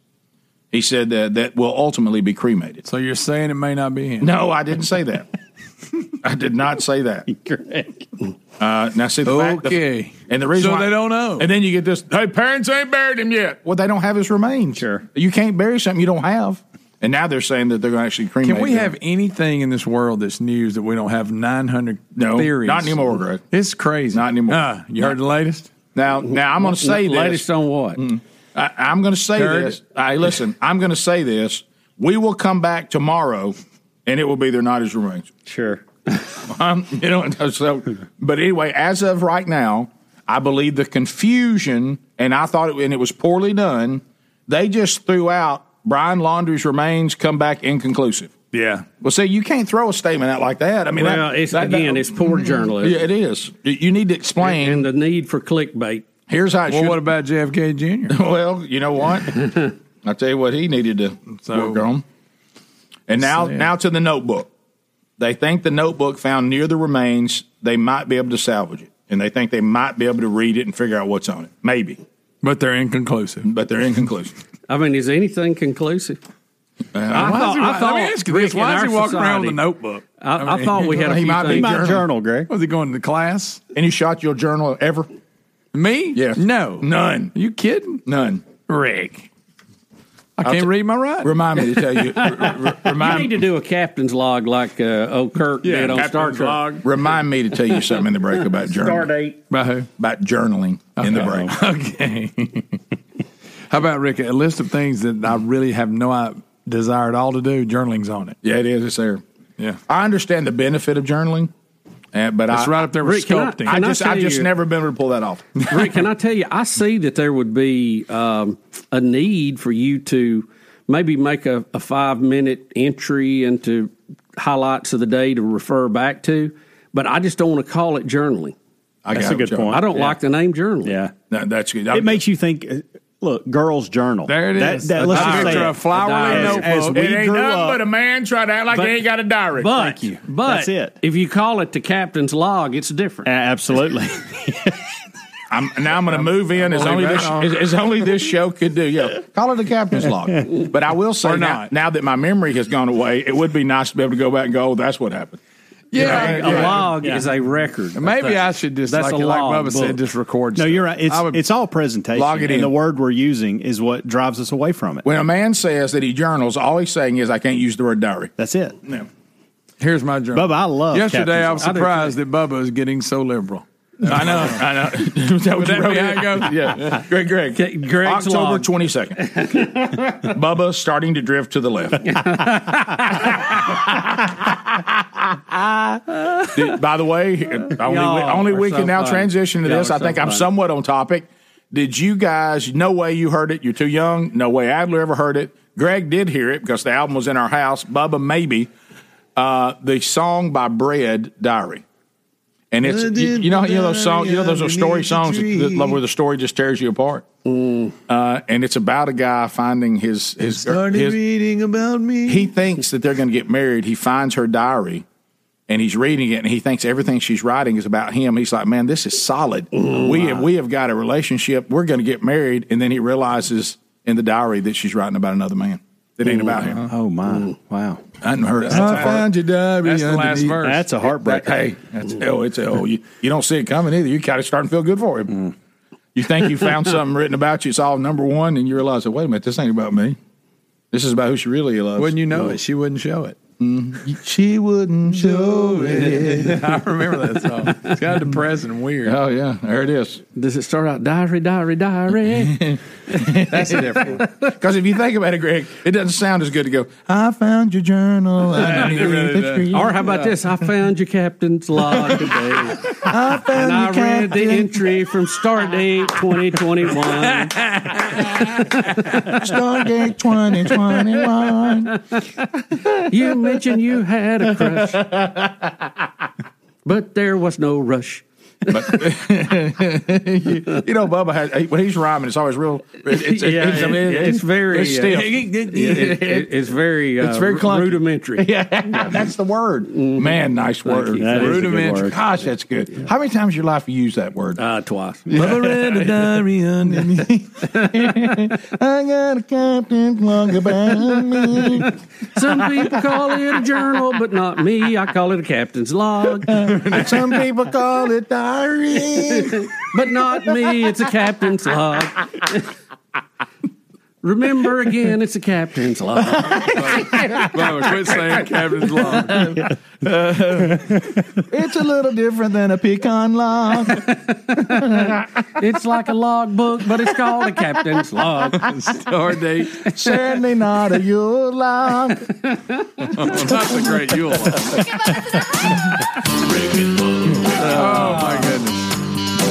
He said that that will ultimately be cremated. So you're saying it may not be him? No, I didn't say that. I did not say that. Uh, now, see the fact, Okay. and the reason So why- they don't know. and then you get this: Hey, parents ain't buried him yet. Well, they don't have his remains. Sure, you can't bury something you don't have. And now they're saying that they're going to actually cremate. Can we him. have anything in this world that's news that we don't have 900 No, theories? not anymore, Greg. It's crazy. Not anymore. Uh, you heard the latest? Now, now I'm going to say this. Latest on what? I, I'm going to say Heard this. Hey, listen, I'm going to say this. We will come back tomorrow, and it will be they're not as remains. Sure. um, you know, so, but anyway, as of right now, I believe the confusion, and I thought it, and it was poorly done. They just threw out Brian Laundrie's remains come back inconclusive. Yeah. Well, see, you can't throw a statement out like that. I mean, well, that, it's that- that- again, it's poor journalism. Yeah, it is. You- You need to explain. and the need for clickbait. Here's how it Well, what about JFK Jr.? well, you know what? I tell you what he needed to work on. And now, Sad. now to the notebook. They think the notebook found near the remains. They might be able to salvage it, and they think they might be able to read it and figure out what's on it. Maybe, but they're inconclusive. But they're inconclusive. I mean, is anything conclusive? Uh, I why is thought, he- I let me ask you this. Rick, in Why is he walking around with a notebook? I, I, mean, thought we had a he few might be things. journal. Greg. Was he going to class? Any shot your journal ever? Me? Yes. No. None. you kidding? None. Rick. I can't t- read my writing. Remind me to tell you. r- r- You remind need to do a captain's log like uh, old Kirk did on Star Trek. Remind me to tell you something in the break about journaling. Star date. By who? About journaling in the break. Okay. How about Rick? A list of things that I really have no desire at all to do. Journaling's on it. Yeah, it is. It's there. Yeah. I understand the benefit of journaling, uh, but It's I, right up there with Rick, can I- sculpting. I Can I just, tell I've just you- never been able to pull that off. Rick, can I tell you? I see that there would be um, a need for you to maybe make a, a five minute entry into highlights of the day to refer back to, but I just don't want to call it journaling. I That's a good it, point. I don't Yeah. like the name journaling. Yeah. No, that's good. It makes you think. Uh, Look, girls' journal. There it That, is. that, A let's just say A it. flowery As- notebook. As we it ain't grew nothing up, but a man trying to act like But- he ain't got a diary. But, Thank you. But That's it. if you call it the captain's log, it's different. A- absolutely. I'm, now I'm going to move in as only this that on. as, as only this show could do. Yeah, call it the captain's log. But I will say Or now, now that my memory has gone away, it would be nice to be able to go back and go, "Oh, that's what happened." Yeah. a yeah. log is a record. Maybe I should just, That's like, a like log Bubba said, book. just record no, stuff. you're right. It's I would- it's all presentation. Log it and in. the word we're using is what drives us away from it. When a man says that he journals, all he's saying is, "I can't use the word diary." That's it. No. Here's my journal. Bubba, I love Yesterday, Captain's I was Log. I surprised that Bubba is getting so liberal. I know, I know. Is that what Would you that wrote be how it goes? Yeah, Greg, Greg, Okay, Greg's October twenty second. Bubba starting to drift to the left. Did- by the way, only only are we so can now funny. transition to Y'all this. are I so think I'm funny. somewhat on topic. Did you guys? No way you heard it. You're too young. No way Adler ever heard it. Greg did hear it because the album was in our house. Bubba maybe. Uh, the song by Bread Diary. And it's you, you know you know those songs you know those are story songs that, love where the story just tears you apart. Uh, and it's about a guy finding his his, his reading about me. he thinks that they're going to get married. He finds her diary and he's reading it and he thinks everything she's writing is about him. He's like, man, this is solid. Oh, we have, we have got a relationship. We're going to get married. And then he realizes in the diary that she's writing about another man that ain't about him. Oh my! Wow. I hadn't heard it. That's I a found your diary. That's the last verse. That's a heartbreaker. Hey, that's oh, it's a, oh, you, you don't see it coming either. You kind of starting to feel good for him. Mm. You think you found something written about you, it's all number one, and you realize, wait a minute, this ain't about me. This is about who she really loves. Wouldn't you know it? She wouldn't show it. Mm-hmm. She wouldn't show it. I remember that song. It's kind of depressing and weird. Oh yeah, there it is. Does it start out diary, diary, diary? That's a different. Because if you think about it, Greg, it doesn't sound as good to go. I found your journal. underneath really the tree." or how about this? I found your captain's log today. I found And I your read the entry from start date 2021. Stargate 2021. You mentioned you had a crush, but there was no rush. you know, Bubba has when he's rhyming, it's always real. It's, it's, Yeah, it's, I mean, it- it's very, it's uh, stiff. It- it's very, uh, It's very clunky. rudimentary. yeah, that's the word. Man, nice word. you. That is a good Rudimentary. word. Gosh, that's good. How many times in your life have you used that word? Uh, twice. Bubba read a diary underneath. I got a captain's log about me. Some people call it a journal, but not me. I call it a captain's log. Some people call it diary. but not me. It's a captain's log. Remember again, it's a captain's log. Bubba, quit saying captain's log. it's a little different than a pecan log. it's like a log book, but it's called a captain's log. Star date. Certainly not a Yule log. That's a great Yule log. oh my goodness.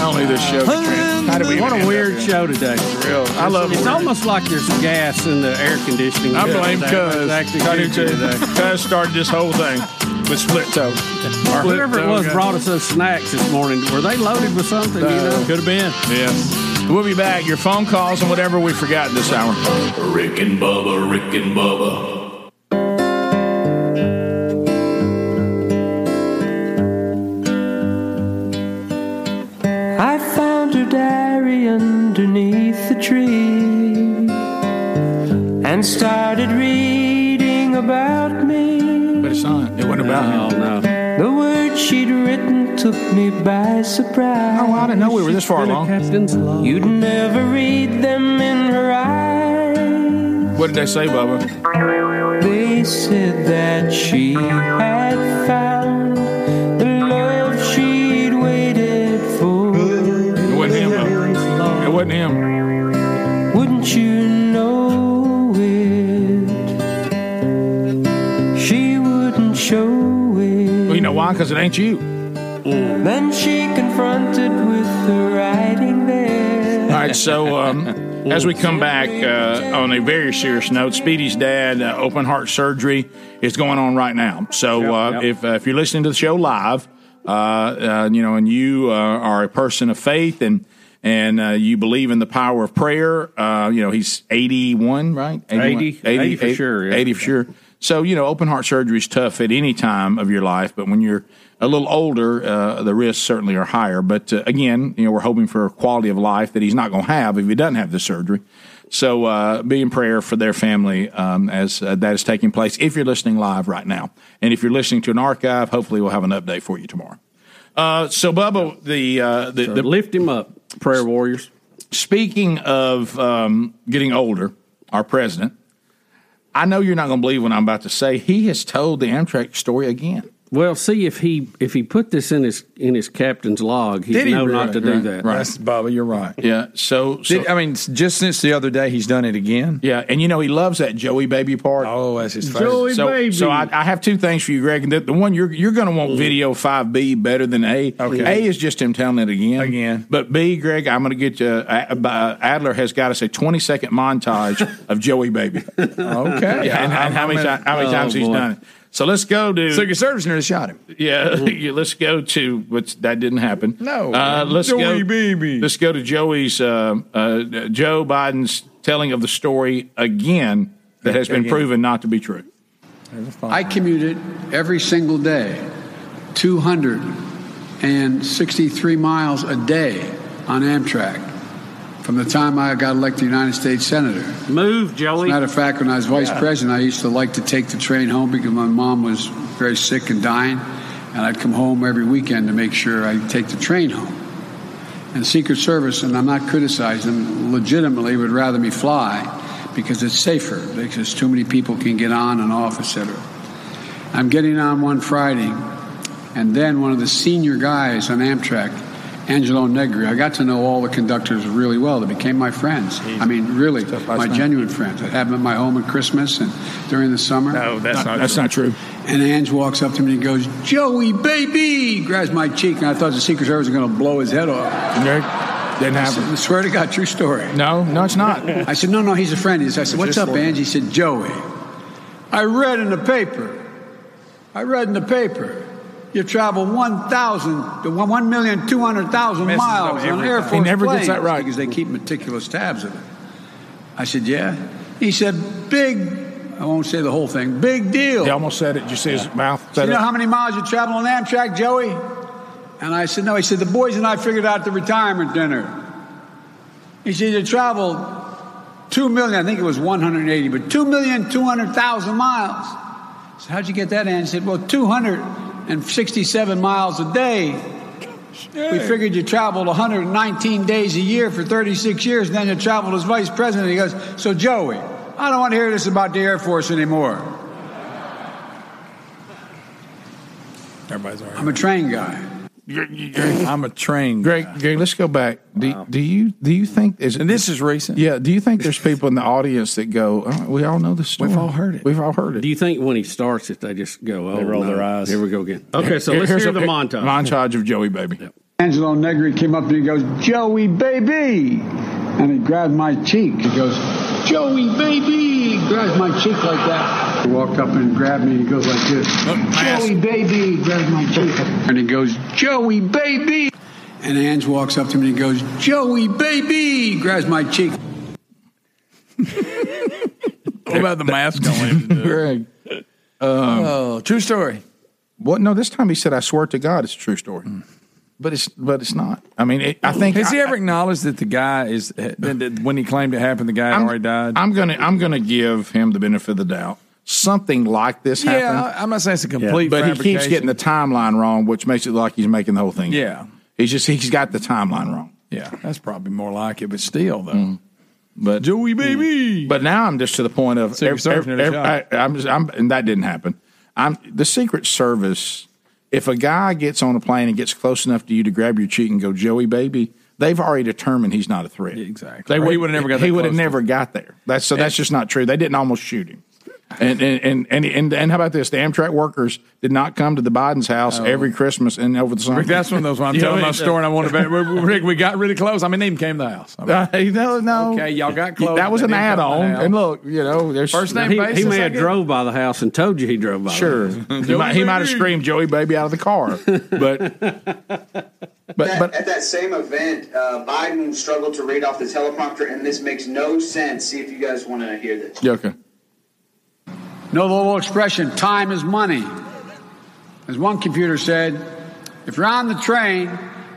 Only this show can How do we what a weird show today. Real. I love It's weird. almost like there's gas in the air conditioning. I blame It's Cuz. acting I do cookie too. today. Cuz started this whole thing with split toe. Or whoever it was brought us those snacks this morning. Were they loaded with something? you know? Could have been. Yes. We'll be back. Your phone calls and whatever we forgot this hour. Rick and Bubba, Rick and Bubba. Found her diary underneath the tree and started reading about me. But it's not. It wasn't about no, no. The words she'd written took me by surprise. Oh, I didn't know we were this far along. You'd never read them in her eyes. What did they say, Bubba? They said that she had found it. Well, you know why? Because it ain't you. Then she confronted with the writing there. All right, so um, as we come back uh, on a very serious note, Speedy's dad, uh, open heart surgery is going on right now. So uh, yep. if uh, if you're listening to the show live, uh, uh, you know, and you uh, are a person of faith and and uh, you believe in the power of prayer, uh, you know, he's 81, right? 80, 80 for sure, yeah. 80 for sure. So you know, open heart surgery is tough at any time of your life, but when you're a little older, uh, the risks certainly are higher. But uh, again, you know, we're hoping for a quality of life that he's not going to have if he doesn't have the surgery. So uh, be in prayer for their family um, as uh, that is taking place. If you're listening live right now, and if you're listening to an archive, hopefully we'll have an update for you tomorrow. Uh, so Bubba, the uh, the, the lift him up, prayer warriors. Speaking of um, getting older, our president, I know you're not going to believe what I'm about to say. He has told the Amtrak story again. Well, see if he if he put this in his in his captain's log, he'd Did he know really? not to do Right, that. right. That's- Bubba, you're right. Yeah. So, so Did, I mean, just since the other day, he's done it again. yeah, and you know he loves that Joey baby part. Oh, that's his Joey favorite. so, baby. so I, I have two things for you, Greg. And the, the one you're you're going to want video five B better than A. Okay. A is just him telling it again. Again. But B, Greg, I'm going to get you. Uh, uh, Adler has got us a 20 second montage of Joey baby. Okay. Yeah, and, and how many ti- how many Oh, times he's boy. done it. So let's go to Secret Service nearly shot him. yeah. yeah, let's go to which that didn't happen. No. uh, let's Joey go. baby. Let's go to Joey's uh, uh, Joe Biden's telling of the story again that has been Again. proven not to be true. I commuted every single day, 263 miles a day on Amtrak from the time I got elected United States Senator. Move, Joey. As a matter of fact, when I was vice president, I used to like to take the train home because my mom was very sick and dying, and I'd come home every weekend to make sure I take the train home. And the Secret Service, and I'm not criticizing them, legitimately would rather me fly because it's safer, because too many people can get on and off, etc. I'm getting on one Friday, and then one of the senior guys on Amtrak, Angelo Negri, I got to know all the conductors really well. They became my friends. I mean, really, my man. genuine friends. I had them at my home at Christmas and during the summer. No, that's not. That's not true. And Ange walks up to me and goes, Joey, baby, grabs my cheek, and I thought the Secret Service was going to blow his head off. Greg, didn't I happen. said, swear to God, true story. No, no, it's not. I said, no, no, he's a friend. He said, I said, what's up, for- Ange? He said, Joey, I read in the paper, I read in the paper, you travel 1,000 to 1,200,000 miles on. Air Force He never gets that right. because they keep meticulous tabs of it. I said, yeah. He said, big, I won't say the whole thing, big deal. He almost said it. Did you see his mouth? Said you know how many miles you travel on Amtrak, Joey? And I said, no. He said, the boys and I figured out the retirement dinner. He said, you traveled 2 million, I think it was 180, but 2,200,000 miles. So how'd you get that, Ann? He said, well, 267 miles a day We figured you traveled 119 days a year for 36 years, and then you traveled as vice president. He goes, So, Joey, I don't want to hear this about the Air Force anymore. Everybody's all right. I'm a train guy. I'm a train. Greg, Greg, let's go back. Do, do you do you think is and this is recent? Yeah. Do you think there's people in the audience that go, oh, "We all know the story. We've all heard it. We've all heard it." Do you think when he starts it, they just go, oh, They roll no, their eyes. Here we go again. Okay, so let's Here's hear a- the montage. Montage of Joey Baby. Angelo Negri came up and he goes, Joey, baby. And he grabbed my cheek. He goes, Joey, baby. Grabs my cheek like that. He walked up and grabbed me. And he goes like this. Joey, baby. Grabs my cheek. And he goes, Joey, baby. And Ange walks up to me and he goes, Joey, baby. Grabs my cheek. What about the mask on? Greg. oh, true story. What? No, this time he said, "I swear to God, it's a true story." Hmm. But it's but it's not. I mean, it, I think Has he ever acknowledged that the guy is that- that when he claimed it happened, the guy had I'm, already died? I'm gonna I'm gonna give him the benefit of the doubt. Something like this Yeah, happened. I- I'm not saying it's a complete but he keeps getting the timeline wrong, which makes it like he's making the whole thing. up. Yeah. he's just he's got the timeline wrong. Yeah, that's probably more like it, but still though. Mm. But Joey baby. But now I'm just to the point of Secret Service nearly shot. I, am just, I'm, and that didn't happen. I'm the Secret Service. If a guy gets on a plane and gets close enough to you to grab your cheek and go, "Joey, baby," they've already determined he's not a threat. exactly. They Or he would would've never got He would have never got there. That's so. That's just not true. They didn't almost shoot him. And and, and and and and how about this? The Amtrak workers did not come to the Biden's house every Christmas and over the summer. Rick, that's one of those when I'm You telling what my story and I want to. Rick, we got really close. I mean, they even came to the house. I mean, Uh, no, no. Okay, y'all got close. That was an didn't come to the add-on. And look, you know, there's First name he, basis, he may have drove by the house and told you he drove by. Sure, The house. he might, he might have screamed "Joey Baby" out of the car, but but That- but at that same event, uh, Biden struggled to read off the teleprompter, and this makes no sense. See if you guys want to hear this. yeah, okay. Know the little expression, time is money. As one computer said, if you're on the train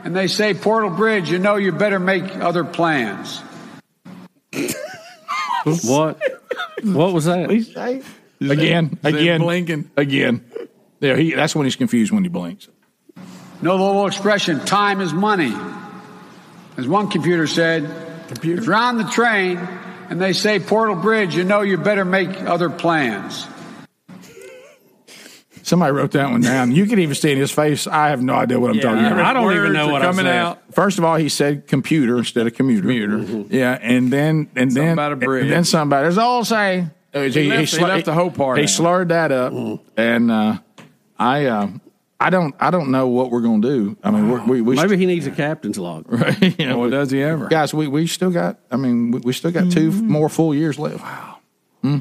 and they say Portal Bridge, you know you better make other plans. what? What was that? again, Is again, blinking? again. There, he. That's when he's confused when he blinks. Know the little expression, time is money. As one computer said, if you're on the train and they say Portal Bridge, you know you better make other plans. Somebody wrote that one down. You can even see in his face. I have no idea what I'm Yeah, talking about. I don't even know are what I coming said. out. First of all, he said computer instead of commuter. Commuter. Yeah, and then and Something then about a bridge. and then somebody. There's all say. uh, He, left- he left the whole part He out. slurred that up, and uh, I. Uh, I don't. I don't know what we're going to do. I mean, we're, we we Maybe he needs a captain's log. Right. You know, Well, does he ever? guys? We, we still got. I mean, we, we still got two mm-hmm. more full years left. Wow. Hmm.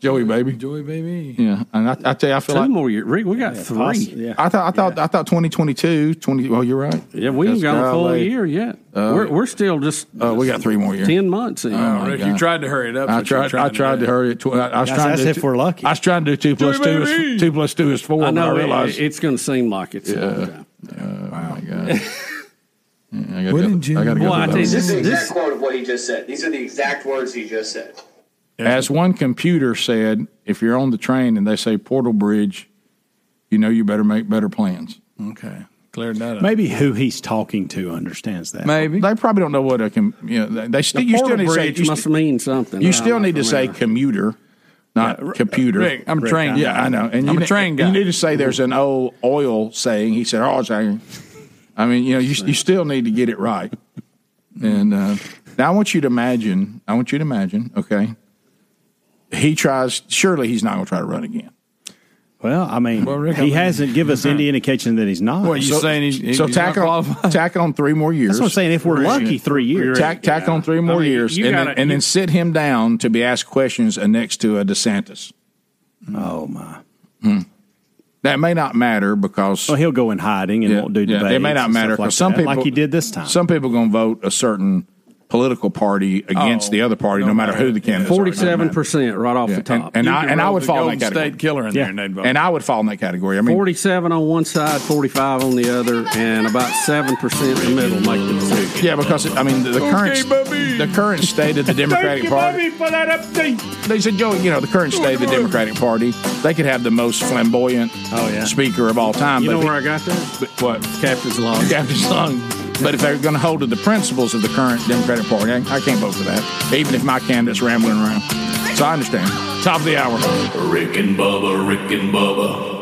Joey, baby. Joey baby. Yeah, and I, I tell you, I feel Two like more years. Rick, we got three. Yeah. I thought. I thought. I thought 2022. 20. Well, you're right. Yeah, we ain't Because got a full golly, year yet. Uh, we're, we're still just Uh, we got three more years. ten months in. Oh, my Rick, God. you tried to hurry it up. I tried. I tried do to hurry it. Tw- I, I was That's- trying that's to. if we're lucky. I was trying to do two plus Joey, two baby. is two plus two is four. I but know I it- it's going to seem like it's a long time. oh my god. Yeah, I gotta Wouldn't go, you- I gotta go Well, I tell you, those. This is the This- exact quote of what he just said. These are the exact words he just said. As one computer said, if you're on the train and they say Portal Bridge, you know you better make better plans. Okay, cleared that up. Maybe who he's talking to understands that. Maybe. They probably don't know what a com- you know. They, they still you still Portal need to say bridge you, must st- mean something. you I'm still not need to say familiar. commuter, not computer. Rick, I'm a Rick, trained. Yeah. I know. And I'm you a ne- trained guy. You need to say there's an old oil saying. He said, "Oh, saying." I mean, you know, you, you still need to get it right. And uh, now I want you to imagine. I want you to imagine. Okay, he tries. Surely he's not going to try to run again. Well, I mean, Well, Rick, I he mean- hasn't given us any indication that he's not. What, you So- saying he's, so tack on tack on three more years. That's what I'm saying. If we're lucky, three years. tack tack on three more I mean, years, and, then, gotta- and then sit him down to be asked questions uh, next to a DeSantis. Oh my! That may not matter because Well, he'll go in hiding and Yeah, won't do yeah, debates. it may not matter stuff like because some that, people like he did this time. Some people going to vote a certain political party against Oh, the other party, no, matter who the candidate. Forty-seven percent right off Yeah, the top. and, and I and I would fall in that category. killer in Yeah. and I would fall in that category. I mean, Forty-seven on one side, forty-five on the other, and about seven percent in the middle make the decision. yeah, because I mean the, the current the current state of the Democratic Party. for that update. They said, Joe, you know, the current state of the Democratic Party, they could have the most flamboyant oh, yeah. speaker of all time. You but know where he- I got that? But what? Captain's log. Captain's log. But if they're going to hold to the principles of the current Democratic Party, I, can't vote for that, even if my candidate's rambling around. So I understand. Top of the hour. Rick and Bubba, Rick and Bubba.